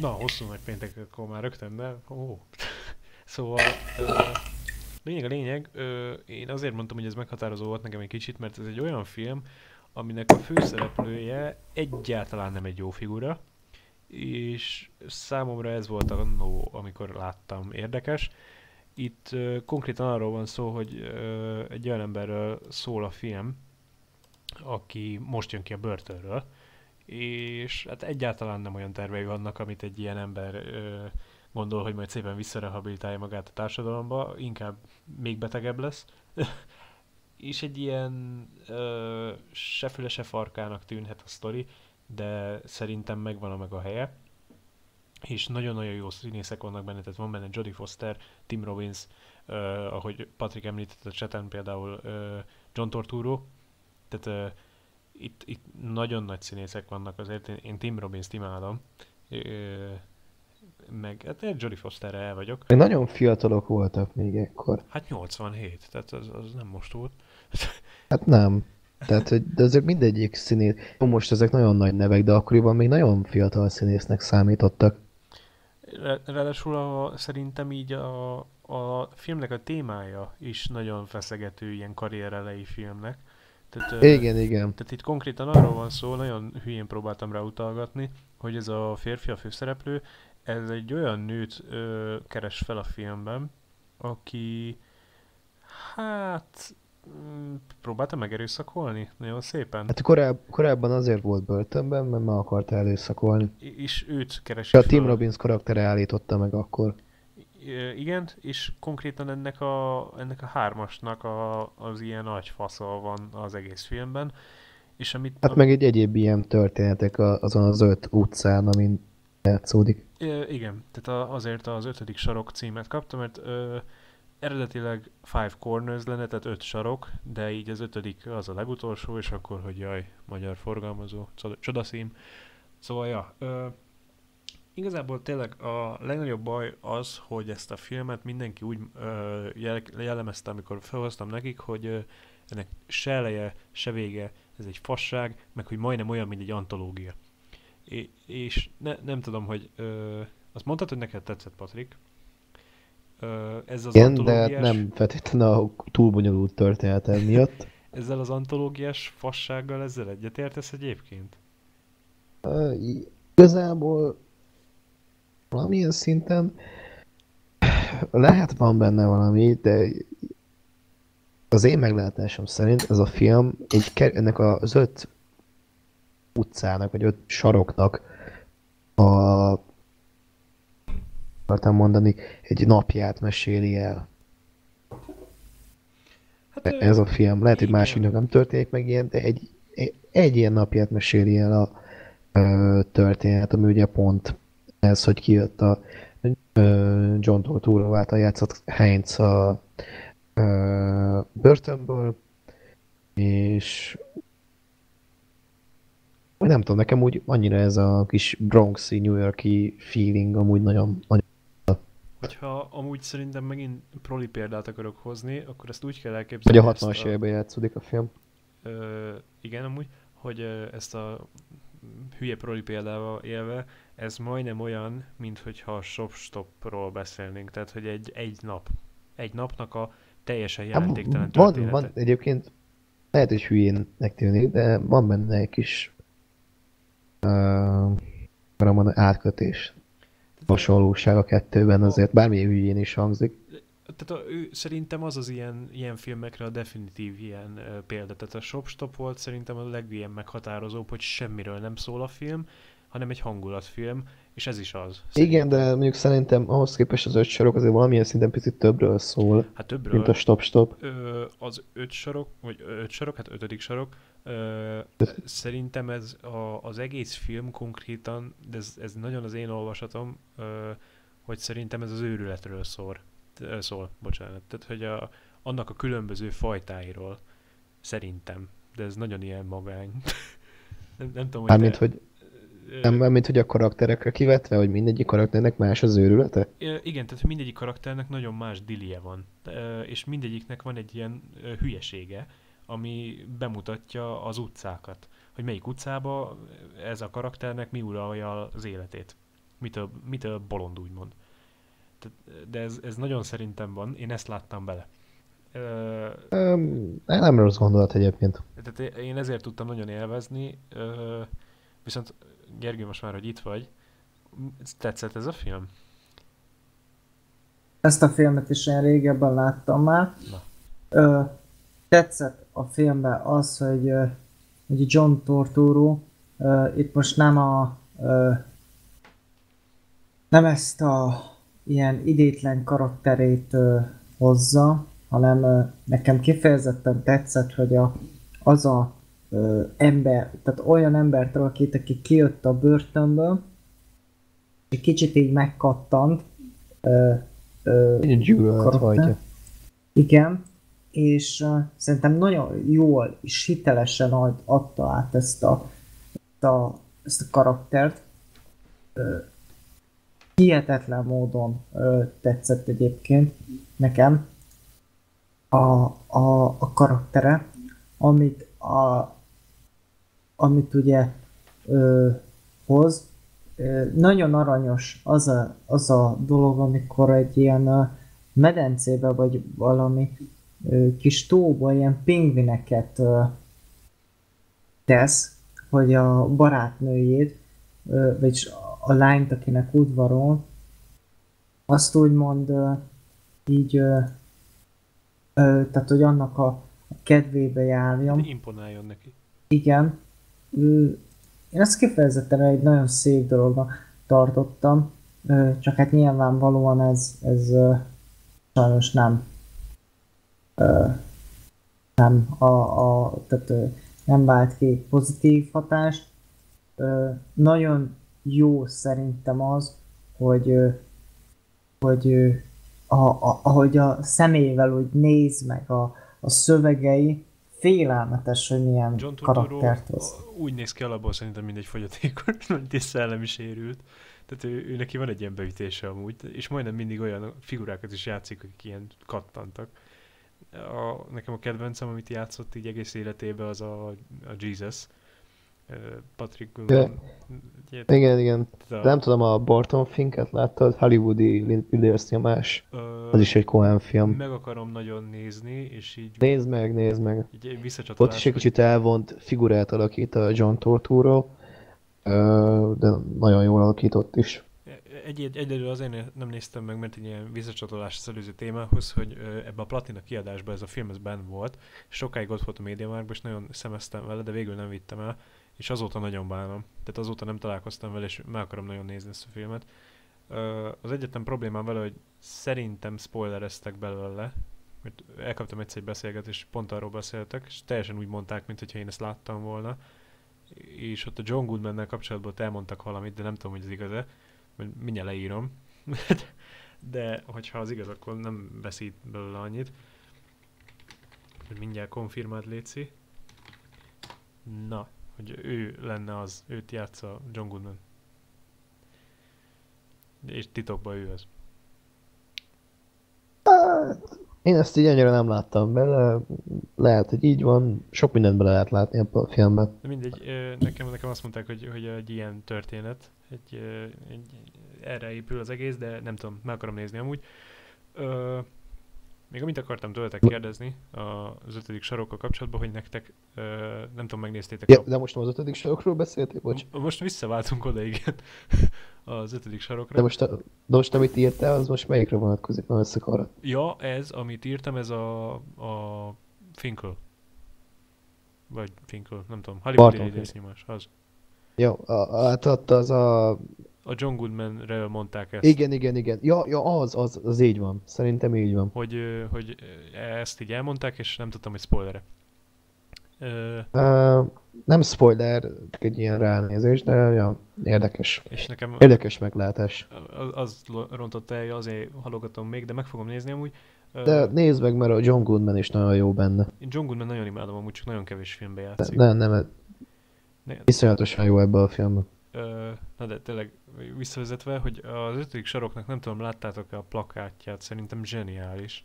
Na, hosszú nagy péntek, akkor már rögtön, de ó. szóval, lényeg a lényeg, én azért mondtam, hogy ez meghatározó volt nekem egy kicsit, mert ez egy olyan film, aminek a főszereplője egyáltalán nem egy jó figura, és számomra ez volt a no, amikor láttam érdekes. Itt ö, konkrétan arról van szó, hogy ö, egy olyan emberről szól a film, aki most jön ki a börtönről, és hát egyáltalán nem olyan tervei vannak, amit egy ilyen ember ö, gondol, hogy majd szépen visszarehabilitálja magát a társadalomba, inkább még betegebb lesz. és egy ilyen ö, se füle, se farkának tűnhet a sztori, de szerintem megvan a meg a helye. És nagyon-nagyon jó színészek vannak benne, tehát van benne Jodie Foster, Tim Robbins, ö, ahogy Patrick említett a chaten például ö, John Torturo, tehát uh, itt, itt nagyon nagy színészek vannak azért, én, én Tim Robbins-t imádom, uh, meg hát egy Jodie Fosterre el vagyok. Még nagyon fiatalok voltak még ekkor. Hát 87, tehát az, az nem most volt. hát nem. Tehát, hogy de azért mindegyik színész, most ezek nagyon nagy nevek, de akkoriban még nagyon fiatal színésznek számítottak. Ráadásul a, szerintem így a, a filmnek a témája is nagyon feszegető ilyen karrierelei filmnek. Tehát, igen, igen. Tehát itt konkrétan arról van szó, nagyon hülyén próbáltam rá utalgatni, hogy ez a férfi, a főszereplő, ez egy olyan nőt ö, keres fel a filmben, aki hát próbálta megerőszakolni nagyon szépen. Hát koráb, korábban azért volt börtönben, mert meg akarta erőszakolni. És őt keresi A Tim Robbins karaktere állította meg akkor igen, és konkrétan ennek a, ennek a hármasnak a, az ilyen nagy faszal van az egész filmben. És amit, hát a... meg egy egyéb ilyen történetek azon az öt utcán, amin játszódik. igen, tehát azért az ötödik sarok címet kapta, mert ö, eredetileg Five Corners lenne, tehát öt sarok, de így az ötödik az a legutolsó, és akkor, hogy jaj, magyar forgalmazó, csodaszím. Szóval, ja, ö, Igazából tényleg a legnagyobb baj az, hogy ezt a filmet mindenki úgy ö, jellemezte, amikor felhoztam nekik, hogy ö, ennek se eleje, se vége, ez egy fasság, meg hogy majdnem olyan, mint egy antológia. É, és ne, nem tudom, hogy ö, Azt mondtad, hogy neked tetszett, Patrik. Ez az Igen, de hát antológiás, nem feltétlenül a túl bonyolult történetem miatt. ezzel az antológiás fassággal ezzel egyetértesz egyébként? I- Igazából valamilyen szinten lehet van benne valami, de az én meglátásom szerint ez a film egy, ennek az öt utcának, vagy öt saroknak a akartam mondani, egy napját meséli el. Hát, Ez a film. Lehet, hogy másiknak nem történik meg ilyen, de egy, egy, egy ilyen napját meséli el a ö, történet, ami ugye pont ez, hogy kijött a ö, John Turturro által játszott Heinz a ö, börtönből, és nem tudom, nekem úgy annyira ez a kis Bronxi, New Yorki feeling amúgy nagyon, nagyon Hogyha amúgy szerintem megint proli példát akarok hozni, akkor ezt úgy kell elképzelni. a ezt 60-as években játszódik a film. Ö, igen, amúgy, hogy ö, ezt a hülye proli példával élve, ez majdnem olyan, mint hogyha a shop-stopról beszélnénk, tehát hogy egy, egy nap, egy napnak a teljesen Hát, jelentéktelen van, története. van, egyébként lehet, hogy hülyének tűnik, de van benne egy kis uh, átkötés. Hasonlóság a kettőben azért, bármilyen hülyén is hangzik. Tehát a, ő, szerintem az az ilyen, ilyen filmekre a definitív ilyen ö, példa. Tehát a Shopstop volt szerintem a legilyen meghatározóbb, hogy semmiről nem szól a film, hanem egy hangulatfilm, és ez is az. Igen, de mondjuk szerintem ahhoz képest az öt sorok azért valamilyen szinten picit többről szól, Hát többről, mint a stop-stop. Az öt sarok, vagy öt sarok, hát ötödik sarok, ö, szerintem ez a, az egész film konkrétan, de ez, ez nagyon az én olvasatom, ö, hogy szerintem ez az őrületről szól, szól, bocsánat. Tehát, hogy a, annak a különböző fajtáiról, szerintem, de ez nagyon ilyen magány. nem, nem tudom, hogy Mármint, te- hogy nem mármint, hogy a karakterekre kivetve, hogy mindegyik karakternek más az őrülete? Igen, tehát mindegyik karakternek nagyon más dilie van, és mindegyiknek van egy ilyen hülyesége, ami bemutatja az utcákat, hogy melyik utcába ez a karakternek mi uralja az életét. Mitől, mitől bolond, úgymond. De ez, ez nagyon szerintem van, én ezt láttam bele. Ö, Um, nem rossz gondolat egyébként. tehát én ezért tudtam nagyon élvezni, ö, viszont Gergő, most már, hogy itt vagy, tetszett ez a film? Ezt a filmet is én régebben láttam már. Na. Ö, tetszett a filmben az, hogy, hogy John Torturo ö, itt most nem a ö, nem ezt a ilyen idétlen karakterét ö, hozza, hanem ö, nekem kifejezetten tetszett, hogy a, az a ember, tehát olyan embert alakít, aki kijött a börtönből, egy kicsit így megkattant, ö, ö, karakter. igen, és uh, szerintem nagyon jól és hitelesen ad, adta át ezt a, ezt a, ezt a karaktert. Uh, hihetetlen módon uh, tetszett egyébként nekem a, a, a karaktere, amit, a, amit ugye ö, hoz. Ö, nagyon aranyos az a, az a dolog, amikor egy ilyen ö, medencébe vagy valami ö, kis tóba ilyen pingvineket ö, tesz, hogy a barátnőjét, ö, vagyis a lányt, akinek udvarol, azt úgymond ö, így, ö, ö, tehát hogy annak a, a kedvébe járjon. Imponáljon neki. Igen. Én ezt kifejezetten egy nagyon szép dolognak tartottam, csak hát nyilvánvalóan ez, ez sajnos nem nem a, a tehát nem vált ki pozitív hatást. Nagyon jó szerintem az, hogy hogy a, a, ahogy a szemével úgy néz meg a, a szövegei, félelmetes, hogy milyen John karaktert hoz. úgy néz ki alapból szerintem, mint egy fogyatékos, mint egy szellemi sérült. Tehát ő, ő neki van egy ilyen beütése amúgy, és majdnem mindig olyan figurákat is játszik, akik ilyen kattantak. A, nekem a kedvencem, amit játszott így egész életében, az a, a Jesus. Patrick. Ugye, Igen, igen. a- Nem tudom, a Barton Finket láttad? Hollywoodi Üldősz nyomás. ö, Az is egy Cohen film. Meg akarom nagyon nézni, és így, Nézd meg, nézd meg. így egy Ott visszacsatolás. is egy kicsit elvont figurát alakít a John Torturo, de nagyon jól alakított is. Egy, egy, egyedül azért nem néztem meg, mert egy ilyen visszacsatolás az előző témához, hogy ebbe a Platina kiadásban ez a film ez benn volt, sokáig ott volt a médiamarkban, és nagyon szemeztem vele, de végül nem vittem el, és azóta nagyon bánom. Tehát azóta nem találkoztam vele, és meg akarom nagyon nézni ezt a filmet. Az egyetlen problémám vele, hogy szerintem spoilereztek belőle, mert elkaptam egyszer egy beszélgetést, pont arról beszéltek, és teljesen úgy mondták, mintha én ezt láttam volna. És ott a John Goodman-nel kapcsolatban elmondtak valamit, de nem tudom, hogy ez igaz-e majd mindjárt leírom, de hogyha az igaz, akkor nem veszít belőle annyit. Mindjárt konfirmált Léci. Na, hogy ő lenne az, őt játsza John Goodman. És titokban ő az. Én ezt így annyira nem láttam bele, lehet, hogy így van, sok mindent bele lehet látni ebben a filmben. De mindegy, nekem, nekem azt mondták, hogy, hogy egy ilyen történet, egy, egy, erre épül az egész, de nem tudom, meg akarom nézni amúgy. Ö, még amit akartam tőletek kérdezni az ötödik sarokkal kapcsolatban, hogy nektek, nem tudom, megnéztétek Ja, a... de most nem az ötödik sarokról beszéltél, bocs. Most visszaváltunk oda, igen, az ötödik sarokra. De most, a, de most amit írtál, az most melyikre vonatkozik? Nem összekarat. Ja, ez, amit írtam, ez a, a Finkel. Vagy Finkel, nem tudom. Hollywood Barton Idész nyomás, az. A, a, hát ott az a... A John Goodman-ről mondták ezt. Igen, igen, igen. Ja, ja az, az, az így van. Szerintem így van. hogy, hogy ezt így elmondták, és nem tudtam, hogy spoilere. Ö, Uh, nem spoiler, egy ilyen ránézés, de ja, érdekes. és nekem Érdekes meglátás. az, az rontotta el, azért halogatom még, de meg fogom nézni amúgy. De nézd meg, mert a John Goodman is nagyon jó benne. Én John Goodman nagyon imádom, amúgy csak nagyon kevés filmbe játszik. nem, nem, Ne, iszonyatosan jó ebben a filmben. Na de tényleg visszavezetve, hogy az ötödik saroknak nem tudom, láttátok-e a plakátját, szerintem zseniális.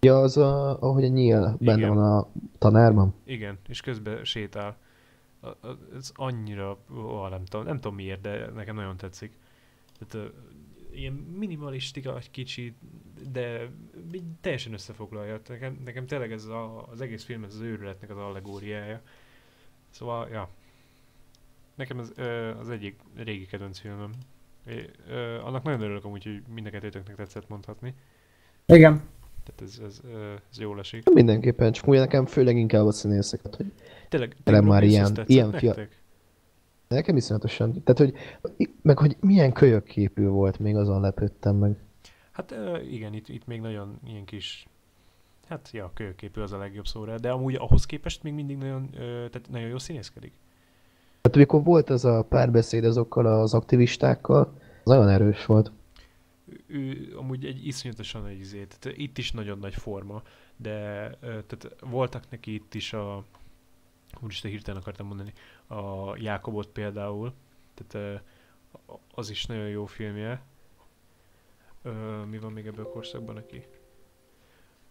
Ja, az a, ahogy a nyíl benne Igen. van a tanárban. Igen, és közben sétál. Ez annyira, ó, nem tudom, nem tudom miért, de nekem nagyon tetszik. Tehát, ilyen minimalistika egy kicsit, de teljesen összefoglalja. Nekem, nekem tényleg ez a, az egész film ez az őrületnek az allegóriája. Szóval, ja. Nekem ez az egyik régi kedvenc filmem. É, ö, annak nagyon örülök amúgy, hogy mind a kettőtöknek tetszett mondhatni. Igen. Tehát ez, ez, ez jól esik. Mindenképpen, csak ugye nekem főleg inkább a színészeket, hogy Tényleg, Tényleg már ilyen- ilyen fia- nekem iszonyatosan. Tehát, hogy meg hogy milyen kölyök képű volt, még azon lepődtem meg. Hát igen, itt, itt még nagyon ilyen kis, hát ja, kőképű az a legjobb szóra, de amúgy ahhoz képest még mindig nagyon, ö, tehát nagyon jól színészkedik. Hát amikor volt ez a párbeszéd azokkal az aktivistákkal, az nagyon erős volt. Ő, amúgy egy iszonyatosan nagy izé, tehát itt is nagyon nagy forma, de tehát voltak neki itt is a, úristen hirtelen akartam mondani, a Jákobot például, tehát az is nagyon jó filmje. Mi van még ebből a korszakban neki?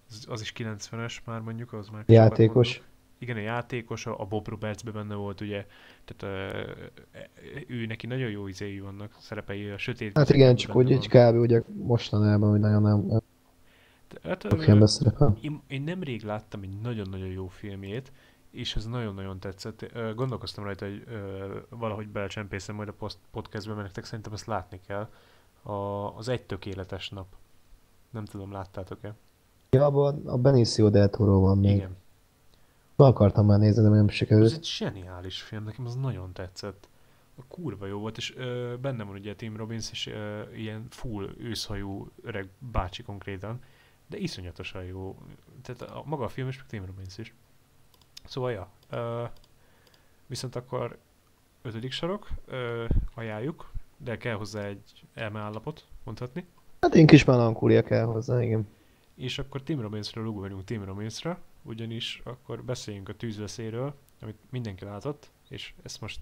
Az, az is 90-es már mondjuk, az már Játékos. mondok. Igen, a játékos, a a Bob Robertsbe benne volt ugye, tehát ö, ő neki nagyon jó izéi vannak, szerepei a sötét Hát igen, csak úgy egy van. kb. ugye mostanában, hogy nagyon nem Hát, filmben szerepel. én, én nemrég láttam egy nagyon-nagyon jó filmjét, és ez nagyon-nagyon tetszett. Gondolkoztam rajta, hogy valahogy belecsempészem majd a podcastbe, mert nektek szerintem ezt látni kell. A, az Egy tökéletes nap. Nem tudom, láttátok-e? Ja, abban a Benicio del Toro van még. Igen. Be akartam már nézni, de nem Ez sikerült. egy zseniális film, nekem az nagyon tetszett. A kurva jó volt, és ö, benne van ugye Tim Robbins, és ö, ilyen full őszhajú öreg bácsi konkrétan, de iszonyatosan jó. Tehát a, maga a film is, meg Tim Robbins is. Szóval, ja. Ö, viszont akkor ötödik sarok, ö, ajánljuk, de kell hozzá egy elmeállapot, mondhatni. Hát én kis melankólia kell hozzá, igen. És akkor Tim Robbinsről ugorjunk Tim Robbinsra, ugyanis akkor beszéljünk a tűzveszélyről, amit mindenki látott, és ezt most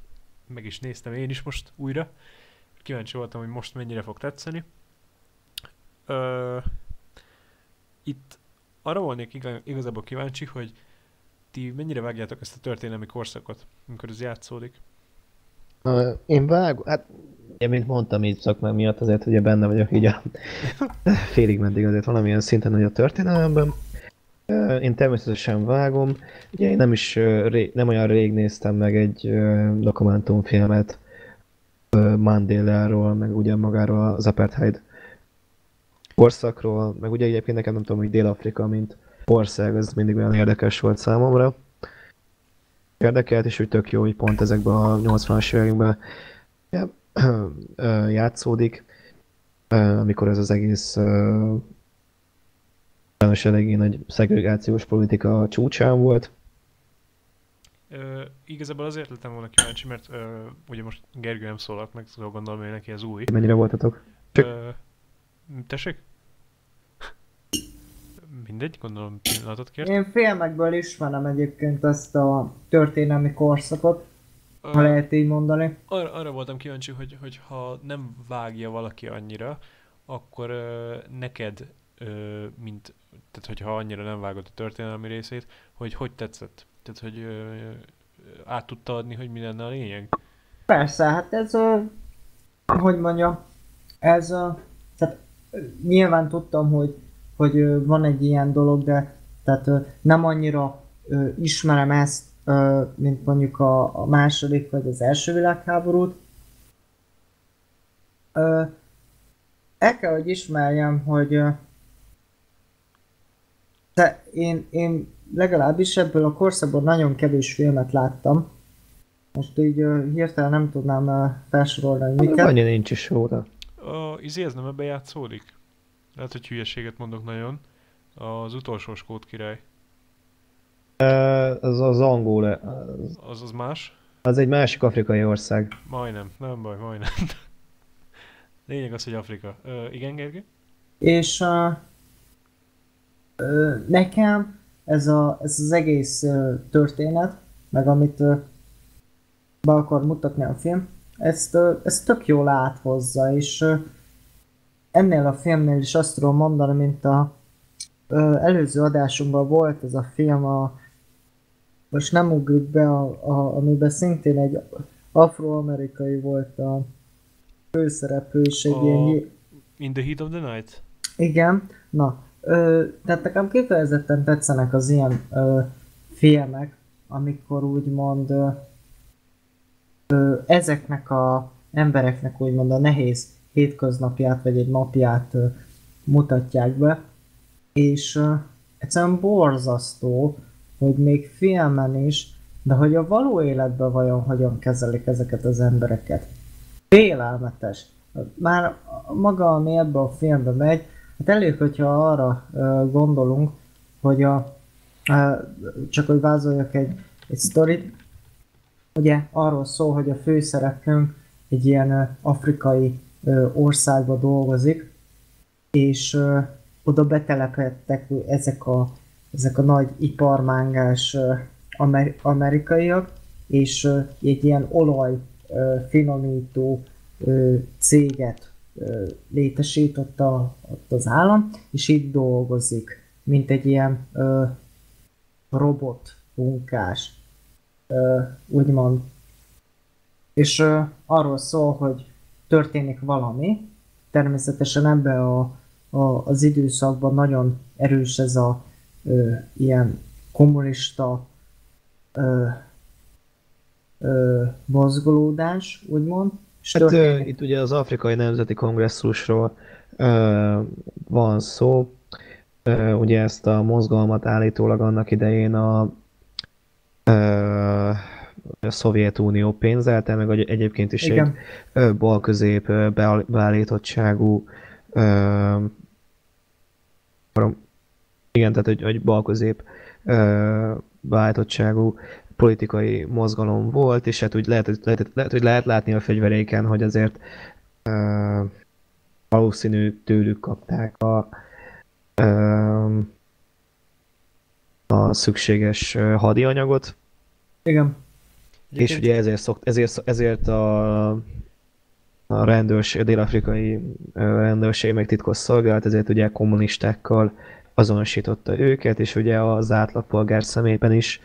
meg is néztem én is most újra. Kíváncsi voltam, hogy most mennyire fog tetszeni. Ö, itt arra volnék iga- igazából kíváncsi, hogy ti mennyire vágjátok ezt a történelmi korszakot, amikor ez játszódik? Én vágom, hát ugye, mint mondtam így szakmám miatt, azért ugye benne vagyok így a félig meddig azért valamilyen szinten hogy a történelemben. Én természetesen vágom. Ugye én nem is nem olyan rég néztem meg egy dokumentumfilmet Mandela-ról, meg ugye magáról az apartheid korszakról, meg ugye egyébként nekem nem tudom, hogy Dél-Afrika, mint ország, ez mindig olyan érdekes volt számomra. Érdekelt, és úgy tök jó, hogy pont ezekben a 80-as években játszódik, amikor ez az egész sajnos eléggé nagy szegregációs politika csúcsán volt. Ö, igazából azért lettem volna kíváncsi, mert ö, ugye most Gergő nem szólalt meg, szóval gondolom, hogy neki ez új. Mennyire voltatok? Csak... Ö, tessék? Mindegy, gondolom pillanatot kért. Én filmekből ismerem egyébként ezt a történelmi korszakot, Ö, ha lehet így mondani. arra, arra voltam kíváncsi, hogy, hogy ha nem vágja valaki annyira, akkor ö, neked, ö, mint, tehát hogyha annyira nem vágod a történelmi részét, hogy hogy tetszett? Tehát, hogy ö, át tudta adni, hogy mi lenne a lényeg? Persze, hát ez, ö, hogy mondjam, ez, ö, tehát nyilván tudtam, hogy, hogy van egy ilyen dolog, de tehát nem annyira ö, ismerem ezt, ö, mint mondjuk a, a második vagy az első világháborút. Ö, el kell, hogy ismerjem, hogy de én, én legalábbis ebből a korszakból nagyon kevés filmet láttam. Most így uh, hirtelen nem tudnám uh, felsorolni, hogy miket. Annyi nincs is róla. A izé ez nem ebbe játszódik? Lehet, hogy hülyeséget mondok nagyon. Az utolsó skót király. Uh, az az angol, az, Az az más? az egy másik afrikai ország. Majdnem, nem baj, majdnem. Lényeg az, hogy Afrika. Ö, igen, Gergő? És uh, nekem ez, a, ez az egész történet, meg amit be akar mutatni a film, ezt, ezt tök jól áthozza, és ennél a filmnél is azt tudom mondani, mint a előző adásunkban volt ez a film, a, most nem ugrik be, a, a, amiben szintén egy afroamerikai volt a főszereplő, és egy A- ilyen In the Heat of the Night? igen, na, ö, tehát nekem kifejezetten tetszenek az ilyen ö, filmek, amikor úgymond ö, ö, ezeknek a embereknek úgymond a nehéz hétköznapját, vagy egy napját ö, mutatják be, és ö, egyszerűen borzasztó, hogy még filmen is, de hogy a való életben vajon hogyan kezelik ezeket az embereket. Félelmetes. Már maga, ami ebbe a filmbe megy, hát elég, hogyha arra gondolunk, hogy a, csak hogy vázoljak egy, egy sztorit, ugye arról szól, hogy a főszereplőnk egy ilyen afrikai országba dolgozik, és oda betelepedtek ezek a, ezek a nagy iparmángás amerikaiak, és egy ilyen olaj finomító céget ö, létesített a, az állam, és itt dolgozik, mint egy ilyen ö, robot munkás, ö, úgymond. És ö, arról szól, hogy történik valami, természetesen ebbe a, a, az időszakban nagyon erős ez a ö, ilyen kommunista ö, ö, mozgolódás, úgymond. Hát ö, itt ugye az Afrikai Nemzeti Kongresszusról ö, van szó. Ö, ugye ezt a mozgalmat állítólag annak idején a, ö, a Szovjetunió pénzelte, meg egy- egyébként is egy Igen. ö, bal-közép beállítottságú ö, igen, tehát egy, egy bal-közép beállítottságú politikai mozgalom volt, és hát úgy lehet, hogy- lehet, lehet, hogy lehet látni a fegyveréken, hogy azért ö, valószínű tőlük kapták a ö, a szükséges hadianyagot, Igen. és ugye ezért, szokt, ezért, ezért a, a rendőrség, a dél-afrikai rendőrség meg titkos szolgálat, ezért ugye kommunistákkal azonosította őket, és ugye az átlagpolgár szemében is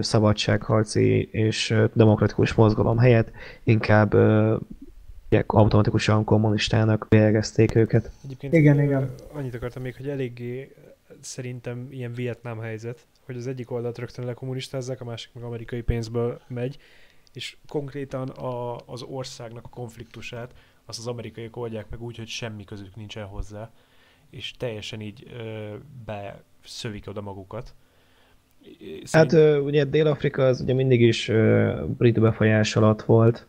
szabadságharci és demokratikus mozgalom helyett inkább automatikusan kommunistának végezték őket. Egyébként Igen, igen. annyit akartam még, hogy eléggé szerintem ilyen Vietnám helyzet, hogy az egyik oldalt rögtön lekommunistázzák, a másik meg amerikai pénzből megy, és konkrétan a, az országnak a konfliktusát azt az amerikaiak oldják meg úgy, hogy semmi közük nincsen hozzá, és teljesen így ö, beszövik oda magukat. Hát ö, ugye Dél-Afrika az ugye mindig is ö, brit befolyás alatt volt,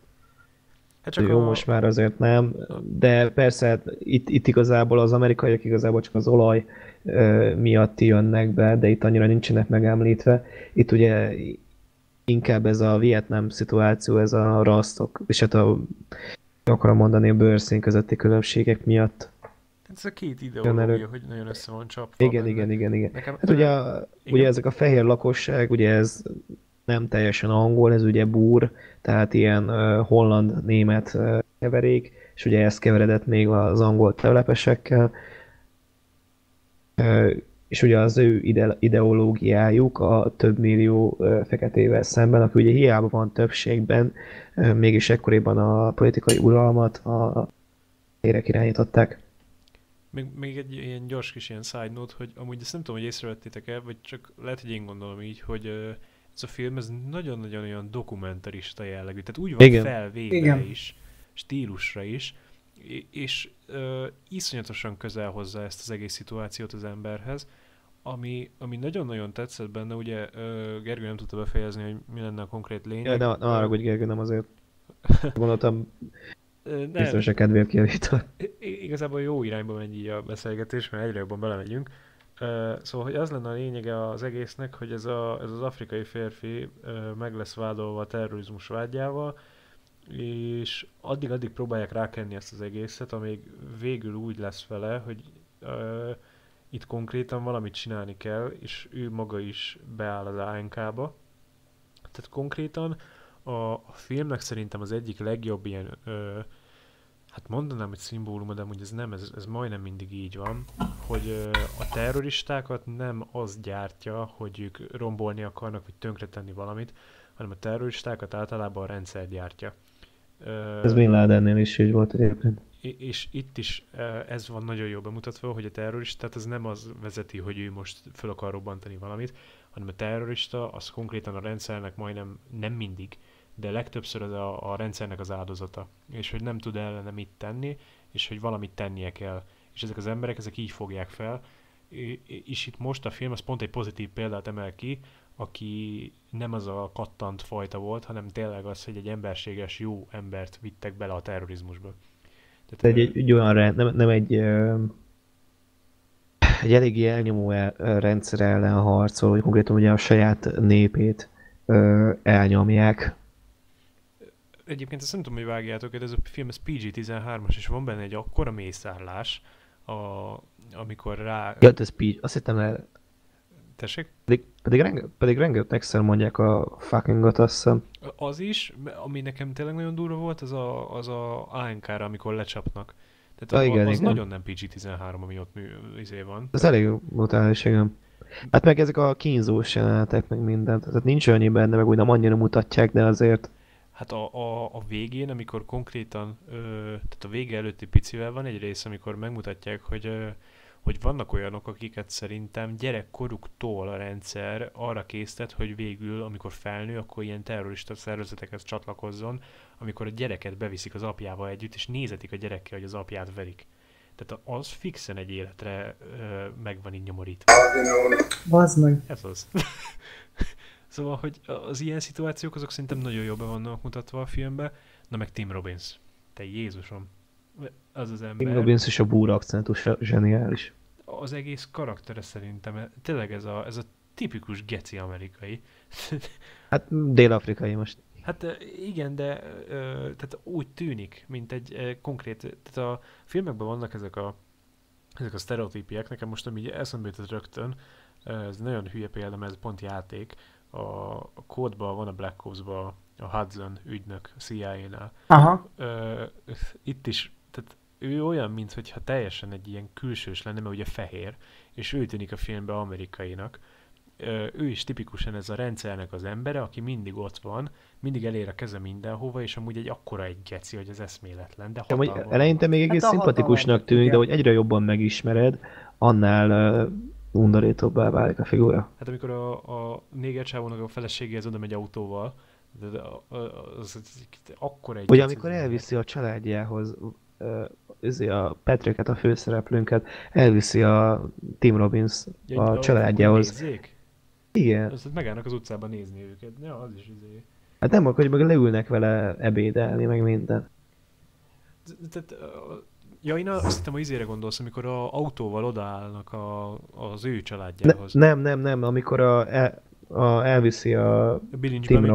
hát Csak Jó, a... most már azért nem, de persze hát itt, itt igazából az amerikaiak igazából csak az olaj ö, miatt jönnek be, de itt annyira nincsenek megemlítve. Itt ugye inkább ez a Vietnám szituáció, ez a rasztok, és hát a, akarom mondani a bőrszín közötti különbségek miatt. Ez a két ideológia, hogy nagyon össze van csapva. Igen, benne. igen, igen, igen. Nekem, Hát ugye, a- ugye ezek a fehér lakosság, ugye ez nem teljesen angol, ez ugye búr, tehát ilyen uh, holland-német uh, keverék, és ugye ez keveredett még az angol telepesekkel, uh, és ugye az ő ide- ideológiájuk a több millió uh, feketével szemben, aki ugye hiába van többségben, uh, mégis ekkoriban a politikai uralmat a érek irányították. Még, még egy ilyen gyors kis ilyen side note, hogy amúgy ezt nem tudom, hogy észrevettétek-e, vagy csak lehet, hogy én gondolom így, hogy ö, ez a film, ez nagyon-nagyon olyan dokumentarista jellegű, tehát úgy van Igen. felvéve Igen. is, stílusra is, és, ö, iszonyatosan közel hozza ezt az egész szituációt az emberhez, ami, ami nagyon-nagyon tetszett benne, ugye ö, Gergő nem tudta befejezni, hogy mi lenne a konkrét lényeg. Ja, ne, ne arra, hogy Gergő, nem azért gondoltam, nem, biztos a kedvéért kijavított. I- igazából jó irányba megy így a beszélgetés, mert egyre jobban belemegyünk. Uh, szóval, hogy az lenne a lényege az egésznek, hogy ez, a, ez az afrikai férfi uh, meg lesz vádolva a terrorizmus vágyával, és addig-addig próbálják rákenni ezt az egészet, amíg végül úgy lesz vele, hogy uh, itt konkrétan valamit csinálni kell, és ő maga is beáll az ANK-ba. Tehát konkrétan a, a filmnek szerintem az egyik legjobb ilyen ö, hát mondanám, hogy szimbóluma, de amúgy ez nem, ez, ez majdnem mindig így van, hogy ö, a terroristákat nem az gyártja, hogy ők rombolni akarnak, vagy tönkretenni valamit, hanem a terroristákat általában a rendszer gyártja. Ö, Ez Bin Ladennél is így volt egyébként. És itt is ez van nagyon jól bemutatva, hogy a terroristát az nem az vezeti, hogy ő most fel akar robbantani valamit, hanem a terrorista az konkrétan a rendszernek majdnem, nem mindig, de legtöbbször az a, a rendszernek az áldozata, és hogy nem tud ellene mit tenni, és hogy valamit tennie kell. És ezek az emberek, ezek így fogják fel, és itt most a film az pont egy pozitív példát emel ki, aki nem az a kattant fajta volt, hanem tényleg az, hogy egy emberséges, jó embert vittek bele a terrorizmusba. Tehát, Egy, egy, egy olyan rend, nem, nem egy, ö, egy eléggé elnyomó el, rendszer ellen harcol, hogy konkrétan ugye a saját népét ö, elnyomják. Egyébként ezt nem tudom, hogy vágjátok, de ez a film ez PG-13-as, és van benne egy akkora mészárlás, a, amikor rá... Ja, ez Peach, azt hittem el, Tessék? pedig, pedig, renge, pedig rengetegszer mondják a fuckingot, azt hiszem. Az is, ami nekem tényleg nagyon durva volt, az a, az a ANK-ra, amikor lecsapnak. Tehát Ja, igen, az igen. nagyon nem PG-13, ami ott mű, izé van. Ez elég brutális, igen. Hát meg ezek a kínzós jelenetek, meg mindent. Tehát nincs annyi benne, meg úgy nem annyira mutatják, de azért Hát a, a, a végén, amikor konkrétan, ö, tehát a vége előtti picivel van egy rész, amikor megmutatják, hogy, ö, hogy vannak olyanok, akiket szerintem gyerekkoruktól a rendszer arra késztet, hogy végül, amikor felnő, akkor ilyen terrorista szervezetekhez csatlakozzon, amikor a gyereket beviszik az apjával együtt, és nézetik a gyerekkel, hogy az apját verik. Tehát az fixen egy életre ö, meg van így nyomorítva. Bazd meg. Ez az. szóval, hogy az ilyen szituációk azok szerintem nagyon jól be vannak mutatva a filmbe. Na meg Tim Robbins. Te Jézusom. Az az ember. Tim Robbins és a búr akcentus zseniális. Az egész karaktere szerintem. Tényleg ez a, ez a tipikus geci amerikai. Hát dél-afrikai most. Hát igen, de tehát úgy tűnik, mint egy konkrét, tehát a filmekben vannak ezek a ezek a sztereotípiek, nekem most ami eszembe jutott rögtön, ez nagyon hülye példa, mert ez pont játék, a, a kódban van a Black Ops-ban a Hudson ügynök a CIA-nál. Aha. Ö, itt is, tehát ő olyan, mintha teljesen egy ilyen külsős lenne, mert ugye fehér, és ő tűnik a filmben amerikainak. Ö, ő is tipikusan ez a rendszernek az embere, aki mindig ott van, mindig elér a keze mindenhova, és amúgy egy akkora egy geci, hogy az eszméletlen, de hatalma eleinte még egész Hát szimpatikusnak tűnik, de hogy egyre jobban megismered, annál uh, undorítóbbá válik a figura. Hát amikor a, a néger csávónak a feleségéhez oda megy autóval, de, de az, az, akkor egy... Ugye amikor elviszi a családjához izé a Patricket, a főszereplőnket, elviszi a Tim Robbins Ja, a családjához. nézzék? Igen. Az, megállnak az utcában nézni őket. Ja, az is izé. Hát nem, akkor hogy meg leülnek vele ebédelni, meg minden. Tehát, ja, én azt hittem, hogy izére gondolsz, amikor a autóval odaállnak a, az ő Ne, családjához. nem, nem, nem, amikor a, el, a, elviszi a A Tim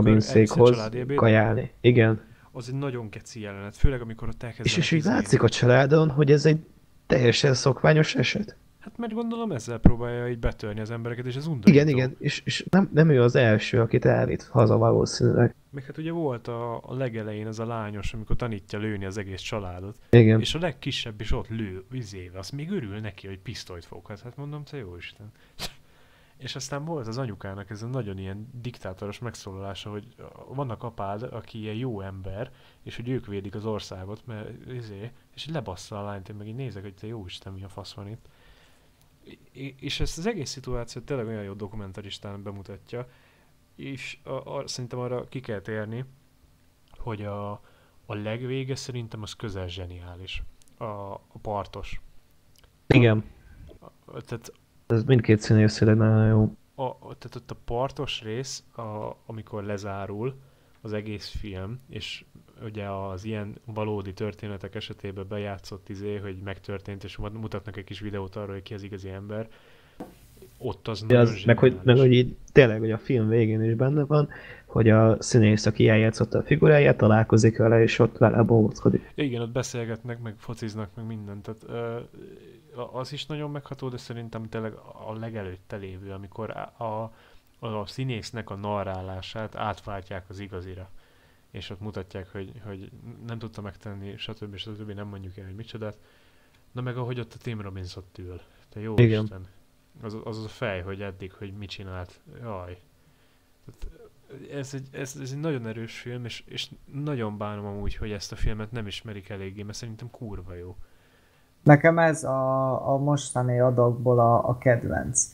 ebédre, kajálni. Igen. Az egy nagyon keci jelenet, főleg amikor ott elkezdenek És, és így látszik a családon, hogy ez egy teljesen szokványos eset. Hát mert gondolom ezzel próbálja így betörni az embereket, és ez undorító. Igen, igen, és, és nem, nem ő az első, akit elvitt haza valószínűleg. Meg hát ugye volt a, a legelején ez a lányos, amikor tanítja lőni az egész családot. Igen. És a legkisebb is ott lő vizéve, azt még örül neki, hogy pisztolyt foghat. Hát mondom, te jó Isten. És aztán volt az anyukának ez a nagyon ilyen diktátoros megszólalása, hogy vannak apád, aki ilyen jó ember, és hogy ők védik az országot, mert izé, és lebassza a lányt, én meg így nézek, hogy te jó Isten, mi a fasz van itt. És ezt az egész szituációt tényleg olyan jó dokumentaristán bemutatja, és a, a, szerintem arra ki kell térni, hogy a, a legvége szerintem az közel zseniális. A, a partos. Igen. A, tehát, Ez mindkét színészéleg nagyon jó. a, a, tehát ott a partos rész, a, amikor lezárul az egész film, és ugye az ilyen valódi történetek esetében bejátszott izé, hogy megtörtént, és mutatnak egy kis videót arról, hogy ki az igazi ember, ott az az, meg, hogy, meg hogy így tényleg, hogy a film végén is benne van, hogy a színész, aki eljátszotta a figuráját, találkozik vele, és ott vele bóckodik. Ja, igen, ott beszélgetnek, meg fociznak, meg mindent. Tehát, ö, az is nagyon megható, de szerintem tényleg a legelőtte lévő, amikor a, a, a színésznek a narrálását átváltják az igazira. És ott mutatják, hogy, hogy nem tudta megtenni, stb. stb. nem mondjuk el, hogy micsodát. Na meg ahogy ott a Tim Robbins ott ül. Te jó Igen. Isten. Az, az a fej, hogy eddig, hogy mit csinált. Jaj. Tehát, ez egy, ez, ez egy nagyon erős film, és, és nagyon bánom amúgy, hogy ezt a filmet nem ismerik eléggé, mert szerintem kurva jó. Nekem ez a, a mostani adagból a, a kedvenc.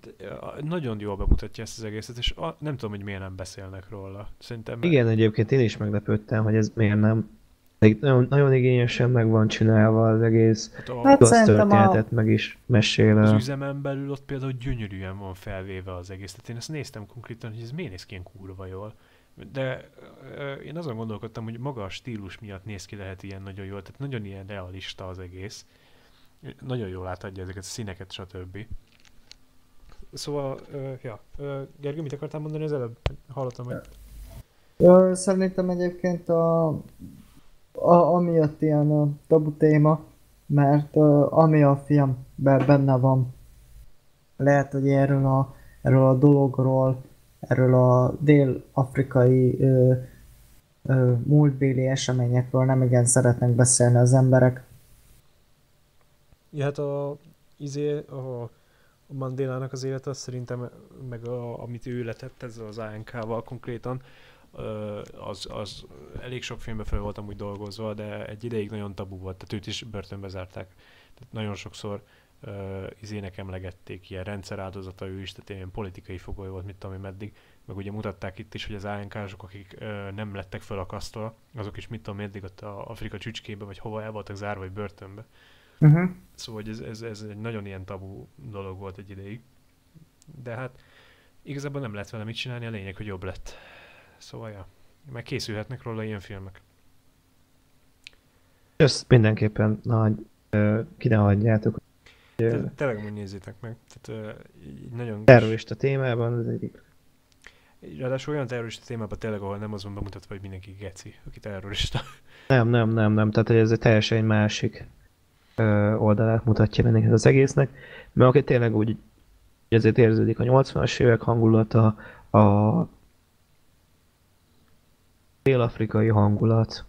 De- Nagyon jól bemutatja ezt az egészet, és a, nem tudom, hogy miért nem beszélnek róla. Szerintem Igen, egyébként én is meglepődtem, hogy ez miért nem. De nagyon, nagyon igényesen meg van csinálva az egész. hát a, Hát szerintem a- történetet meg is mesél. az üzemen belül ott például gyönyörűen van felvéve az egész. Tehát én ezt néztem konkrétan, hogy ez miért néz ki ilyen kurva jól. De ö, én azon gondolkodtam, hogy maga a stílus miatt néz ki lehet ilyen nagyon jól, tehát nagyon ilyen realista az egész. Nagyon jól átadja ezeket a színeket, stb. Szóval, ö, ja, ö, Gergő, mit akartál mondani az előbb? Hallottam, hogy... Ö, Szerintem egyébként a, a amiatt ilyen a tabu téma, mert ö, ami a filmben benne van, lehet, hogy erről a, erről a dologról, erről a dél-afrikai ö, ö, múltbéli eseményekről nem igen szeretnek beszélni az emberek. Ja, hát a, izé, a, a Mandélának az élete, az szerintem, meg a, amit ő letett ezzel az ANK-val konkrétan, az, az elég sok filmben fel voltam úgy dolgozva, de egy ideig nagyon tabu volt, tehát őt is börtönbe zárták. Tehát nagyon sokszor uh, izének emlegették, ilyen rendszeráldozata ő is, tehát ilyen politikai fogoly volt, mit tudom én meddig, meg ugye mutatták itt is, hogy az ANK-sok, akik uh, nem lettek felakasztva, azok is mit tudom, meddig ott a Afrika csücskébe, vagy hova el voltak zárva, vagy börtönbe. Uh-huh. Szóval hogy ez, ez, ez egy nagyon ilyen tabu dolog volt egy ideig. De hát igazából nem lehet vele mit csinálni, a lényeg, hogy jobb lett. Szóval ja, meg készülhetnek róla ilyen filmek. Ezt mindenképpen nagy, ki ne hagyjátok. Te, tényleg úgy nézzétek meg. Tehát így nagyon... Terrorista témában az egyik. Ráadásul olyan terrorista témában tényleg, ahol nem az van bemutatva, hogy mindenki geci, aki terrorista. Nem, nem, nem, nem. Tehát ez egy teljesen egy másik ö, oldalát mutatja ennek az egésznek. Mert aki tényleg úgy, ezért érződik a 80-as évek hangulata, a dél-afrikai hangulat.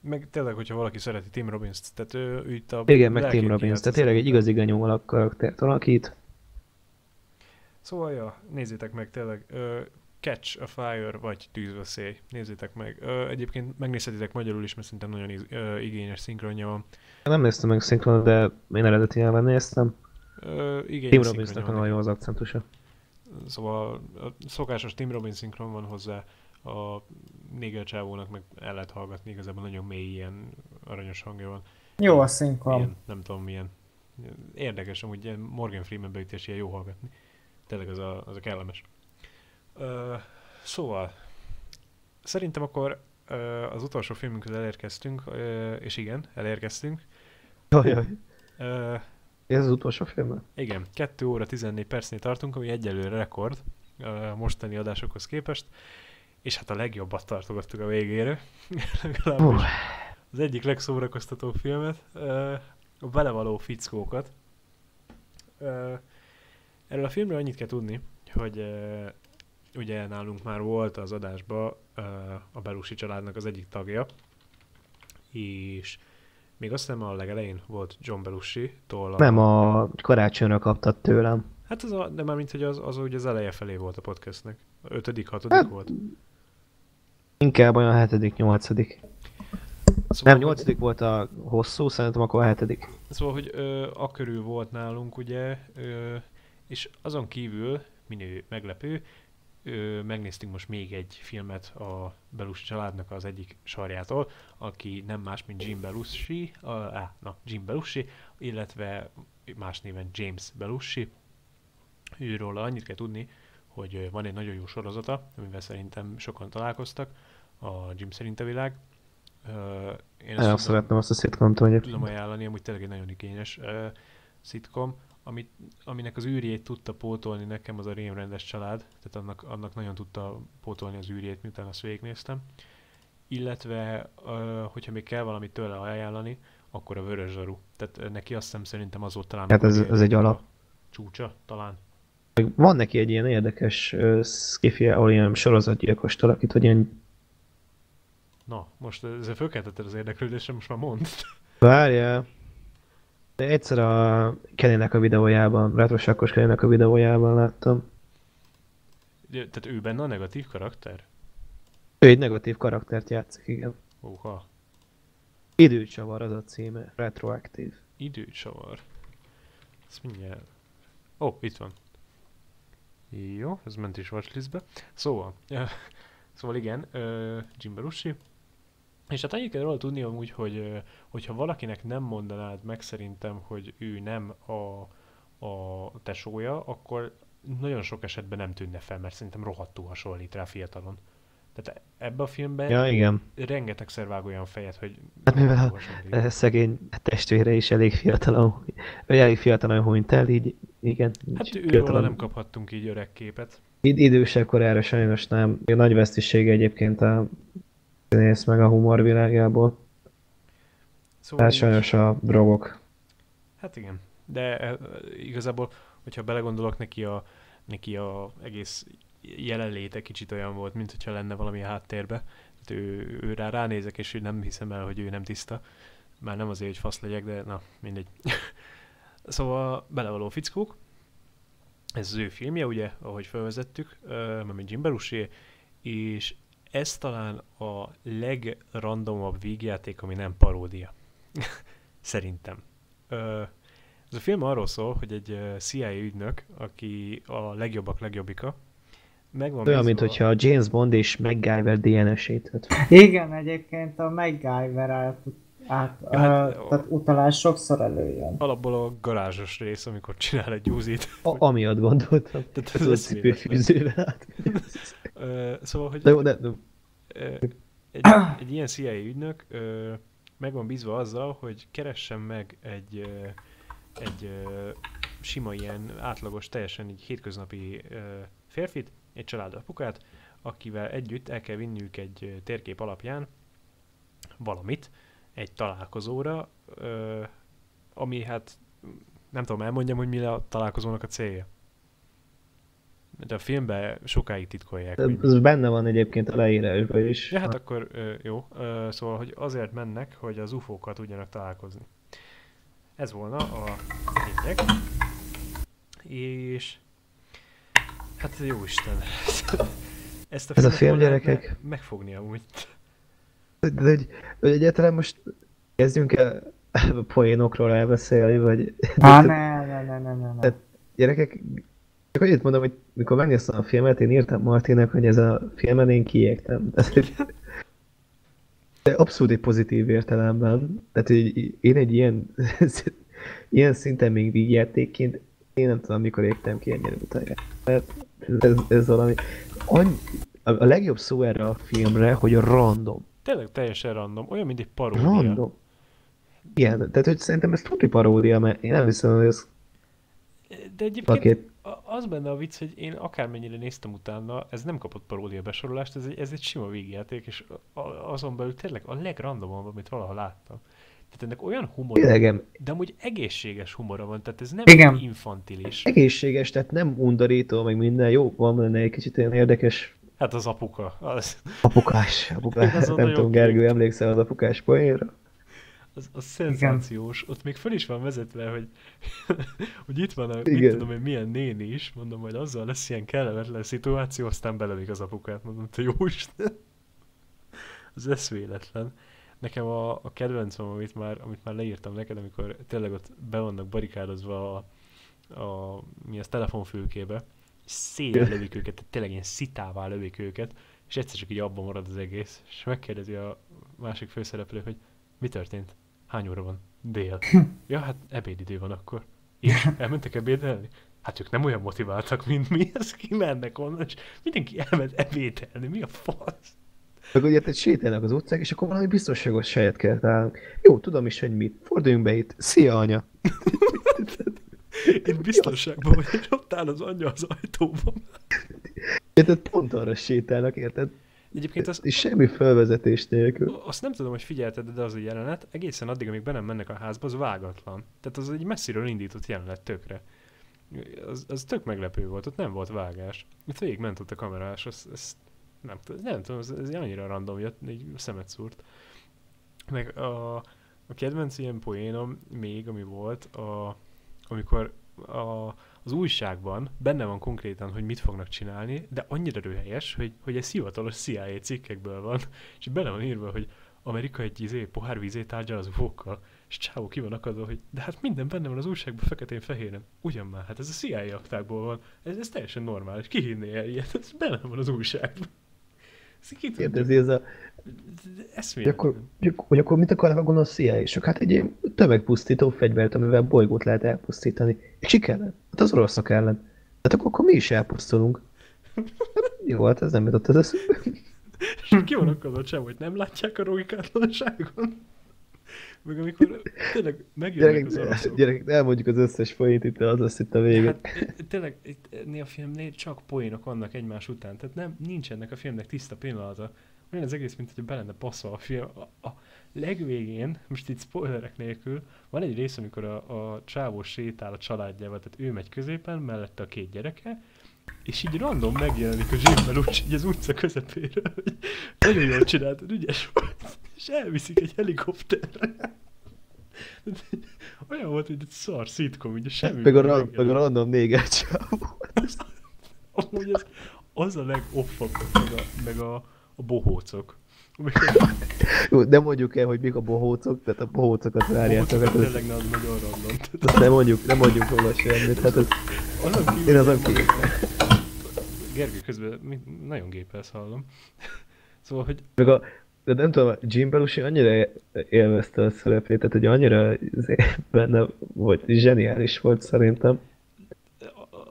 meg tényleg, hogyha valaki szereti Tim Robbins, tehát ő, ő itt a Igen, meg Tim Robbins, tehát tényleg egy igazi genyó alak karaktert alakít. Szóval, ja, nézzétek meg tényleg, Catch a Fire, vagy Tűzveszély, nézzétek meg. Egyébként megnézhetitek magyarul is, mert szerintem nagyon iz- igényes szinkronja van. Nem néztem meg szinkron, de én eredeti nyelven néztem. Uh, igényes Tim Robbinsnak van nagyon jó az akcentusa. Szóval a szokásos Tim Robbins szinkron van hozzá, a néger csávónak meg el lehet hallgatni, igazából nagyon mély ilyen aranyos hangja van. Jó a szinkron. Ilyen, nem tudom milyen. Érdekes, amúgy ilyen Morgan Freeman beütés ilyen jó hallgatni. Tényleg az a, az a kellemes. Ö, szóval, szerintem akkor ö, az utolsó filmünkhöz elérkeztünk, ö, és igen, elérkeztünk. Jaj, jaj. Ö, Ez az utolsó film? igen, 2 óra 14 percnél tartunk, ami egyelőre rekord a mostani adásokhoz képest, és hát a legjobbat tartogattuk a végére. Legalábbis az egyik legszórakoztatóbb filmet, a belevaló fickókat. Erről a filmről annyit kell tudni, hogy ugye nálunk már volt az adásban ö, a Belusi családnak az egyik tagja, és még azt hiszem a legelején volt John Belushi-tól a... Nem, a karácsonyra kaptad tőlem. Hát az a, de már mint hogy az, az ugye az eleje felé volt a podcastnek. A ötödik, hatodik Hát, volt. Inkább olyan hetedik, nyolcadik. Szóval, Nem, nyolcadik volt a hosszú, szerintem akkor a hetedik. Szóval, hogy ö, a körül volt nálunk, ugye, ö, és azon kívül, minő meglepő, ö, megnéztünk most még egy filmet a Belushi családnak az egyik sarjától, aki nem más, mint Jim Belushi, a, á, na, Jim Belushi, illetve más néven James Belushi. Őről annyit kell tudni, hogy ö, van egy nagyon jó sorozata, amivel szerintem sokan találkoztak, a Jim szerint a világ. Ö, én Nagyon tudom- szeretem azt a szitcomtól egyébként. tudom ajánlani, amúgy tényleg egy nagyon igényes uh, szitkom, amit, aminek az űrjét tudta pótolni nekem az a rémrendes család, tehát annak, annak nagyon tudta pótolni az űrjét, miután azt végignéztem. Illetve, hogyha még kell valamit tőle ajánlani, akkor a Vörös Zsaru. Tehát neki azt hiszem szerintem az volt talán Hát ez- ez egy alap. Csúcsa, talán. Van neki egy ilyen érdekes uh, skiffy, ahol ilyen sorozatgyilkost alakít, vagy ilyen... Na, most ezzel fölkeltetted az érdeklődésre, most már mondd. Várjál. Egyszer a Kennynek a videójában, retrosakkos Kennynek a videójában láttam. Tehát ő benne a negatív karakter? Ő egy negatív karaktert játszik, igen. Óha. Időcsavar az a címe. Retroaktív. Időcsavar. Ez mindjárt... Ó, oh, itt van. Jó, ez ment is watchlistbe. Szóval, szóval igen, uh, Jim Belushi. És hát annyit kell róla tudni amúgy, hogy hogyha valakinek nem mondanád meg szerintem, hogy ő nem a, a tesója, akkor nagyon sok esetben nem tűnne fel, mert szerintem rohadtul hasonlít rá fiatalon. Tehát ebbe a filmben Ja, igen. rengetegszer vág olyan fejet, hogy Hát mivel hasonlít. Eh, Szegény testvére is elég fiatalon, ő elég fiatalon hunyt el, így igen. Hát őről nem kaphattunk így öreg képet. Id- idősebb korára sajnos nem. A nagy vesztisége egyébként a színész meg a humor világából. Szóval Hát sajnos a drogok. Hát igen, de e, igazából, hogyha belegondolok, neki a, neki a egész jelenléte kicsit olyan volt, mint hogyha lenne valami a háttérbe. Tehát ő, ő rá ránézek, és nem hiszem el, hogy ő nem tiszta. Már nem azért, hogy fasz legyek, de na, mindegy. szóval belevaló fickók. Ez az ő filmje, ugye, ahogy felvezettük, mert Jim Belushi, és ez talán a legrandomabb vígjáték, ami nem paródia. Szerintem. Ö, ez a film arról szól, hogy egy CIA ügynök, aki a legjobbak legjobbika, megvan Olyan, mint hogyha a James Bond és MacGyver DNS-ét. Igen, egyébként a MacGyver át, át Ja, hát, tehát utalás sokszor előjön. alapból a garázsos rész, amikor csinál egy úzit. A- amiatt gondoltam. Tehát Ez ez a cipőfűzővel szóval, hogy De jó, de, de egy, egy ilyen CIA ügynök ö, meg van bízva azzal, hogy keressen meg egy, ö, egy ö, sima ilyen átlagos, teljesen így hétköznapi ö, férfit, egy család apukát, akivel együtt el kell vinniük egy térkép alapján valamit egy találkozóra, ö, ami hát nem tudom, elmondjam, hogy mi a találkozónak a célja. De a filmben sokáig titkolják. hogy- Ez benne van egyébként a leírásban is. Ja, hát akkor jó. Szóval, hogy azért mennek, hogy az UFO-kkal tudjanak találkozni. Ez volna a lényeg. És... Hát jó Isten. Ezt a Ez a film, gyerekek? Megfogni amúgy. De hogy, hogy egyáltalán most kezdjünk el poénokról elbeszélni, vagy Á, ne, ne, ne, ne, ne, ne. Gyerekek, csak annyit mondom, hogy mikor megnéztem a filmet, én írtam Martinak, hogy ez a filmen én kiégtem. De abszolút egy pozitív értelemben. Tehát, hogy én egy ilyen, ilyen szinten még vígjátékként én nem tudom, mikor égtem ki ennyire utoljára. Tehát ez, ez valami... Annyi, a, a legjobb szó erre a filmre, hogy a random. Tényleg teljesen random. Olyan, mint egy paródia. Random. Igen, tehát hogy szerintem ez tuti paródia, mert én nem hiszem, hogy ez De egyébként Pakét. az benne a vicc, hogy én akármennyire néztem utána, ez nem kapott paródia besorolást, ez egy, ez egy sima végjáték, és azon belül tényleg a legrandomabb, amit valaha láttam. Tehát ennek olyan humora van, tényleg de amúgy egészséges humora van, tehát ez nem Igen. infantilis. egészséges, tehát nem undorító, meg minden jó, van benne egy kicsit olyan érdekes Hát az apuka, az, apukás, apukás, Azon nem nagyon tudom. Gergő, emlékszel az apukás poénra? az, az szenzációs. Ott még fel is van vezetve, hogy, hogy itt van a, mit Igen. tudom én, milyen néni is, mondom, majd azzal lesz ilyen kellemetlen szituáció, aztán belevik az apukát, mondom, te jó Isten. Az eszméletlen. Nekem a, a kedvencem, amit már, amit már leírtam neked, amikor tényleg ott be vannak barikádozva a, a mi az telefonfülkébe, széjjel lövik őket, tehát tényleg ilyen szitává lövik őket, és egyszer csak így abban marad az egész, és megkérdezi a másik főszereplő, hogy mi történt? Hány óra van? Dél. Ja, hát ebédidő van akkor. És elmentek ebédelni? Hát ők nem olyan motiváltak, mint mi, ez kimennek onnan, és mindenki elment ebédelni, mi a fasz? Meg ugye tehát sétálnak az utcák, és akkor valami biztonságos helyet kell találnunk. Jó, tudom is, hogy mit. Forduljunk be itt. Szia, anya! Itt biztonságban vagy, és ott áll az anyja az ajtóban. Érted, pont arra sétálnak, érted? Egyébként az, És semmi felvezetés nélkül. azt nem tudom, hogy figyelted, de az a jelenet egészen addig, amíg be nem mennek a házba, az vágatlan. Tehát az egy messziről indított jelenet tökre. Az, az tök meglepő volt, ott nem volt vágás. Itt végig ment ott a kamerás, az, ez nem, tudom- nem tudom, ez, ez annyira random jött, egy szemet szúrt. Meg a, a kedvenc ilyen poénom még, ami volt, a, amikor a, az újságban benne van konkrétan, hogy mit fognak csinálni, de annyira röhelyes, hogy, hogy ez hivatalos CIA cikkekből van, és bele van írva, hogy Amerika egy izé, pohár vízét tárgyal az ufókkal, és csávó ki van akadva, hogy de hát minden benne van az újságban feketén-fehéren. Ugyan már, hát ez a CIA aktákból van, ez, ez teljesen normális, ki hinné el ilyet, ez benne van az újságban. Érted, ez a... Hogy Eszméletlen. akkor, hogy akkor mit akarnak a gonosz cia? Hát egy ilyen tömegpusztító fegyvert, amivel bolygót lehet elpusztítani. És kellene? Hát az oroszok ellen. Hát akkor, akkor mi is elpusztulunk. Hát, jó, hát ez nem jutott az eszünkbe. És ki van akadva sem, hogy nem látják a logikátlanságon? Meg amikor tényleg megjönnek az Gyerekek, oroszok. gyerekek, elmondjuk az összes folyét itt, az lesz itt a vége. Hát tényleg itt a filmnél csak poénok vannak egymás után, tehát nem, nincs ennek a filmnek tiszta pillanata. Olyan az egész, mint hogy be lenne passzol a film. A, a legvégén, most itt spoilerek nélkül, van egy rész, amikor a, a csávó sétál a családjával, tehát ő megy középen, mellette a két gyereke, és így random megjelenik a Jim Belushi így az utca közepéről, hogy nagyon jól csináltad, ügyes volt, és elviszik egy helikopterre. Olyan volt, hogy egy szar szitkom, ugye semmi. Meg a, ra- meg a random néger csávó. Amúgy az, az a legoffabb, meg a, meg a, a bohócok. Jó, nem mondjuk el, hogy mik a bohócok, tehát a bohócokat a várjátok. bohócok Hát tényleg az nagyon random. Tehát nem mondjuk, nem mondjuk róla semmit. Hát ez, azon kívül, én azon ki. Gergő közben nagyon gépelsz hallom. Szóval, hogy Meg a, de nem tudom, Jim Belushi annyira élvezte a szerepét, tehát hogy annyira benne volt, zseniális volt szerintem.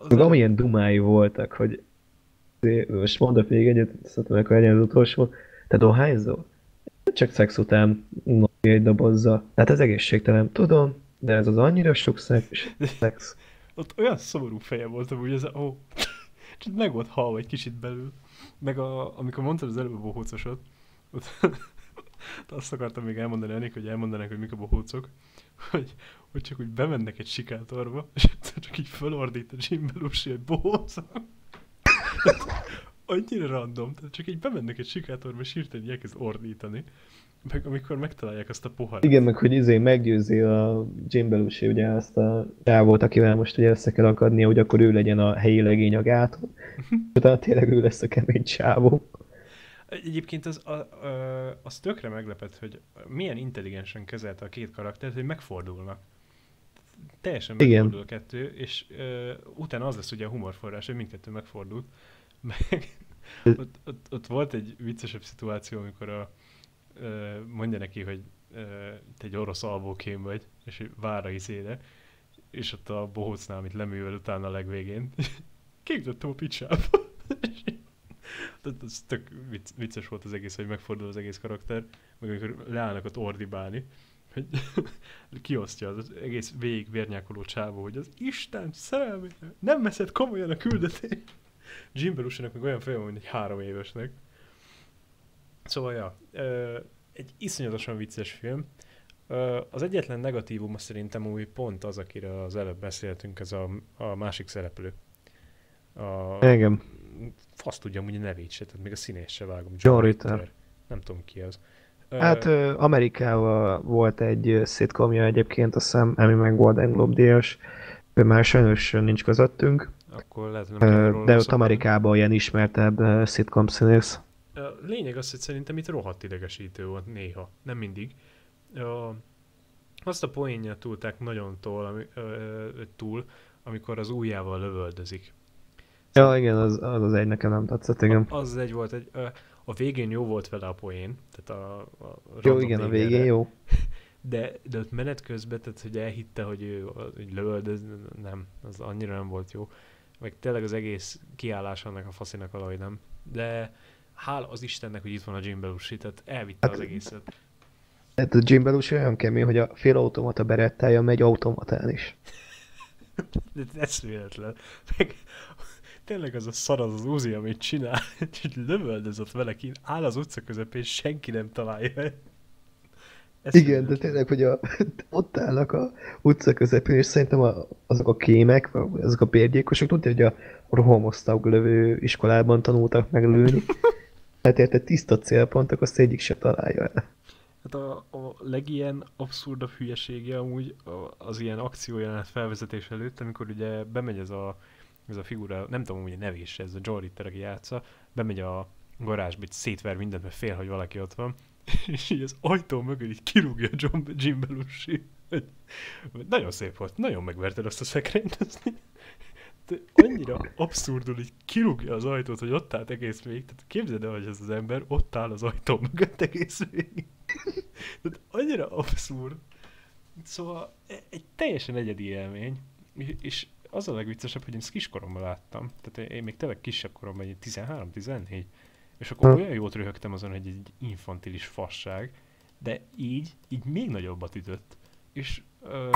az Meg amilyen dumái voltak, hogy most mondok még egyet, szerintem hogy legyen az utolsó. Te dohányzol? Csak szex után napi egy dobozza. Tehát ez egészségtelen, tudom, de ez az annyira sok szex. szex. ott olyan szomorú feje volt, hogy ez a, ó, csak meg volt halva egy kicsit belül. Meg a, amikor mondtad az előbb a bohócosot, ott, azt akartam még elmondani ennék, hogy elmondanák, hogy mik a bohócok, hogy, hogy csak úgy bemennek egy sikátorba, és csak így felordít a Jim Belushi, hogy bohócok. Annyira random, tehát csak így bemennek egy sikátorba, és hirtelen elkezd ordítani. Meg amikor megtalálják azt a poharat. Igen, meg hogy izé meggyőzi a Jim Belushi ugye azt a csávót, akivel most ugye össze kell akadnia, hogy akkor ő legyen a helyi legény a gáton. Utána tényleg ő lesz a kemény csávó. Egyébként az, a, a, az tökre meglepett, hogy milyen intelligensen kezelte a két karaktert, hogy megfordulnak. Teljesen Igen. megfordul a kettő, és ö, utána az lesz ugye a humorforrás, hogy mindkettő megfordult. Meg ott, ott, ott, volt egy viccesebb szituáció, amikor a, mondja neki, hogy te egy orosz albókém vagy, és vár a izére, és ott a bohócnál, amit leművel utána a legvégén, képzettem a picsába. Ez tök vicc, vicces volt az egész, hogy megfordul az egész karakter, meg amikor leállnak ott ordibálni, hogy kiosztja az egész végig vérnyákoló csávó, hogy az Isten szerelmi, nem veszed komolyan a küldetést. Jim Belushi-nak meg olyan fejem, mint egy három évesnek. Szóval, ja, egy iszonyatosan vicces film. Az egyetlen negatívum szerintem úgy pont az, akire az előbb beszéltünk, ez a, a másik szereplő. A, Igen. fasz tudja amúgy a nevét se, tehát még a színét se vágom. John Ritter. Nem tudom ki az. Hát Ö, Amerikával volt egy ö, szitkomja egyébként, azt hiszem Emmy meg Golden Globe díjas. Ő már sajnos nincs közöttünk, akkor lehet, hogy nem róla de ott. Amerikában ilyen ismertebb ö, szitkom színész. Lényeg az, hogy szerintem itt rohadt idegesítő volt néha, nem mindig. A, azt a poénját túlták nagyon tól, ami, ö, túl, amikor az ujjával lövöldözik. Ja, igen, az, az az egy nekem nem tetszett, igen. A, az egy volt, egy, a végén jó volt vele a poén, tehát a, a Jó, igen, a végén jó. De, de ott menet közben, tehát hogy elhitte, hogy ő hogy lövöldöz, nem, az annyira nem volt jó. Meg tényleg az egész kiállás annak a faszinak valahogy nem. De hála az Istennek, hogy itt van a Jim Belushi, tehát elvitte Hát- az egészet. Tehát a Jim Belushi olyan kemény, hogy a félautomata berettája megy automatán is. De ez véletlen. Meg tényleg az a szar az az Uzi, amit csinál, hogy lövöldöz ott vele kint, áll az utca közepén, senki nem találja. Ez Igen, de tényleg, hogy a, ott állnak a utca közepén, és szerintem a, azok a kémek, azok a bérgyékosok, tudja, hogy a rohamosztag lövő iskolában tanultak meg lőni. Hát érted, tiszta célpontok, azt egyik se találja el. Hát a, a legilyen abszurdabb hülyesége amúgy az ilyen akciójelenet felvezetés előtt, amikor ugye bemegy ez a, ez a figura, nem tudom, hogy a nevés, ez a John Ritter, aki játsza, bemegy a garázsba, szétver mindent, mert fél, hogy valaki ott van, és így az ajtó mögül így kirúgja John, Jim Belushi. Nagyon szép volt, nagyon megverted azt a szekrényt, így, de annyira abszurdul így kirúgja az ajtót, hogy ott állt egész végig. Tehát képzeld el, hogy ez az ember ott áll az ajtó mögött egész végig. Tehát annyira abszurd. Szóval e- egy teljesen egyedi élmény, és- az a legviccesebb, hogy én ezt kiskoromban láttam. Tehát én még tényleg kisebb koromban, egy 13-14. És akkor Ha. olyan jót röhögtem azon, hogy egy infantilis fasság, de így, így még nagyobbat ütött. És ö,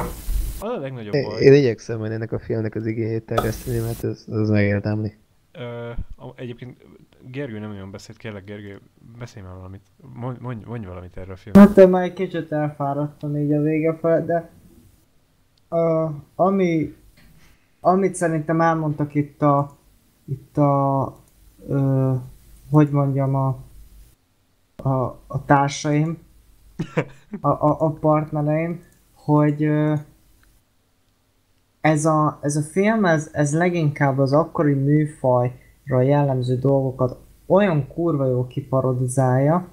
az a legnagyobb Én, baj... én igyekszem majd ennek a filmnek az igényét terjeszteni, mert ez, ez megérdemli. Ö, egyébként Gergő nem olyan beszélt, kérlek Gergő, beszélj már valamit, mondj, mondj, mondj valamit erről a filmről. Hát én már egy kicsit elfáradtam így a vége fel, de uh, ami, amit szerintem elmondtak itt a, itt a, uh, hogy mondjam, a, a, a társaim, a, a, a partnereim, hogy ez a, ez a film, ez, ez leginkább az akkori műfajra jellemző dolgokat olyan kurva jó kiparodizálja,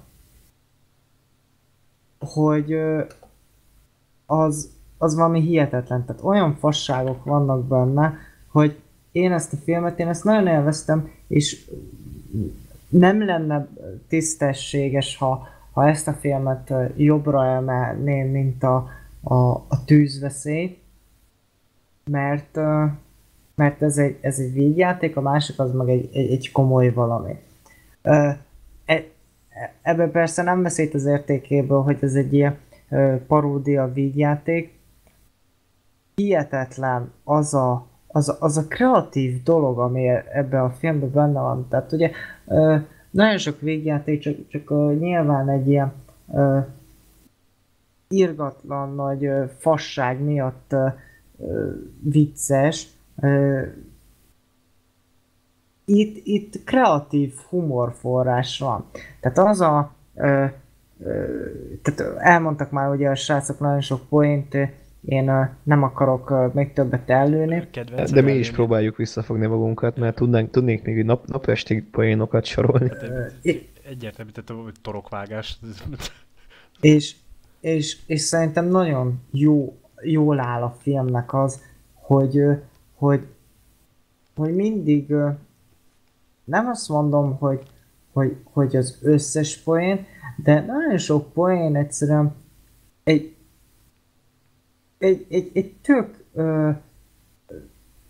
hogy az, az valami hihetetlen. Tehát olyan fasságok vannak benne, hogy én ezt a filmet, én ezt nagyon élveztem, és nem lenne tisztességes, ha, ha ezt a filmet jobbra emelném, mint a, a, a tűzveszély, mert, mert ez egy, ez egy vígjáték, a másik az meg egy, egy, egy komoly valami. E, ebben persze nem veszít az értékéből, hogy ez egy ilyen paródia vígjáték. Hihetetlen az a, az, az a kreatív dolog, ami ebben a filmben benne van. Tehát ugye nagyon sok végjáték, csak, csak nyilván egy ilyen irgatlan nagy fasság miatt vicces. Itt, itt kreatív humorforrás van. Tehát az a... Tehát elmondtak már ugye a srácok nagyon sok poént, én nem akarok még többet előni. Kedvenc De mi is próbáljuk visszafogni magunkat, mert tudnánk, tudnék még nap, napestig poénokat sorolni. Hát, Egyértelmű, tehát a torokvágás. És, és, és szerintem nagyon jó, jól áll a filmnek az, hogy, hogy, hogy mindig nem azt mondom, hogy, hogy, hogy az összes poén, de nagyon sok poén egyszerűen egy, egy, egy, egy tök, ö,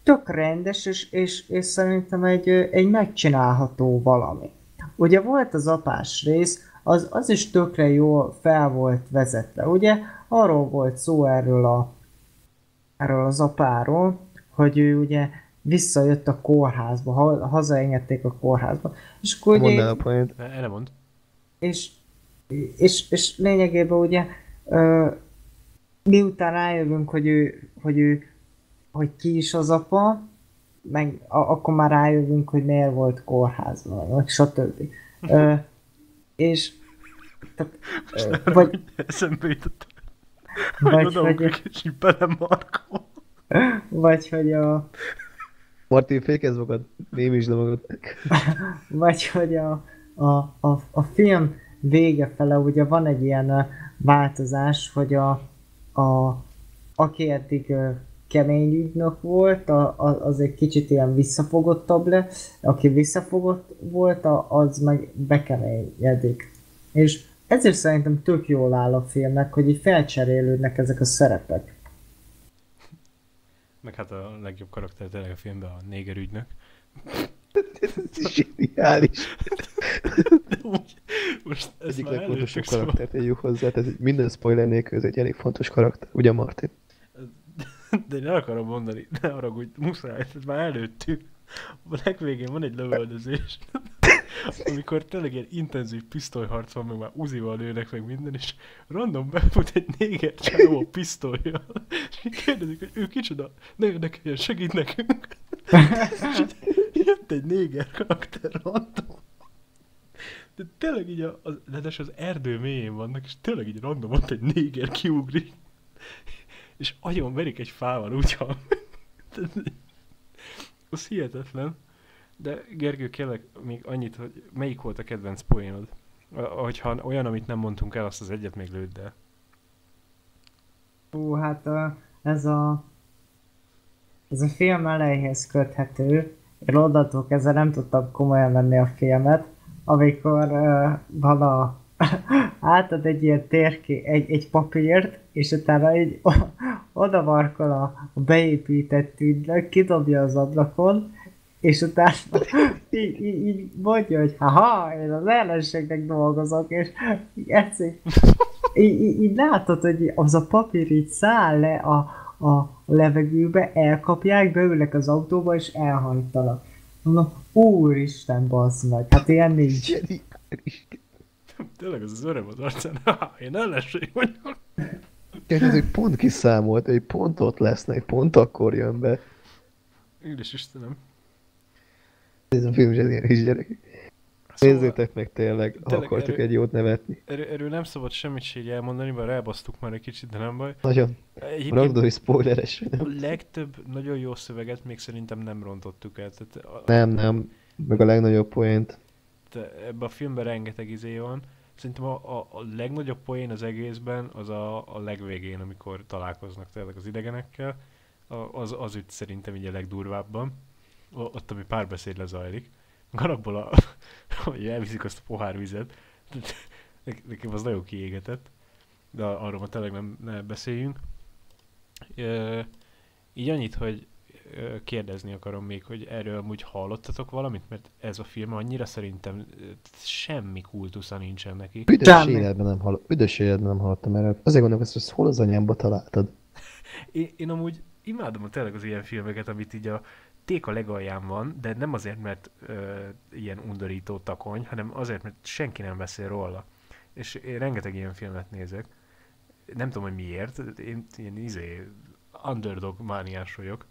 tök rendes, és, és, és szerintem egy, egy megcsinálható valami. Ugye volt az apás rész, az, az is tökre jól fel volt vezetve. Ugye arról volt szó erről, a, erről az apáról, hogy ő ugye visszajött a kórházba, ha, hazaengedték a kórházba. És akkor Mondd el ugye, a poént. Ne, ne mond. és, és, és lényegében ugye ö, miután rájövünk, hogy ő, hogy ő hogy ki is az apa, meg a, akkor már rájövünk, hogy miért volt kórházban, meg stb. Ö, és tehát, ö, vagy, Eszembe jutott. Vagy hogy- és belemarkol. vagy hogy a, Martin, fékezd magad, némítsd le magad. vagy hogy a, a, a, a film vége fele ugye van egy ilyen változás, hogy a, a aki eddig kemény ügynök volt, a, a, az egy kicsit ilyen visszafogottabb le, aki visszafogott volt, a, az meg bekeményedik. És ezért szerintem tök jól áll a filmnek, hogy így felcserélődnek ezek a szerepek. Meg hát a legjobb karakter tényleg a filmben a néger ügynök. Ez zseniális. Úgy, most ez Egyik legfontosabb karakter, tegyük hozzá, ez egy minden spoiler nélkül, ez egy elég fontos karakter. Ugye Martin? De én el akarom mondani, ne haragudj, muszáj, ezt már előttük. A legvégén van egy lövöldözés, amikor tényleg ilyen intenzív pisztolyharc van, meg már uzival lőnek meg minden, és random befut egy néger csávó a pisztolyjal, és kérdezik, hogy ő kicsoda, ne érdekeljen, segít nekünk. jött egy néger karakter random. De tényleg így a, az, de az erdő mélyén vannak, és tényleg így random ott egy néger kiugrik, és agyon verik egy fával, úgy. Az hihetetlen. De Gergő, kérlek még annyit, hogy melyik volt a kedvenc poénod? Hogyha olyan, amit nem mondtunk el, azt az egyet még lőd el. Hú, hát ez a ez a film elejéhez köthető. Én onnantól kezdve nem tudtam komolyan venni a filmet, amikor uh, van a átad egy ilyen térké, egy, egy papírt, és utána így o- oda a, a beépített ügynök, kidobja az ablakon, és utána így, így, így mondja, hogy haha, én az ellenségnek dolgozok, és egyszer így, így, így látod, hogy az a papír így száll le a, a levegőbe, elkapják, beülnek az autóba, és elhajtanak. Mondom, úristen, bazd meg, hát ilyen nincs. Zseniális. Tényleg az az öröm az arcán. Ha, én ellenség vagyok. Ez egy pont kiszámolt, egy pont ott lesznek, pont akkor jön be. Ügyes Istenem. Ez a film zseniális gyerek. Szóval, Nézzétek meg tényleg, ha tényleg akartok erő- egy jót nevetni. erről, erről nem szabad semmit se így elmondani, bár elbasztuk már egy kicsit, de nem baj. Nagyon ragdói spoileres. a legtöbb nagyon jó szöveget még szerintem nem rontottuk el. Tehát a, Nem, nem. Meg a legnagyobb poént. ebben a filmben rengeteg izé van. Szerintem a, a, a legnagyobb poén az egészben az a, a legvégén, amikor találkoznak tényleg az idegenekkel. A, az, az üt szerintem így a legdurvábban. Ott, ami párbeszéd lezajlik. Galakból, a, hogy elviszik azt a pohár vizet. Ne- Nekem az nagyon kiégetett. De arról ma tényleg nem ne beszéljünk. Ö, így annyit, hogy kérdezni akarom még, hogy erről amúgy hallottatok valamit? Mert ez a film annyira szerintem semmi kultusza nincsen neki. Üdös életben nem, hall... Üdös életben nem hallottam erről. Azért gondolom, hogy ezt hol az anyámba találtad. Én, én amúgy imádom tényleg az ilyen filmeket, amit így a téka legalján van, de nem azért, mert ö, ilyen undorító takony, hanem azért, mert senki nem beszél róla. És én rengeteg ilyen filmet nézek. Nem tudom, hogy miért. Én ilyen izé, underdog mániás vagyok.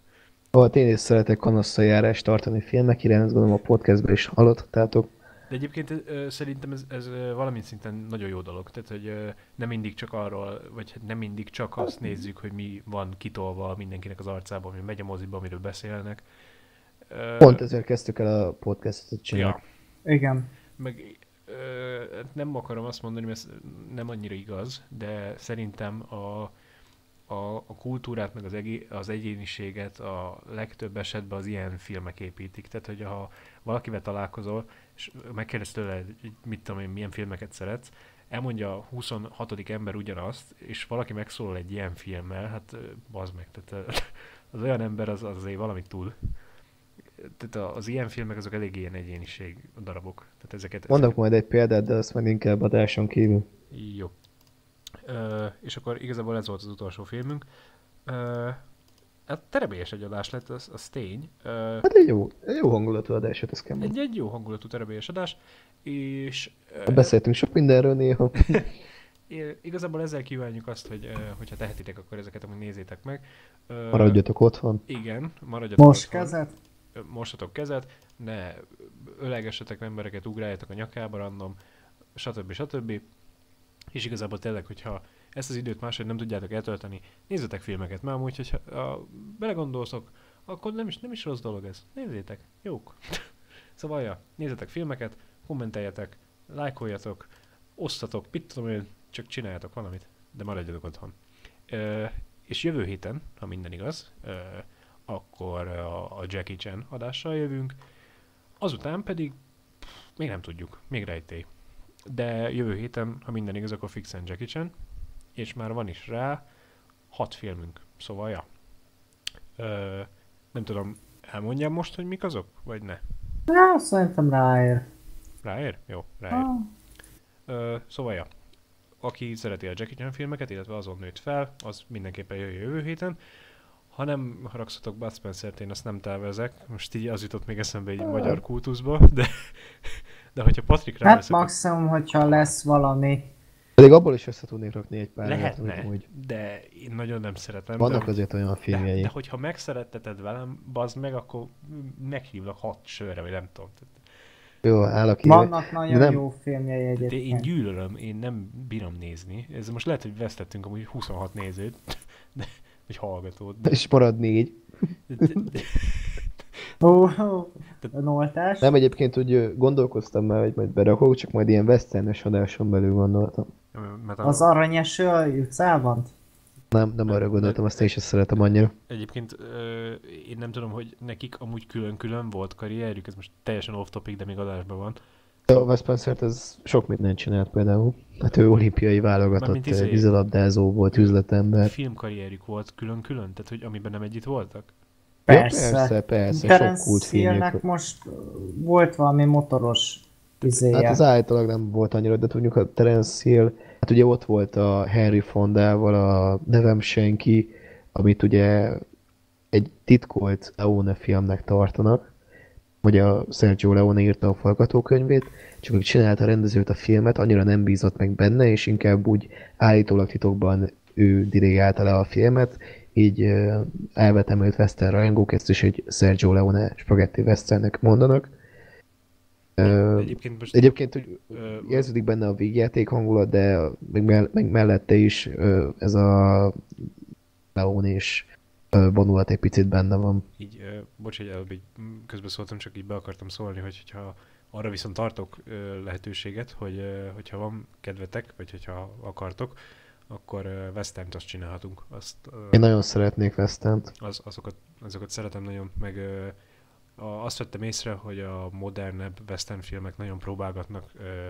Ahol én is szeretek kanasszajárást tartani filmek iránt, ezt gondolom a podcastben is hallottátok. De egyébként ö, szerintem ez, ez valamint szinten nagyon jó dolog. Tehát, hogy ö, nem mindig csak arról, vagy hát nem mindig csak azt nézzük, hogy mi van kitolva mindenkinek az arcában, hogy megy a moziba, amiről beszélnek. Ö, Pont ezért kezdtük el a podcastot csinálni. Ja, Igen. meg ö, nem akarom azt mondani, mert ez nem annyira igaz, de szerintem a, a, a kultúrát, meg az, egé, az egyéniséget a legtöbb esetben az ilyen filmek építik. Tehát, hogy ha valakivel találkozol, és megkérdez tőle, mit tudom én, milyen filmeket szeretsz, elmondja a 26. ember ugyanazt, és valaki megszólal egy ilyen filmmel, hát bazd meg, tehát az olyan ember az, az azért valamit tud. Tehát az ilyen filmek azok elég ilyen egyéniség darabok. Tehát ezeket, Mondok majd egy példát, de azt majd inkább adáson kívül. jó. Ö, és akkor igazából ez volt az utolsó filmünk. Ö, hát terebélyes egy adás lett, az, az tény. Ö, Hát egy jó, egy jó hangulatú adásot, ezt kell mondani. egy, egy jó hangulatú terebélyes adás, és ö, Beszéltünk sok mindenről néha. igazából ezzel kívánjuk azt, hogy hogyha tehetitek, akkor ezeket amúgy nézzétek meg. Ö, Maradjatok otthon. Igen, maradjatok Most otthon. kezet? Ö, mosatok kezet, ne ölegessetek embereket, ugráljatok a nyakába random, stb. stb. És igazából tényleg, hogyha ezt az időt máshogy nem tudjátok eltölteni, nézzetek filmeket, mert amúgy, hogyha a, belegondolszok, akkor nem is, nem is rossz dolog ez. Nézzétek, jók. szóval, ja, nézzetek filmeket, kommenteljetek, lájkoljatok, osztatok, mit tudom én, csak csináljatok valamit, de maradjatok otthon. Ö, és jövő héten, ha minden igaz, ö, akkor a, a Jackie Chan adással jövünk, azután pedig pff, még nem tudjuk, még rejtély. De jövő héten, ha minden igaz, akkor fixen Jackie Chan, és már van is rá hat filmünk, szóval ja. Ö, nem tudom, elmondjam most, hogy mik azok, vagy ne? Ja, szerintem ráér. Ráér? Jó, ráér. Ah, Ö, szóval ja, aki szereti a Jackie Chan filmeket, illetve azon nőtt fel, az mindenképpen jöjjön jövő héten. Ha nem haragszatok Bud Spencer-t, én azt nem tervezek. Most így az jutott még eszembe egy magyar kultuszba, de, de hogyha Patrik rá hát maximum, hogyha lesz valami. Pedig abból is össze tudnék rakni egy pár lehetne, úgy. de én nagyon nem szeretem. Vannak de, azért olyan de, filmjei. de hogyha megszeretteted velem, bazd meg, akkor meghívlak hat sörre, vagy nem tudom. Jó, állok ki. Vannak nagyon nem- jó filmjei de én egyébként. gyűlölöm, én nem bírom nézni. Ez most lehet, hogy vesztettünk amúgy 26 nézőt, de, vagy hallgatót. De, És marad négy. de, de, Ó, ó, noltás. Nem, egyébként úgy gondolkoztam már, hogy majd berakok, csak majd ilyen westernes adáson belül gondoltam. a, Az aranyeső utcában? Nem, nem arra gondoltam, azt én is szeretem annyira. Egyébként ö, én nem tudom, hogy nekik amúgy külön-külön volt karrierjük, ez most teljesen off-topic, de még adásban van. De a Wes spencer ez sok mindent csinált például. Hát ő olimpiai válogatott izé- vízilabdázó volt, üzletember. Filmkarrierjük volt külön-külön, tehát hogy amiben nem együtt voltak? Persze. Ja, persze, persze, sok Terence kult filmjük. Hillnek most volt valami motoros izéje. Hát az állítólag nem volt annyira, de tudjuk, a Terence Hill, hát ugye ott volt a Henry Fondával, a Nevem Senki, amit ugye egy titkolt Leone filmnek tartanak, ugye a Sergio Leone írta a forgatókönyvét, csak hogy csinálta a rendezőt a filmet, annyira nem bízott meg benne, és inkább úgy állítólag titokban ő dirigálta le a filmet, így elvetemült western rajongók ezt is egy Sergio Leone spagetti westernnek mondanak. Egyébként most Egyébként úgy Ö, érződik benne a végjáték hangulat, de meg, mell- meg mellette is ez a Leon és vonulat egy picit benne van. így, bocs, hogy előbb így közbeszóltam, csak így be akartam szólni, hogy hogyha arra viszont tartok lehetőséget, hogy hogyha van kedvetek, vagy hogyha akartok, akkor West azt csinálhatunk. Azt, Én nagyon szeretnék Westent. az, azokat, azokat szeretem nagyon, meg azt vettem észre, hogy a modernebb western filmek nagyon próbálgatnak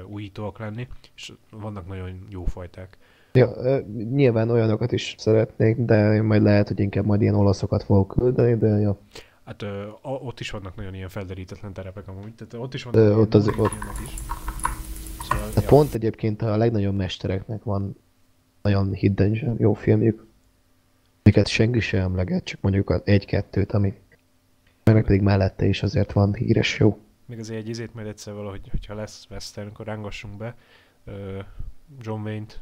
újítóak lenni, és vannak nagyon jó fajták. Ja, nyilván olyanokat is szeretnék, de én majd lehet, hogy inkább majd ilyen olaszokat fogok küldeni, de ja. Hát ö, ott is vannak nagyon ilyen felderítetlen terepek amúgy, tehát ott is vannak Ö, ott az- ott- is. Szóval, De pont egyébként a legnagyobb mestereknek van nagyon hidden jó filmjük, amiket senki sem emleget, csak mondjuk az egy-kettőt, ami meg pedig mellette is azért van híres jó. Még azért egy izét majd egyszer valahogy, hogyha lesz western, akkor rángassunk be John Wayne-t,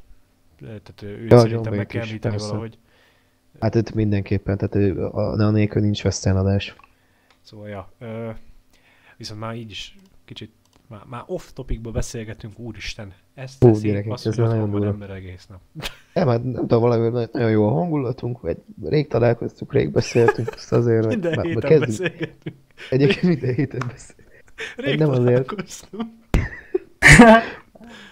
tehát őt Ja, szerintem John meg kell említeni valahogy. Hát itt mindenképpen, tehát ő- a, a nélkül nincs western adás. Szóval, ja. Ö, viszont már így is kicsit, már, már off-topicba beszélgetünk, úristen. Ezt Hú, teszi, gyerekek, azt, ez hogy nagyon van ember egész nap. Nem, hát nem tudom, valami nagyon- jó a hangulatunk, vagy rég találkoztuk, rég beszéltünk, azt azért, hogy Minden már- héten kezdjük. beszélgetünk. Egyébként minden héten beszélünk. Rég nem azért.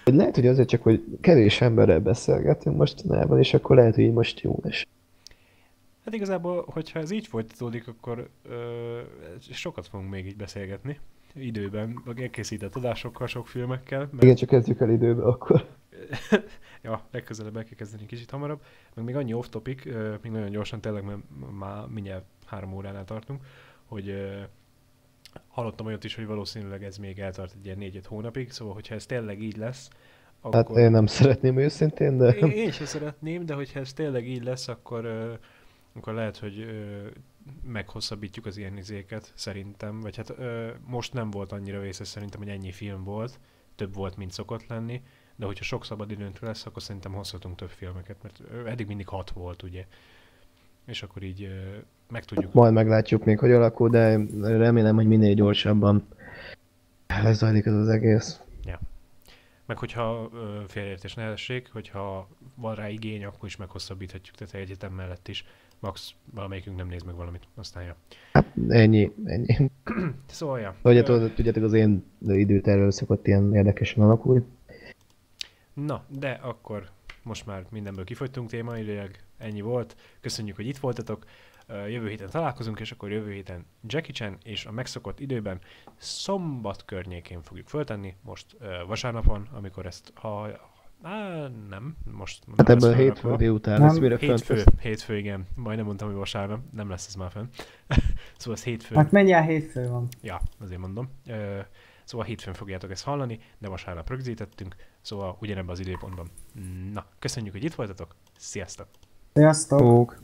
Vagy lehet, hogy azért csak, hogy kevés emberrel beszélgetünk mostanában, és akkor lehet, hogy most jó lesz. Hát igazából, hogyha ez így folytatódik, akkor ö, sokat fogunk még így beszélgetni. Időben, meg elkészített adásokkal, sok filmekkel. Mert, Igen, csak kezdjük el időbe akkor. ja, legközelebb el kell kezdeni kicsit hamarabb. Meg még annyi off-topic, még nagyon gyorsan tényleg, mert már mindjárt három óránál tartunk, hogy hallottam olyat is, hogy valószínűleg ez még eltart egy ilyen négy-öt hónapig, szóval hogyha ez tényleg így lesz, Hát akkor... én nem szeretném őszintén, de Én, én sem szeretném, de hogyha ez tényleg így lesz, akkor, akkor lehet, hogy meghosszabbítjuk az ilyen izéket, szerintem. Vagy hát ö, most nem volt annyira vészes szerintem, hogy ennyi film volt, több volt, mint szokott lenni, de hogyha sok szabad időnk lesz, akkor szerintem hozhatunk több filmeket, mert ö, eddig mindig hat volt, ugye. És akkor így ö, meg tudjuk. majd meglátjuk még, hogy alakul, de remélem, hogy minél gyorsabban lezajlik ez az egész. Meg hogyha félreértés ne essék, hogyha van rá igény, akkor is meghosszabbíthatjuk, tehát egyetem mellett is. Max valamelyikünk nem néz meg valamit, aztán ja. Hát ennyi, ennyi. Szóval, ja. Ugye tudjátok, az én időtervel szokott ilyen érdekesen alakulni. Na, de akkor most már mindenből kifogytunk témailag, ennyi volt. Köszönjük, hogy itt voltatok. Jövő héten találkozunk, és akkor jövő héten Jackie Chan és a megszokott időben szombat környékén fogjuk föltenni. Most vasárnapon, amikor ezt, ha... Á, nem, most nem Hát ebből a hétfő délután Nem. lesz, mire fönt Hétfő, lesz. hétfő, igen. Majdnem mondtam, hogy vasárnap. Nem lesz ez már fönn. szóval ez hétfő. Hát mennyire hétfő van. Ja, azért mondom. Szóval hétfőn fogjátok ezt hallani, de vasárnap rögzítettünk, szóval ugyanebben az időpontban. Na, köszönjük, hogy itt voltatok, sziasztok! Sziasztok!